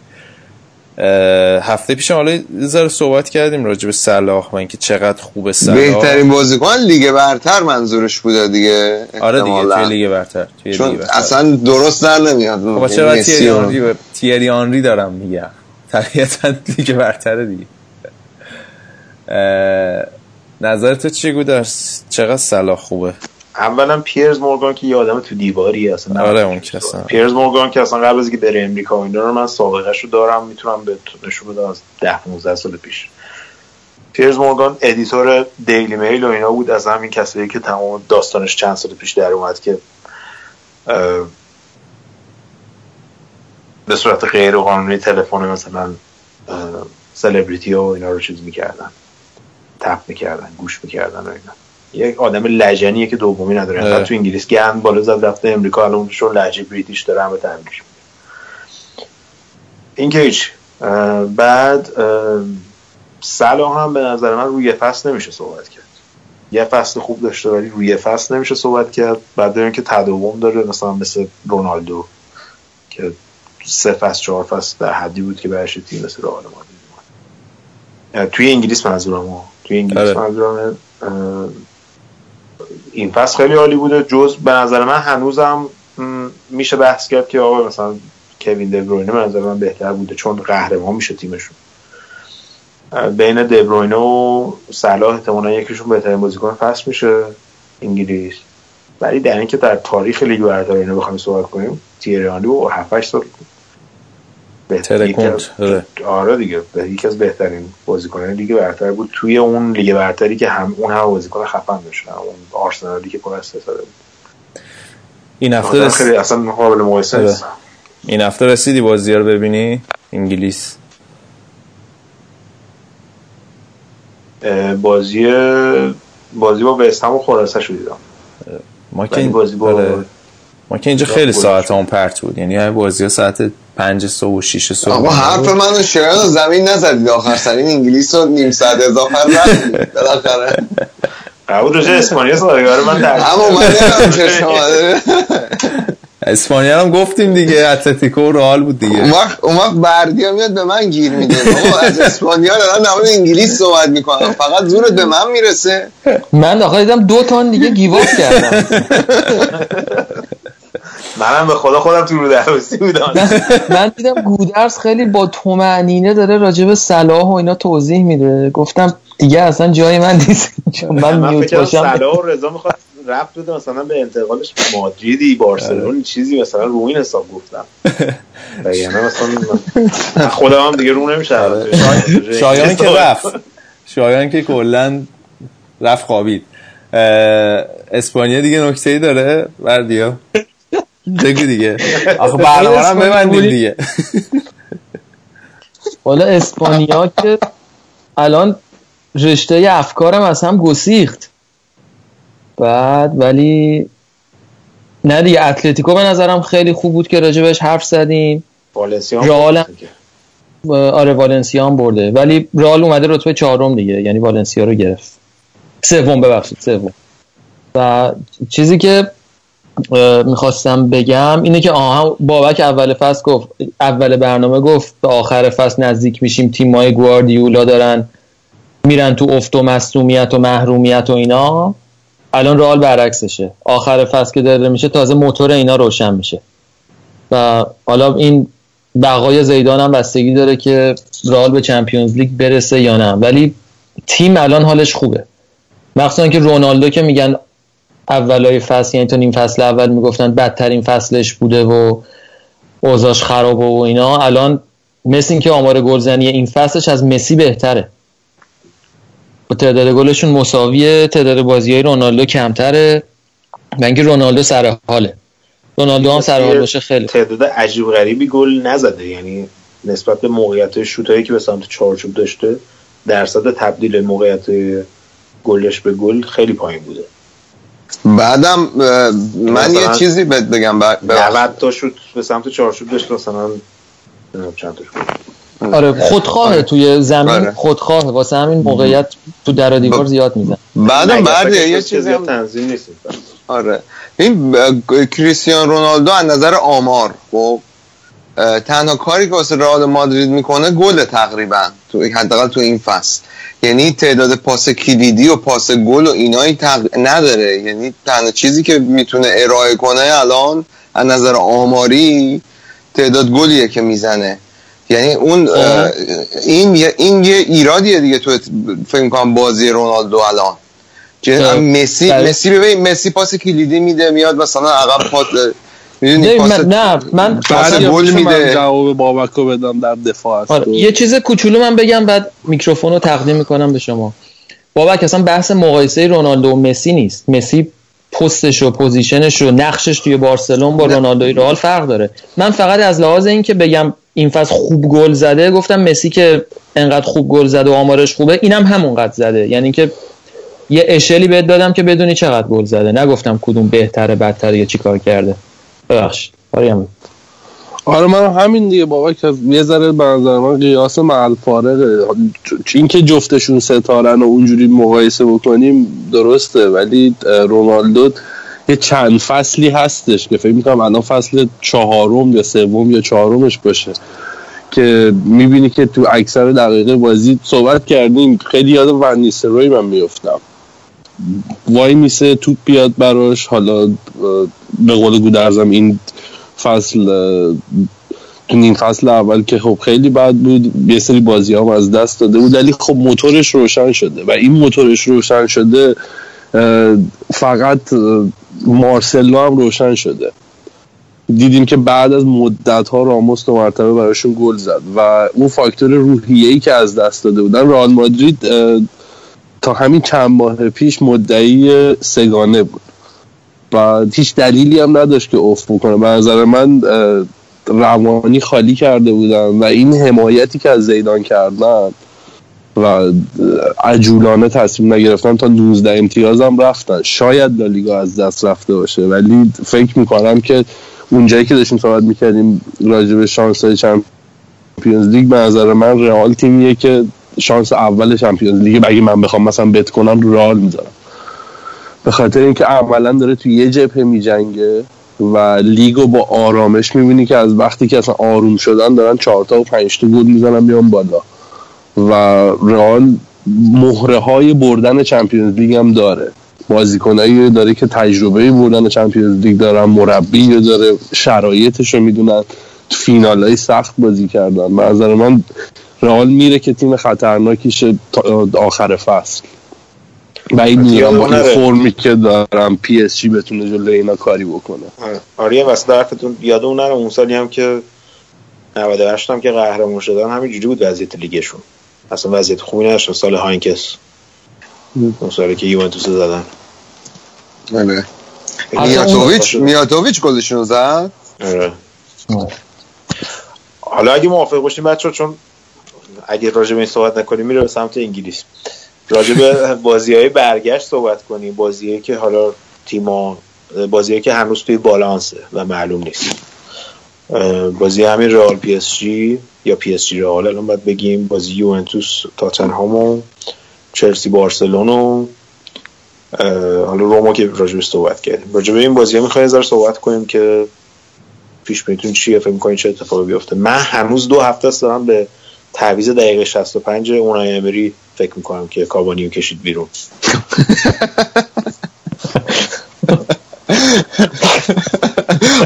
هفته پیش حالا ذره صحبت کردیم راجع به صلاح و اینکه چقدر خوبه صلاح. بهترین بازیکن لیگ برتر منظورش بوده دیگه آره دیگه. توی لیگ برتر توی چون لیگ برتر. اصلا درست در نمیاد. خب چرا مسی تیری آنری تیری آنری دارم میگم؟ طبیعتا لیگ برتره دیگه. اه، نظر تو چی گودرس چقدر صلاح خوبه؟ اولا پیرز مورگان که یه آدم تو دیواریه اصلا آره اون اصلا پیرز مورگان که اصلا قبل از اینکه بره امریکا و اینا رو من سابقه رو دارم می‌تونم به نشون بدم از 10 15 سال پیش. پیرز مورگان editor دیلی میل و اینا بود. از همین کسایی که تمام داستانش چند سال پیش در اومد که به صورت غیر قانونی تلفن مثلا سلبریتی ها و اینا رو چیز می‌کردن. tap می‌کردن گوش می‌کردن و اینا. یک آدم لجنیه که دومی نداره. تو انگلیس گند بالا زد رفته امریکا الان شو لهجه British داره همه تحمیلش این که هیچ بعد صلاح هم به نظر من روی فصل نمیشه صحبت کرد. یه فصل خوب داشته ولی روی فصل نمیشه صحبت کرد. بعد داریم که تداوم داره مثلا مثل رونالدو که سه فصل چهار فصل در حدی بود که برش تیم مثل رئال مادرید توی انگلیس منظورم. توی انگلیس آره. منظورم این فصل خیلی عالی بوده. جز به نظر من هنوزم میشه بحث کرد که آقا مثلا کوین دبروینه به نظر من بهتر بوده چون قهرمان میشه تیمشون. بین دبروینه و صلاح احتمالا یکیشون بهترین بازیکن فصل میشه. انگلیس. ولی در اینکه در تاریخ لیگ برتر اینو بخوایم صحبت کنیم تیری آنری و 7 8 سال ترکوند آره. آره دیگه. به یکی از بهترین بازیکنان لیگ برتر بود. توی اون لیگ برتری که هم اون هم بازیکن خفن داشت اون آرسنالی که پر از ستاره بود. این هفته آدم رس... خیلی اصلا قابل مقایسه آره. نیست این هفته رسیدی بازی رو ببینی؟ انگلیس. بازی بازی با وستهم و خلاصه شو دیدم. ما که این... بازی با آره. ما که اینجا خیلی ساعت اون پرت بود. یعنی بازی ها ساعت پنج صبح و شیش صبح آقا حرف منو شاید رو زمین نزدید. آخر سر این انگلیس رو نیم ساعت اضافه رفتید *laughs* بالاخره. قبول راجع اسپانیا صحبت من در اما من نمی‌دونم چه شما. داره. اسپانیا هم گفتیم دیگه. اتلتیکو و رئال بود دیگه. اون وقت اون وقت بردیا میاد به من گیر میده. آقا از اسپانیا دارن نماد انگلیس صحبت می‌کنم فقط زورت به من می‌رسه. من داخل دیدم دو تان دیگه گیواف کردم *laughs* منم به خدا خودم تو رو درواسی بودم من دیدم گودرس خیلی با تومعنینه داره راجع به صلاح و اینا توضیح میده. گفتم دیگه اصلا جای من نیست. چون من میوت باشم. صلاح و رضا می‌خواد رفت بده مثلا به انتقالش به مادریدی بارسلون چیزی مثلا رو این حساب گفتم. *laughs* یعنی مثلا خودم هم دیگه رو نمیشه *laughs* شایان که رفت. شایان که کلا رفت خوابید. اسپانیا دیگه نکته ای داره؟ بردیا بگو دیگه. *laughs* آخه برنامه هم ببندیم دیگه. *laughs* حالا اسپانیا که الان رشته افکارم از هم گسیخت. بعد ولی نه دیگه اتلتیکو به نظرم خیلی خوب بود که راجع بهش حرف زدیم. والنسیا رئال آره والنسیا هم برده. ولی رئال اومده رتبه چهارم دیگه یعنی والنسیا رو گرفت. سوم ببخشید سوم. و چیزی که می‌خواستم بگم اینه که آها بابک اول فصل گفت اول برنامه گفت به آخر فصل نزدیک میشیم تیمای گواردیولا دارن میرن تو افت و مصومیت و محرومیت و اینا. الان رئال برعکسشه. آخر فصل که داره میشه تازه موتور اینا روشن میشه. و حالا این بقای زیدان هم بستگی داره که رئال به چمپیونز لیگ برسه یا نه. ولی تیم الان حالش خوبه. مخصوصا که رونالدو که میگن اولای فصل یعنی تا نیم فصل اول می‌گفتن بدترین فصلش بوده و اوضاعش خرابه و اینا. الان مثل اینکه آمار گلزنی این فصلش از مسی بهتره. تعداد گلشون مساویه تعداد بازی های رونالدو کمتره و اینکه رونالدو سر حاله. رونالدو هم سر حال باشه خیلی. تعداد عجیب غریبی گل نزده. یعنی نسبت به موقعیت شوتایی که به سمت چارچوب داشته درصد تبدیل موقعیت گلش به گل خیلی پایین بوده. بعدم من یه چیزی بهت بگم ب- ببخشید. 90 تا شوت به سمت چارچوب داشت مثلا چند تا شوت آره خودخواه آره. توی زمین آره. خودخواه واسه همین موقعیت تو در و دیوار زیاد میزن بعدم بعد یه چیزی هم تنظیم نیست آره این کریستیان رونالدو از نظر آمار خب تنها کاری که واسه رئال مادرید می‌کنه گل تقریبا تو حداقل تو این فصل. یعنی تعداد پاس کلیدی و پاس گل و اینایی تق... نداره. یعنی تنها چیزی که می‌تونه ارائه کنه الان از نظر آماری تعداد گلیه که می‌زنه. یعنی اون اه، این یه- این یه ایرادیه دیگه تو فکر کنم بازی رونالدو الان. که اه، مسی. مسی ببین مسی پاس کلیدی میده میاد مثلا عقب پاس می‌دونی نه پاس من نه من پاس بعد گل میشه من میده. جواب بابکو بدم در دفاع آره. یه چیز کوچولو من بگم بعد میکروفون رو تقدیم می‌کنم به شما. بابک اصلا بحث مقایسه رونالدو و مسی نیست. مسی پستش و position ش و نقشش توی بارسلون با رونالدوی رئال فرق داره. من فقط از لحاظ اینکه بگم این فصل خوب گل زده گفتم مسی که انقدر خوب گل زده و آمارش خوبه اینم همونقدر زده. یعنی که یه اشلی بهت دادم که بدونی چقدر گل زده. نگفتم کدوم بهتره بدتره یا چیکار کرده. ببخشید. آره آره من همین دیگه بابا که یه ذره به نظر من قیاس محل فارغه این که جفتشون ستارن و اونجوری مقایسه بکنیم درسته ولی رونالدو یه چند فصلی هستش که فکر می‌کنم الان فصل چهارم یا سوم یا چهارمش باشه که می‌بینی که تو اکثر دقیقه بازی صحبت کردیم. خیلی یاد ون روی من میفتم وای میسه توپ بیاد براش حالا به قول گودرزم این فصل تو نیم فصل اول که خب خیلی بد بود یه سری بازی هم از دست داده بود ولی خب موتورش روشن شده و این موتورش روشن شده فقط مارسلو هم روشن شده. دیدیم که بعد از مدت ها راموس دو مرتبه براشون گل زد و اون فاکتور روحیه ای که از دست داده بودن رئال مادرید تا همین چند ماه پیش مدعی سگانه بود. هیچ دلیلی هم نداشت که افت بکنه. به نظر من روانی خالی کرده بودن و این حمایتی که از زیدان کردن و عجولانه تصمیم نگرفتن تا 19 امتیاز هم رفتن. شاید لالیگا از دست رفته باشه ولی فکر می‌کنم که اونجایی که داشتیم صحبت می‌کردیم راجع به شانس های چمپیونز لیگ به نظر من رئال تیمیه که شانس اول Champions League اگه من بخوام مثلا bet کنم رئال می‌ذارم. به خاطر اینکه عملا داره تو یه جبهه میجنگه و لیگو با آرامش می‌بینی که از وقتی که اصلا آروم شدن دارن چهارتا و پنجتا گل می‌زنن بیان بالا. و رئال مهره های بردن Champions League هم داره. بازیکنایی داره که تجربه بردن Champions League دارن مربی داره شرایطش رو می‌دونن. تو فینال های سخت بازی کردن. به نظر من رئال میره که تیم خطرناکیشه تا آخر فصل. بعید می‌دونم با این. فرمی که دارم پی اس جی بتونه جلوی اینا کاری بکنه. آره. آره یه واسه حرفتون یادمون نره اون سالی هم که 98 هم که قهرمان شدن همینجوری بود وضعیت لیگشون. اصلا وضعیت خوبی نداشتن سال هاینکس اون سالی که یوونتوس رو زدن. آره. اون- میاتوویچ میاتوویچ گلشون رو زد؟ آره. حالا اگه موافق باشیم بچه چون اگه راجع به این صحبت نکنیم میره به سمت انگلیس. راجع به بازی های برگشت صحبت کنیم. بازی که حالا تیما بازی که هنوز توی بالانسه و معلوم نیست. بازی همین رئال پی اس جی یا پی اس جی رئال. الان باید بگیم بازی یوونتوس تاتنهام و چلسی بارسلون و حالا روما که راجبش صحبت کردیم. به این بازی ها می‌خوایم ذره صحبت کنیم که پیش بینیتون چیه؟ فکر می‌کنین چه اتفاقی بیفته؟ من هنوز دو هفته است دارم به تعویض دقیقه 65 اونای امری فکر می‌کنم که کابانیو کشید بیرون.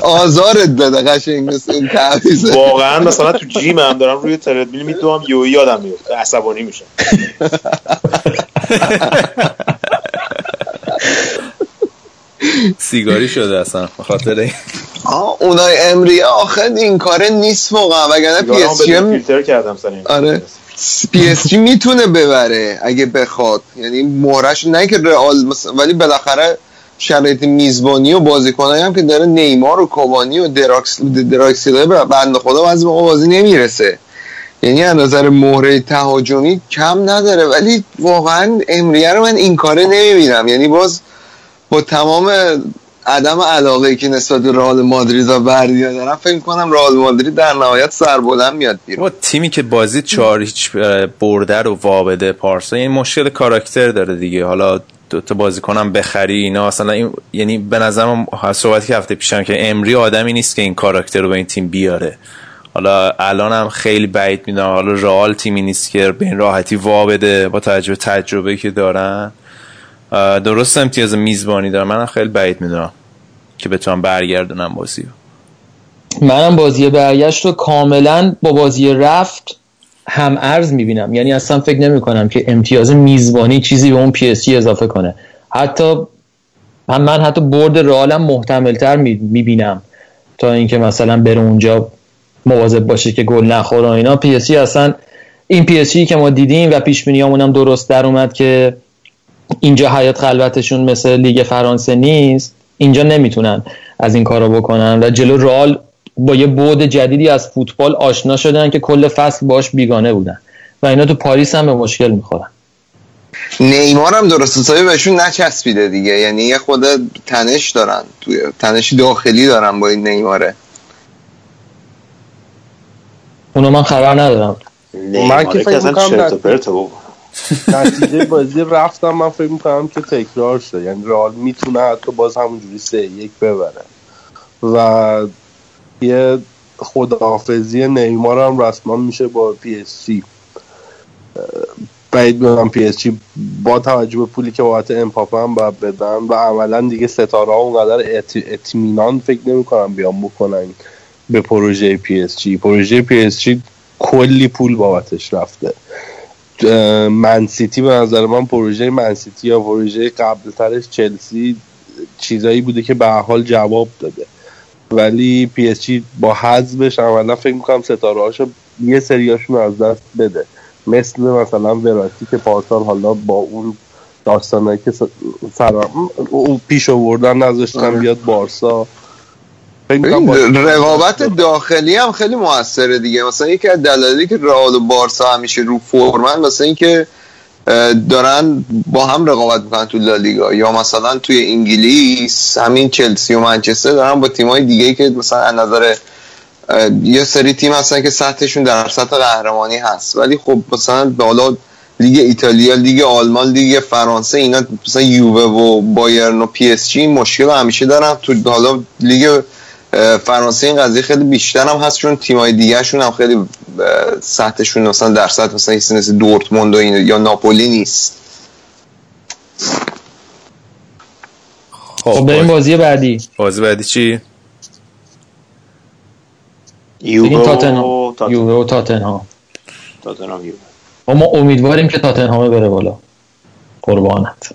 آزارت بده قشنگ مثل این تعویضه واقعا مثلا تو جیم هم دارم روی تردمیل میدوام یو یادم میفته عصبانی میشم. سیگاری شده اصلا به خاطر اونای امری آخه این کاره نیست واقعا. وگرنه پی اس جی فیلتر کردم سر این آره. پی اس جی می‌تونه ببره اگه بخواد. یعنی مهرش نه که رئال ولی بالاخره شرایط میزبانی و بازیکنایی هم که داره نیمار و کاوانی و دراکس دراکسلر به بنده خدا بعضی موقع بازی نمی‌رسه. یعنی از نظر مهره تهاجمی کم نداره. ولی واقعا امریه رو من این کاره نمی‌بینم. یعنی باز با تمام عدم علاقه که نسبت به رئال مادرید و بردیا دارم فکر کنم رئال مادرید در نهایت سربلند میاد بیرون. تیمی که بازی چهار هیچ برده رو وابده پارسا این مشکل کاراکتر داره دیگه. حالا دو تا بازیکنم بخری اینا اصلا این یعنی به نظرم صحبتی که هفته پیشم که امری آدمی نیست که این کاراکتر رو به این تیم بیاره. حالا الان هم خیلی بعید می‌دونم حالا رئال تیمی نیست که به این راحتی وا بده با توجه به تجربه که دارن. درست امتیاز میزبانی دارن منم خیلی بعید می‌دونم که بتونم برگردونم بازی منم بازی برگشت رو کاملا با بازی رفت هم ارز می‌بینم. یعنی اصلا فکر نمی کنم که امتیاز میزبانی چیزی به اون پی اضافه کنه. حتی هم من حتی برد رئالم محتملتر می‌بینم. تا اینکه مثلا بره اونجا مواظب باشه که گل نخوره اینا. پی اصلا این پی که ما دیدیم و پیش هم درست در اومد که اینجا حیات خلوتشون مثل لیگ فرانسه نیست اینجا نمی‌تونن از این کارو بکنن. و جلو رئال با یه بود جدیدی از فوتبال آشنا شدن که کل فصل باش بیگانه بودن. و اینا تو پاریس هم به مشکل می‌خورن. نیمار هم درست حسابی بهشون نچسبیده دیگه. یعنی یه خود تنش دارن. توی تنش داخلی دارن با این نیماره. اونو من خبر ندارم. من که فکر می‌کنم نتیجه بازی رفتم من فکر می‌کنم که تکرار شد یعنی رئال می‌تونه حتی باز همونجوری سه یک ببره. و یه خداحافظی نیمار هم رسما میشه با پی اس جی بعید می‌دونم پی اس جی با توجه به پولی که بابت امباپه هم باید بدن و عملا دیگه ستاره ها اونقدر اطمینان فکر نمی‌کنم بیان بکنن به پروژه پی اس جی پروژه پی اس جی کلی پول بابتش رفته. منسیتی به نظر من پروژه منسیتی یا پروژه قبلترش چلسی چیزایی بوده که به حال جواب داده. ولی پی اس جی با حذفش عملا فکر می‌کنم ستاره هاشو یه سریاشون از دست بده. مثل مثلا وراتی که پارسال حالا با اون داستانه که او پیش آوردن نذاشتن آره. بیاد بارسا. رقابت داخلی هم خیلی موثره دیگه. مثلا یکی از دلایلی که رئال و بارسا همیشه رو فرمن مثلا اینکه دارن با هم رقابت می‌کنن تو لالیگا یا مثلا توی انگلیس همین چلسی و منچستر دارن با تیمای دیگه که مثلا از نظر یه سری تیم هستن که سطحشون در سطح قهرمانی هست. ولی خب مثلا حالا لیگ ایتالیا لیگ آلمان لیگ فرانسه اینا مثلا یووه و بایرن و پی اس جی مشکل همیشه دارن. تو حالا لیگ فرانسه این قضیه خیلی بیشتر هم هست چون تیمای دیگه شون هم خیلی سطحشون مثلا در سطح مثلا هیچ مثل دورتموند و این یا ناپولی نیست. خب بریم بازی بعدی. بازی بعدی چی؟ یووه تاتنهام. یووه و تاتنهام. تاتنهام یووه. ما امیدواریم که تاتنهام بره بالا. قربانت.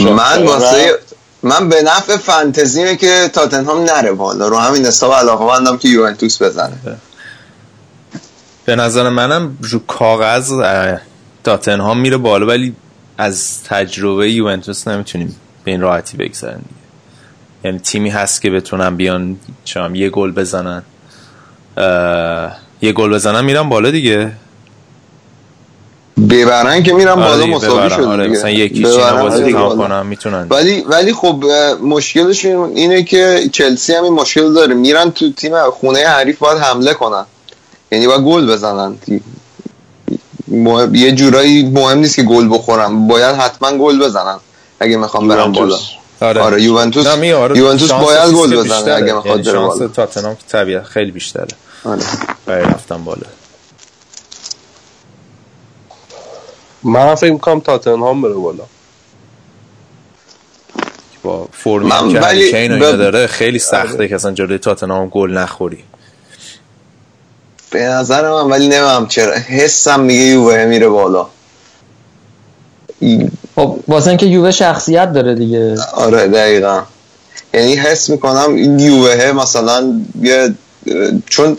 *laughs* من واسه من به نفع فانتزیمه که تاتنهام نره بالا. رو همین حساب علاقه مندم که یوونتوس بزنه. به نظر منم رو کاغذ تاتنهام میره بالا ولی از تجربه یوونتوس نمی‌تونیم به این راحتی بگذاریم یعنی تیمی هست که بتونن بیان چم یه گل بزنن. یه گل بزنن میرن بالا دیگه. ببرن که میرن بالا مساوی شد آره مثلا یکی بازی کنم می‌تونن. ولی ولی خب مشکلش اینه که چلسی هم این مشکل داره. میرن تو تیم خونه حریف باید حمله کنن. یعنی باید گل بزنن. یه جورایی مهم نیست که گل بخورن. باید حتما گل بزنن اگه می‌خوام برم بالا. آره, آره یوونتوس آره. یوونتوس باید گل بزنه اگه می‌خواد یعنی بالا. تاتنهام طبیعت خیلی بیشتره. آره. رفتن بالا. من فکر می‌کنم تاتنهام بره بالا. با فرمی که ولی کین ب... داره خیلی سخته که اصلا جلوی تاتنهام گل نخوری. به نظر من ولی نمیم چرا. حسم میگه یووه میره بالا. خب واسه اینکه یووه شخصیت داره دیگه. آره دقیقا. یعنی حس می‌کنم این یووه مثلا یه چون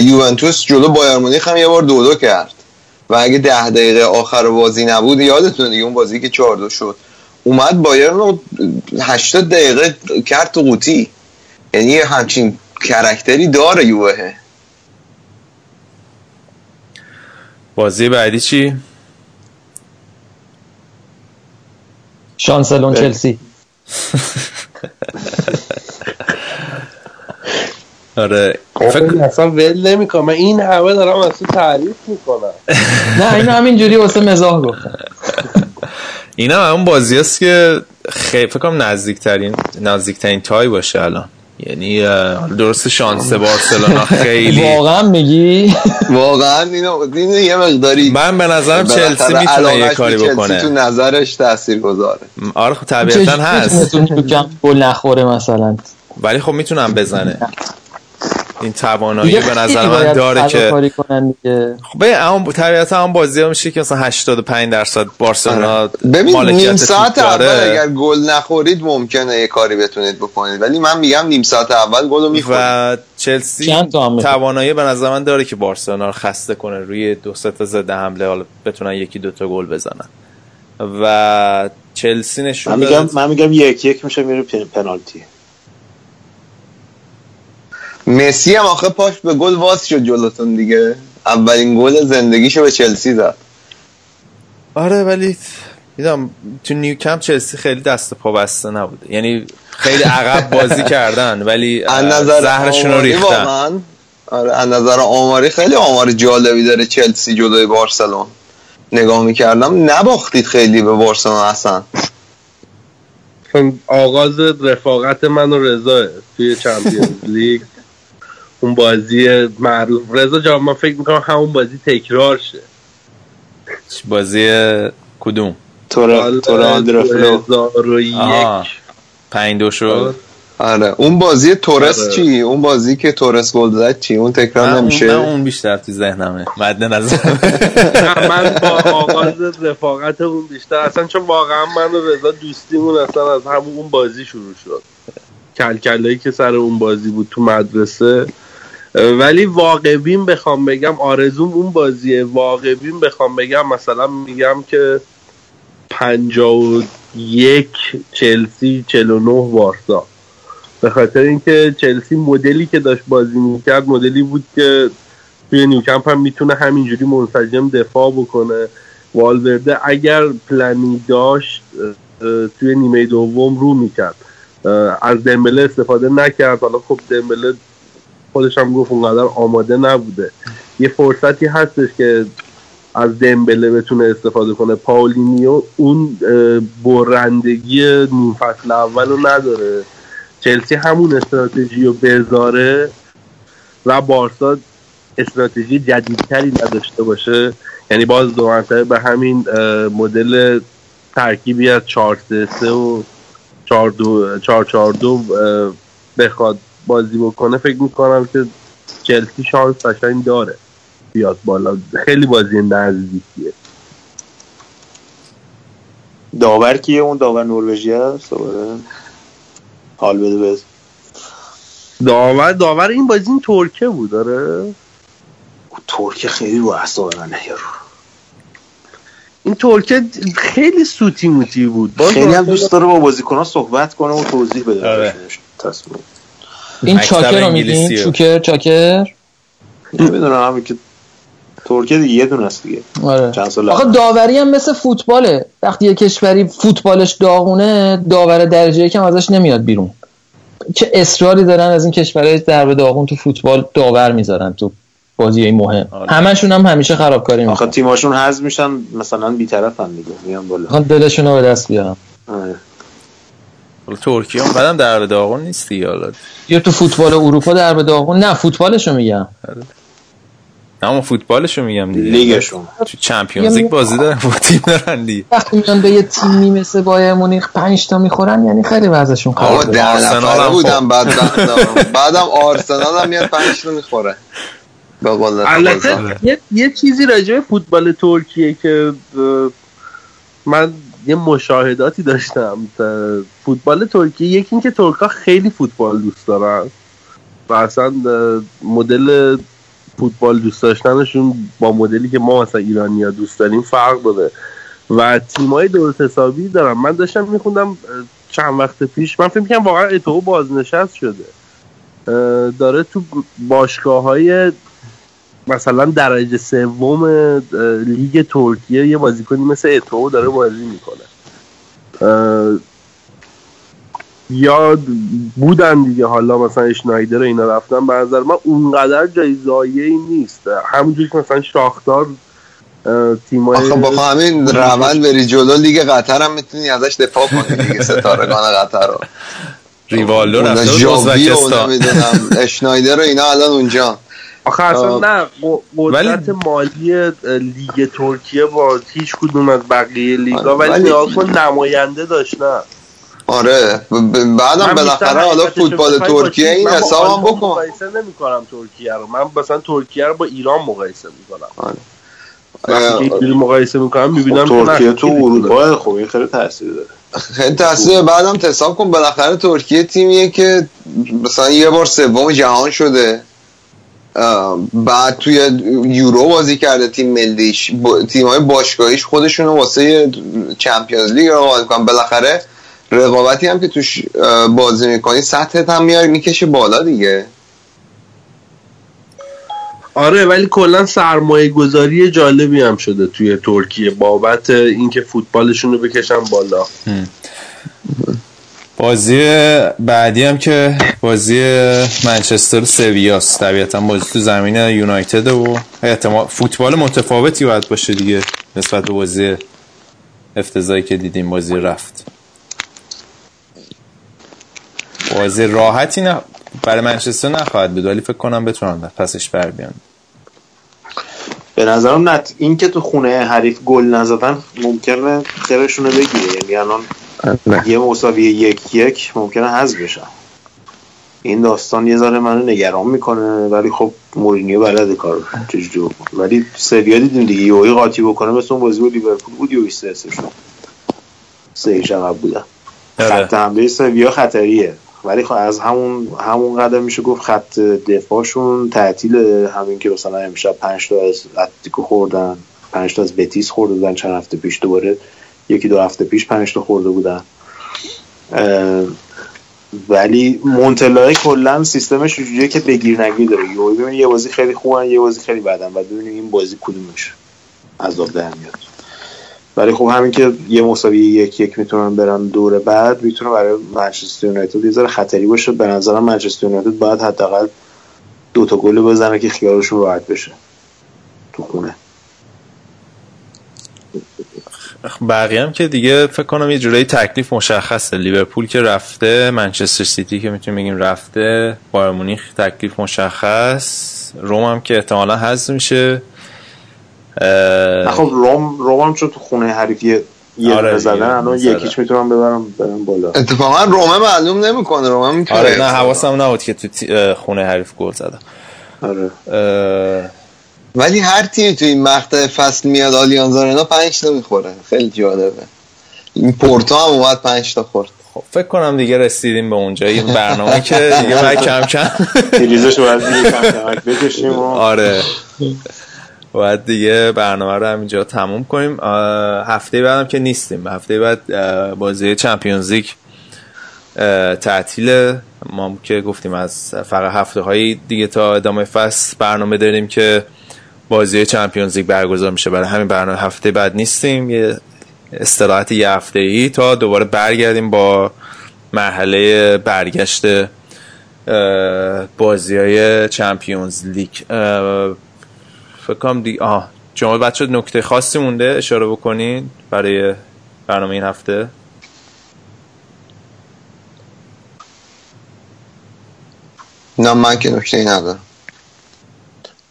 یوونتوس جلو بایر مونیخ هم یه بار دو دو کرد. و اگه ده دقیقه آخر بازی نبود یادتونه دیگه اون بازی که چهار دو شد. اومد بایرن رو 80 دقیقه کرد تو قوطی. یعنی همچین کرکتری داره یوه بازی بعدی چی؟ شانسلون چلسی. *laughs* آره. فکر اصلا ول نمی‌کنم. من این همه دارم اصلا تعریف می‌کنم. *laughs* نه اینو همینجوری واسه مزاح گفتم. *laughs* اینا اون بازی است که خیلی فکر کنم نزدیکترین نزدیکترین تای باشه الان. یعنی درست شانس بارسلونا *laughs* خیلی واقعا میگی؟ واقعا اینو یه مقداری من به نظرم چلسی می‌تونه یه کاری بکنه. تو نظرش تاثیر گذاره آره خب طبیعتا هست. گل نخوره مثلا؟ ولی خب می‌تونم بزنه. این توانایی به نظر من داره که خب اون طبیعتا هم بازی ها میشه که مثلا 85 درصد بارسلونا ببین نیم ساعت اول اگر گل نخورید ممکنه یه کاری بتونید بکنید. ولی من میگم نیم ساعت اول گل رو می‌خورید. و چلسی توانایی به نظر من داره که بارسلونا رو خسته کنه. روی دو سه تا ضد حمله حالا بتونن یکی دو تا گل بزنن. و چلسی نشون من میگم من میگم یک یک میشه میره پنالتی. مسی هم آخه پاش به گل واس شد جلوتون دیگه. اولین گل زندگیشو به چلسی زد. آره ولی می‌دونم تو نیوکمپ چلسی خیلی دست پا بسته نبوده یعنی خیلی عقب بازی *laughs* کردن ولی زهرشون رو ریختن. آره از نظر آماری خیلی آمار جالبی داره چلسی جلوی بارسلون. نگاه می‌کردم نباختید خیلی به بارسلون اصلا آغاز رفاقت من و رضا توی چمپیونز لیگ. *laughs* اون بازی معروف. رضا جان من فکر می‌کنم همون بازی تکرار شه. بازی کدوم؟ توران یک. پنج دو شد. آره. اون بازی تورس آره. چی؟ اون بازی که تورس گل زد چی؟ اون تکرار نمیشه؟ من اون بیشتر تو ذهنمه. مد نظر. من با آغاز رفاقت اون بیشتر. اصلا چون واقعا من و رضا دوستیمون اصلا از همون اون بازی شروع شد. کلکلایی که سر اون بازی بود تو مدرسه. ولی واقعبین بخوام بگم آرزوم اون بازیه. واقعبین بخوام بگم مثلا میگم که پنجا و یک چلسی چل و نه وارسا به خاطر اینکه چلسی مدلی که داشت بازی می‌کرد مدلی بود که توی نیوکمپ هم می‌تونه همینجوری منسجم دفاع بکنه. والورده اگر پلنی داشت توی نیمه دوم رو می‌کرد. از دمبله استفاده نکرد. حالا خب دمبله خودش هم گفت اونقدر آماده نبوده. یه فرصتی هستش که از دمبله بتونه استفاده کنه. پاولینیو اون برندگی نیم فصل اول رو نداره. چلسی همون استراتژی رو بذاره و بارسا استراتژی جدیدتری نداشته باشه. یعنی باز دو به همین مدل ترکیبی از 4 3 و 4 2 4 4 2 بخواد بازی بکنه فکر می‌کنم که چلسی شانس قشنگ داره بیاد بالا. خیلی بازی نزدیکیه. داور کیه اون؟ داور نروژی هست حال بده بز داور داور این بازی این ترکه بود داره ترکه خیلی رو اعصاب منه رو این ترکه خیلی سوتی موتی بود. خیلی هم دوست داره با بازیکنان صحبت کنه و توضیح بده. آره. تصمیم. این چاکر رو میگین چوکر چاکر؟ نمی‌دونم همین که ترکیه دیگه یه دونه است دیگه. آره. آخه داوری هم مثل فوتباله. وقتی یه کشوری فوتبالش داغونه داور درجه یکم ازش نمیاد بیرون. چه اصراری دارن از این کشورهای در داغون تو فوتبال داور می‌ذارن تو بازی های مهم. آره. همشون هم همیشه خرابکاری می‌کنن. آخه تیماشون حذف میشن مثلا بی‌طرفن دیگه میان بالا. دلشون رو به دست بیارن. آره. ترکیه هم بعدم در داغون نیستی حالا. یا تو فوتبال اروپا در داغون؟ نه فوتبالشو میگم. نه اما فوتبالشو میگم دیگه. لیگشون تو چمپیونز لیگ بازی دارن با تیم دارن دیگه وقتی میان به یه تیمی مثل بایر مونیخ 5 تا می‌خورن یعنی خیلی وضعشون خرابه در نفره بودم بعد بعدم آرسنال هم میاد 5 تا می‌خوره. البته یه, یه چیزی راجع به فوتبال ترکیه که من یه مشاهداتی داشتم. فوتبال ترکیه یکی اینکه ترکا خیلی فوتبال دوست دارن و اصلا مدل فوتبال دوست داشتنشون با مدلی که ما مثلا ایرانی ها دوست داریم فرق داره و تیمای درست حسابی دارم من داشتم میخوندم چند وقت پیش من فکر کنم واقعا اتو بازنشست شده. داره تو باشگاه های مثلا درجه سوم لیگ ترکیه یه بازیکنی مثل اتو داره بازی می‌کنه. یا بودن دیگه. حالا مثلا اشنایدر اینا رفتن. به نظر من اونقدر جای ای نیست. همونجوری که مثلا شاختار تیمای آخه با همین روند بری جلو لیگ قطر هم می‌تونی ازش دفاع کنی دیگه *laughs* ستارگان قطر رو. ریوالو رفته ازبکستان اشنایدر *laughs* و اینا الان اونجا. آخه اصلا نه قدرت مالی لیگ ترکیه با هیچ کدوم از بقیه لیگا ولی نگاه کن نماینده داشتن آره بعدم بالاخره حالا فوتبال ترکیه این حسابم بکن. مقایسه نمی‌کنم ترکیه رو. من مثلا ترکیه رو با ایران مقایسه می‌کنم. آره. وقتی مقایسه می‌کنم می‌بینم ترکیه تو اروپا خب این خیلی تاثیر داره. خیلی تاثیر بعدم حساب کن بالاخره ترکیه تیمیه که مثلا یه بار سوم جهان شده. بعد توی یورو بازی کرده تیم ملیش تیم های باشگاهیش خودشون واسه چمپیونز لیگ رو کنن بالاخره رقابتی هم که توش بازی می‌کنی سطحت هم میاری می‌کشه بالا دیگه. آره ولی کلا سرمایه گذاری جالبی هم شده توی ترکیه بابت اینکه فوتبالشون رو بکشن بالا. بازی بعدی هم که بازی منچستر سویاست. طبیعتا بازی تو زمین یونایتد و احتمال فوتبال متفاوتی باید باشه دیگه نسبت به بازی افتضایی که دیدیم بازی رفت. بازی راحتی نه برای منچستر نخواهد بود ولی فکر کنم بتونن پسش بر بیان. به نظرم نت این که تو خونه حریف گل نزدن ممکنه خیرشونو بگیره. یعنی الان یه مساوی یک یک ممکنه حذف بشن این داستان یه ذره منو نگران می‌کنه ولی خب مورینیو بلد کار چجوری ولی سویا دیدیم دیگه یوهی قاطی بکنه مثل اون بازی بود لیورپول بود یو سه سه عقب بودن. آره. خط حمله سویا خطریه. ولی خب از همون همون قدم میشه گفت خط دفاعشون تعطیل همین که مثلا امشب 5 تا از اتلتیکو خوردن 5 تا از بتیس خورده بودن چند هفته پیش دوباره یکی دو هفته پیش 5 تا خورده بودن. ولی مونتلای کلا سیستمش جوریه که بگیر نگیر داره. یه یه بازی خیلی خوبن یه بازی خیلی بدن. و ببینیم این بازی کدومش عذاب در میاد. ولی خب همین که یه مساوی یک یک می‌تونن برن دور بعد می‌تونه برای منچستر یونایتد یه ذره خطری باشه. به نظرم منچستر یونایتد باید حداقل دو تا گل بزنه که خیالشون راحت بشه. تو خونه. بقیه هم که دیگه فکر کنم یه جورایی تکلیف مشخصه. لیورپول که رفته منچستر سیتی که می‌تونیم بگیم رفته بایر مونیخ تکلیف مشخص. روم هم که احتمالا حذف میشه. خب روم روم هم چون تو خونه حریفی یه آره زدن الان یکیش می‌تونم ببرم برم بالا. اتفاقا روم معلوم نمی‌کنه روم می‌تونه آره نه حواسم نبود که تو خونه حریف گل زدن آره. ولی هر تیمی تو این مقطع فصل میاد آلیانز آرنا 5 تا می‌خوره. خیلی جالبه. این پورتو هم اومد 5 تا خورد. خب فکر کنم دیگه رسیدیم به اونجا. این برنامه که دیگه باید کم کم ریزش باید کم کم بکشیم آره. باید دیگه برنامه رو همینجا تموم کنیم. هفته بعدم که نیستیم. هفته بعد بازی چمپیونز لیگ تعطیل ما که گفتیم از فقط هفته های دیگه تا ادامه فصل برنامه داریم که بازی چمپیونز لیگ برگزار میشه. برای همین برنامه هفته بعد نیستیم. یه استراحت یه هفته ای تا دوباره برگردیم با مرحله برگشت بازی های چمپیونز لیگ. فکر کنم دی... آه شما بچه نکته خاصی مونده. اشاره بکنین برای برنامه این هفته. نه من که نکته ای ندارم.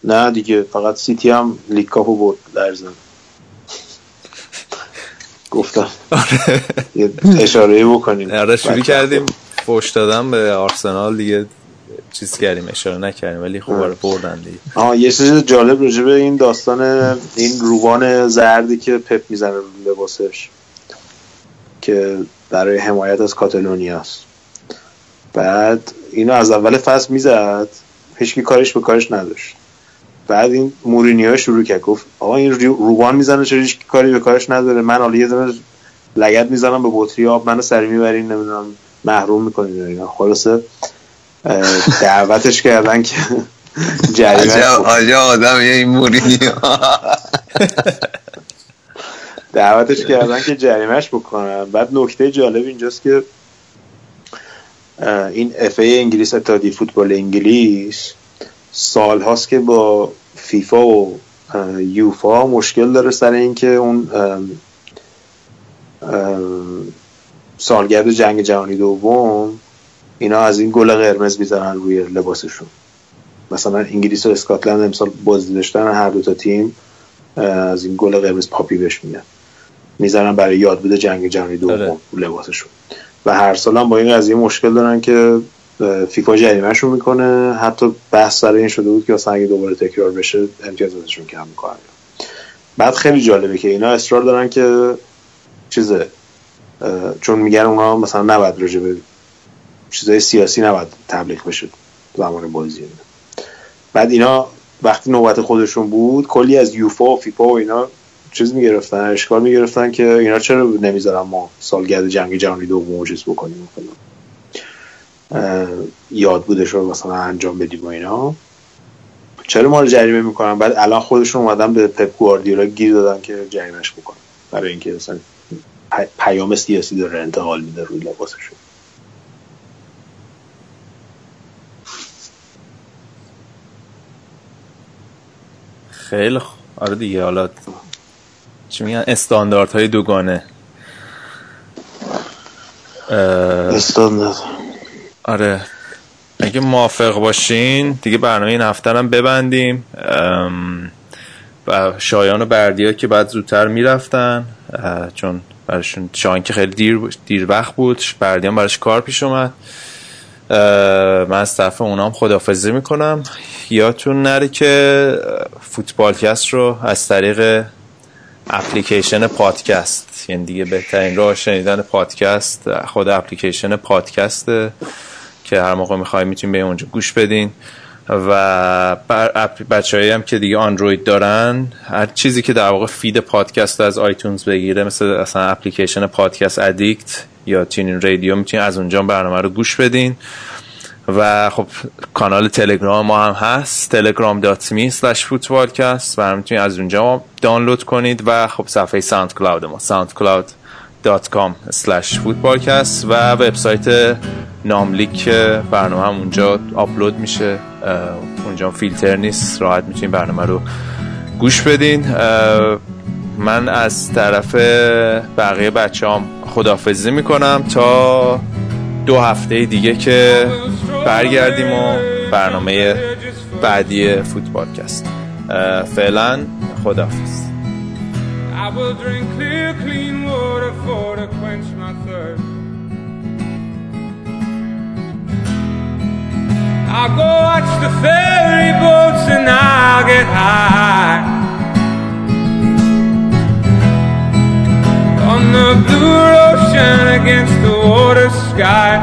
نه دیگه فقط سیتی هم لیگ کاپو برد لرزن گفتم. آره. اشاره بکنیم. آره شروع کردیم فوش دادم به آرسنال دیگه چیز کردیم اشاره نکردیم ولی خوب برای بردن دیگه. آه یه چیز جالب راجع به این داستان این روبان زردی که پپ می‌زنه رو لباسش که برای حمایت از کاتالونیاست بعد اینو از اول فصل می‌زد هیچکی کارش به کارش نداشت. بعد این مورینیو شروع کرد. گفت آقا این روبان می‌زنه چرا کاری به کارش نداره؟ من حالا یه دونه لگد می‌زنم به بطری آب منو سری می‌برین نمی‌دونم محروم می‌کنین اینا. خلاصه دعوتش کردن که *laughs* جریمه آجا آدم یه این مورینیو. *laughs* دعوتش کردن که جریمش بکنن بعد نکته جالب اینجاست که این اف ای انگلیس اتحادیه فوتبال انگلیس سال هاست که با فیفا و یوفا مشکل داره سر اینکه اون سالگرد جنگ جهانی دوم اینا از این گل قرمز می‌زنن روی لباسشون. مثلا انگلیس و اسکاتلند امسال بازی داشتن هر دو تا تیم از این گل قرمز پاپی بهش میگن می‌زنن برای یاد بوده جنگ جهانی دوم رو لباسشون. و هر سال هم با این قضیه مشکل دارن که فیفا جریمهشون می‌کنه. حتی بحث سر این شده بود که اصلا اگه دوباره تکرار بشه امتیازاتشون کم می‌کنن. بعد خیلی جالبه که اینا اصرار دارن که چیزه چون میگن اونها مثلا نباید راجع به چیزای سیاسی نباید تبلیغ بشه زمان بازی بعد اینا وقتی نوبت خودشون بود کلی از یوفا و فیفا و اینا چیز می‌گرفتن اشکال می‌گرفتن که اینا چرا نمی‌ذارن ما سالگرد جنگ جهانی دوم چیز بکنیم یاد بودش رو مثلا انجام بدیم و اینا. چرا ما رو جریمه می‌کنن؟ بعد الان خودشون اومدن به پپ گواردیولا گیر دادن که جریمهش بکنن. برای اینکه مثلا پیام سیاسی داره انتقال میده روی لباسشون خیلی خوب آره دیگه حالا چی میگن؟ استانداردهای دوگانه. استاندارد. آره. اگه موافق باشین دیگه برنامه این هفته ببندیم. و شایان و بردیا که بعد زودتر می‌رفتن چون براشون شایان که خیلی دیر, دیر وقت بود بردیان براش کار پیش اومد. من از طرف اونام خدافزی می‌کنم. یادتون نره که فوتبالکست رو از طریق اپلیکیشن پادکست یعنی دیگه بهترین راه شنیدن پادکست خود اپلیکیشن پادکسته که هر موقع می‌خوایم می‌تونیم به اونجا گوش بدین. و بچه هم که دیگه آندروید دارن هر چیزی که در واقع feed پادکست از iTunes بگیره مثل اصلا اپلیکیشن Podcast Addict یا TuneIn Radio می‌تونین از اونجا برنامه رو گوش بدین. و خب کانال تلگرام ما هم هست telegram.me slash footballcast. و می‌تونید از اونجا دانلود کنید. و خب صفحه SoundCloud ما soundcloud.com slash footballcast و وبسایت ناملیک برنامه هم اونجا آپلود میشه. اونجا فیلتر نیست راحت می‌تونید برنامه رو گوش بدین. من از طرف بقیه بچه هم خدافزی می‌کنم تا دو هفته دیگه که برگردیم و برنامه بعدی فوتبالکست فعلا خدافز I will drink clear, clean water for to quench my thirst. I'll go watch the ferry boats and I'll get high. On the blue ocean against the water sky.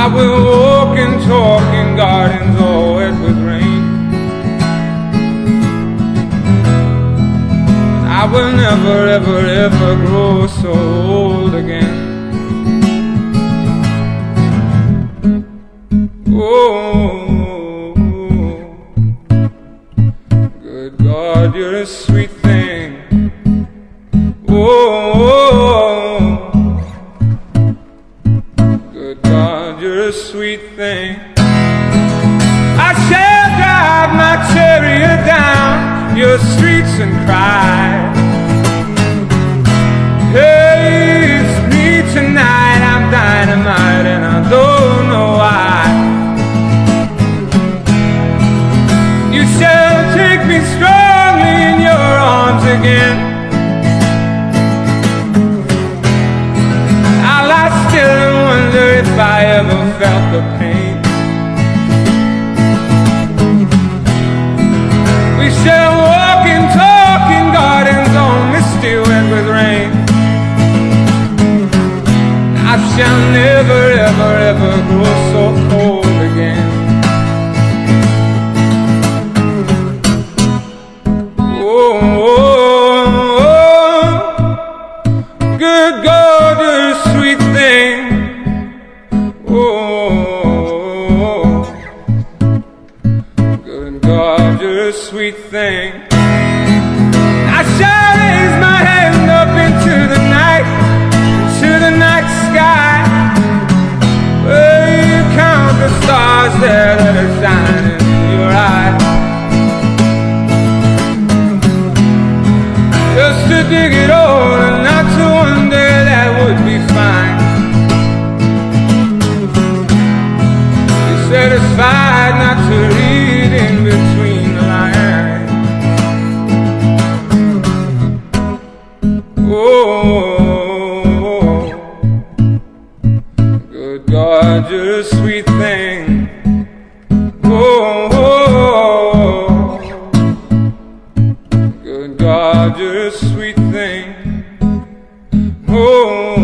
I will walk and talk in gardens all wet with I will never, ever, ever grow so old again. Oh, good God, you're a sweet thing. Oh, good God, you're a sweet thing. I shall drive my chariot down your streets and cry. Hey, it's me tonight. I'm dynamite never, ever, ever grow so cold again. Oh, oh, oh. good God, you sweet thing. Oh, oh, oh, good God, you sweet thing. wonder sweet thing. Oh.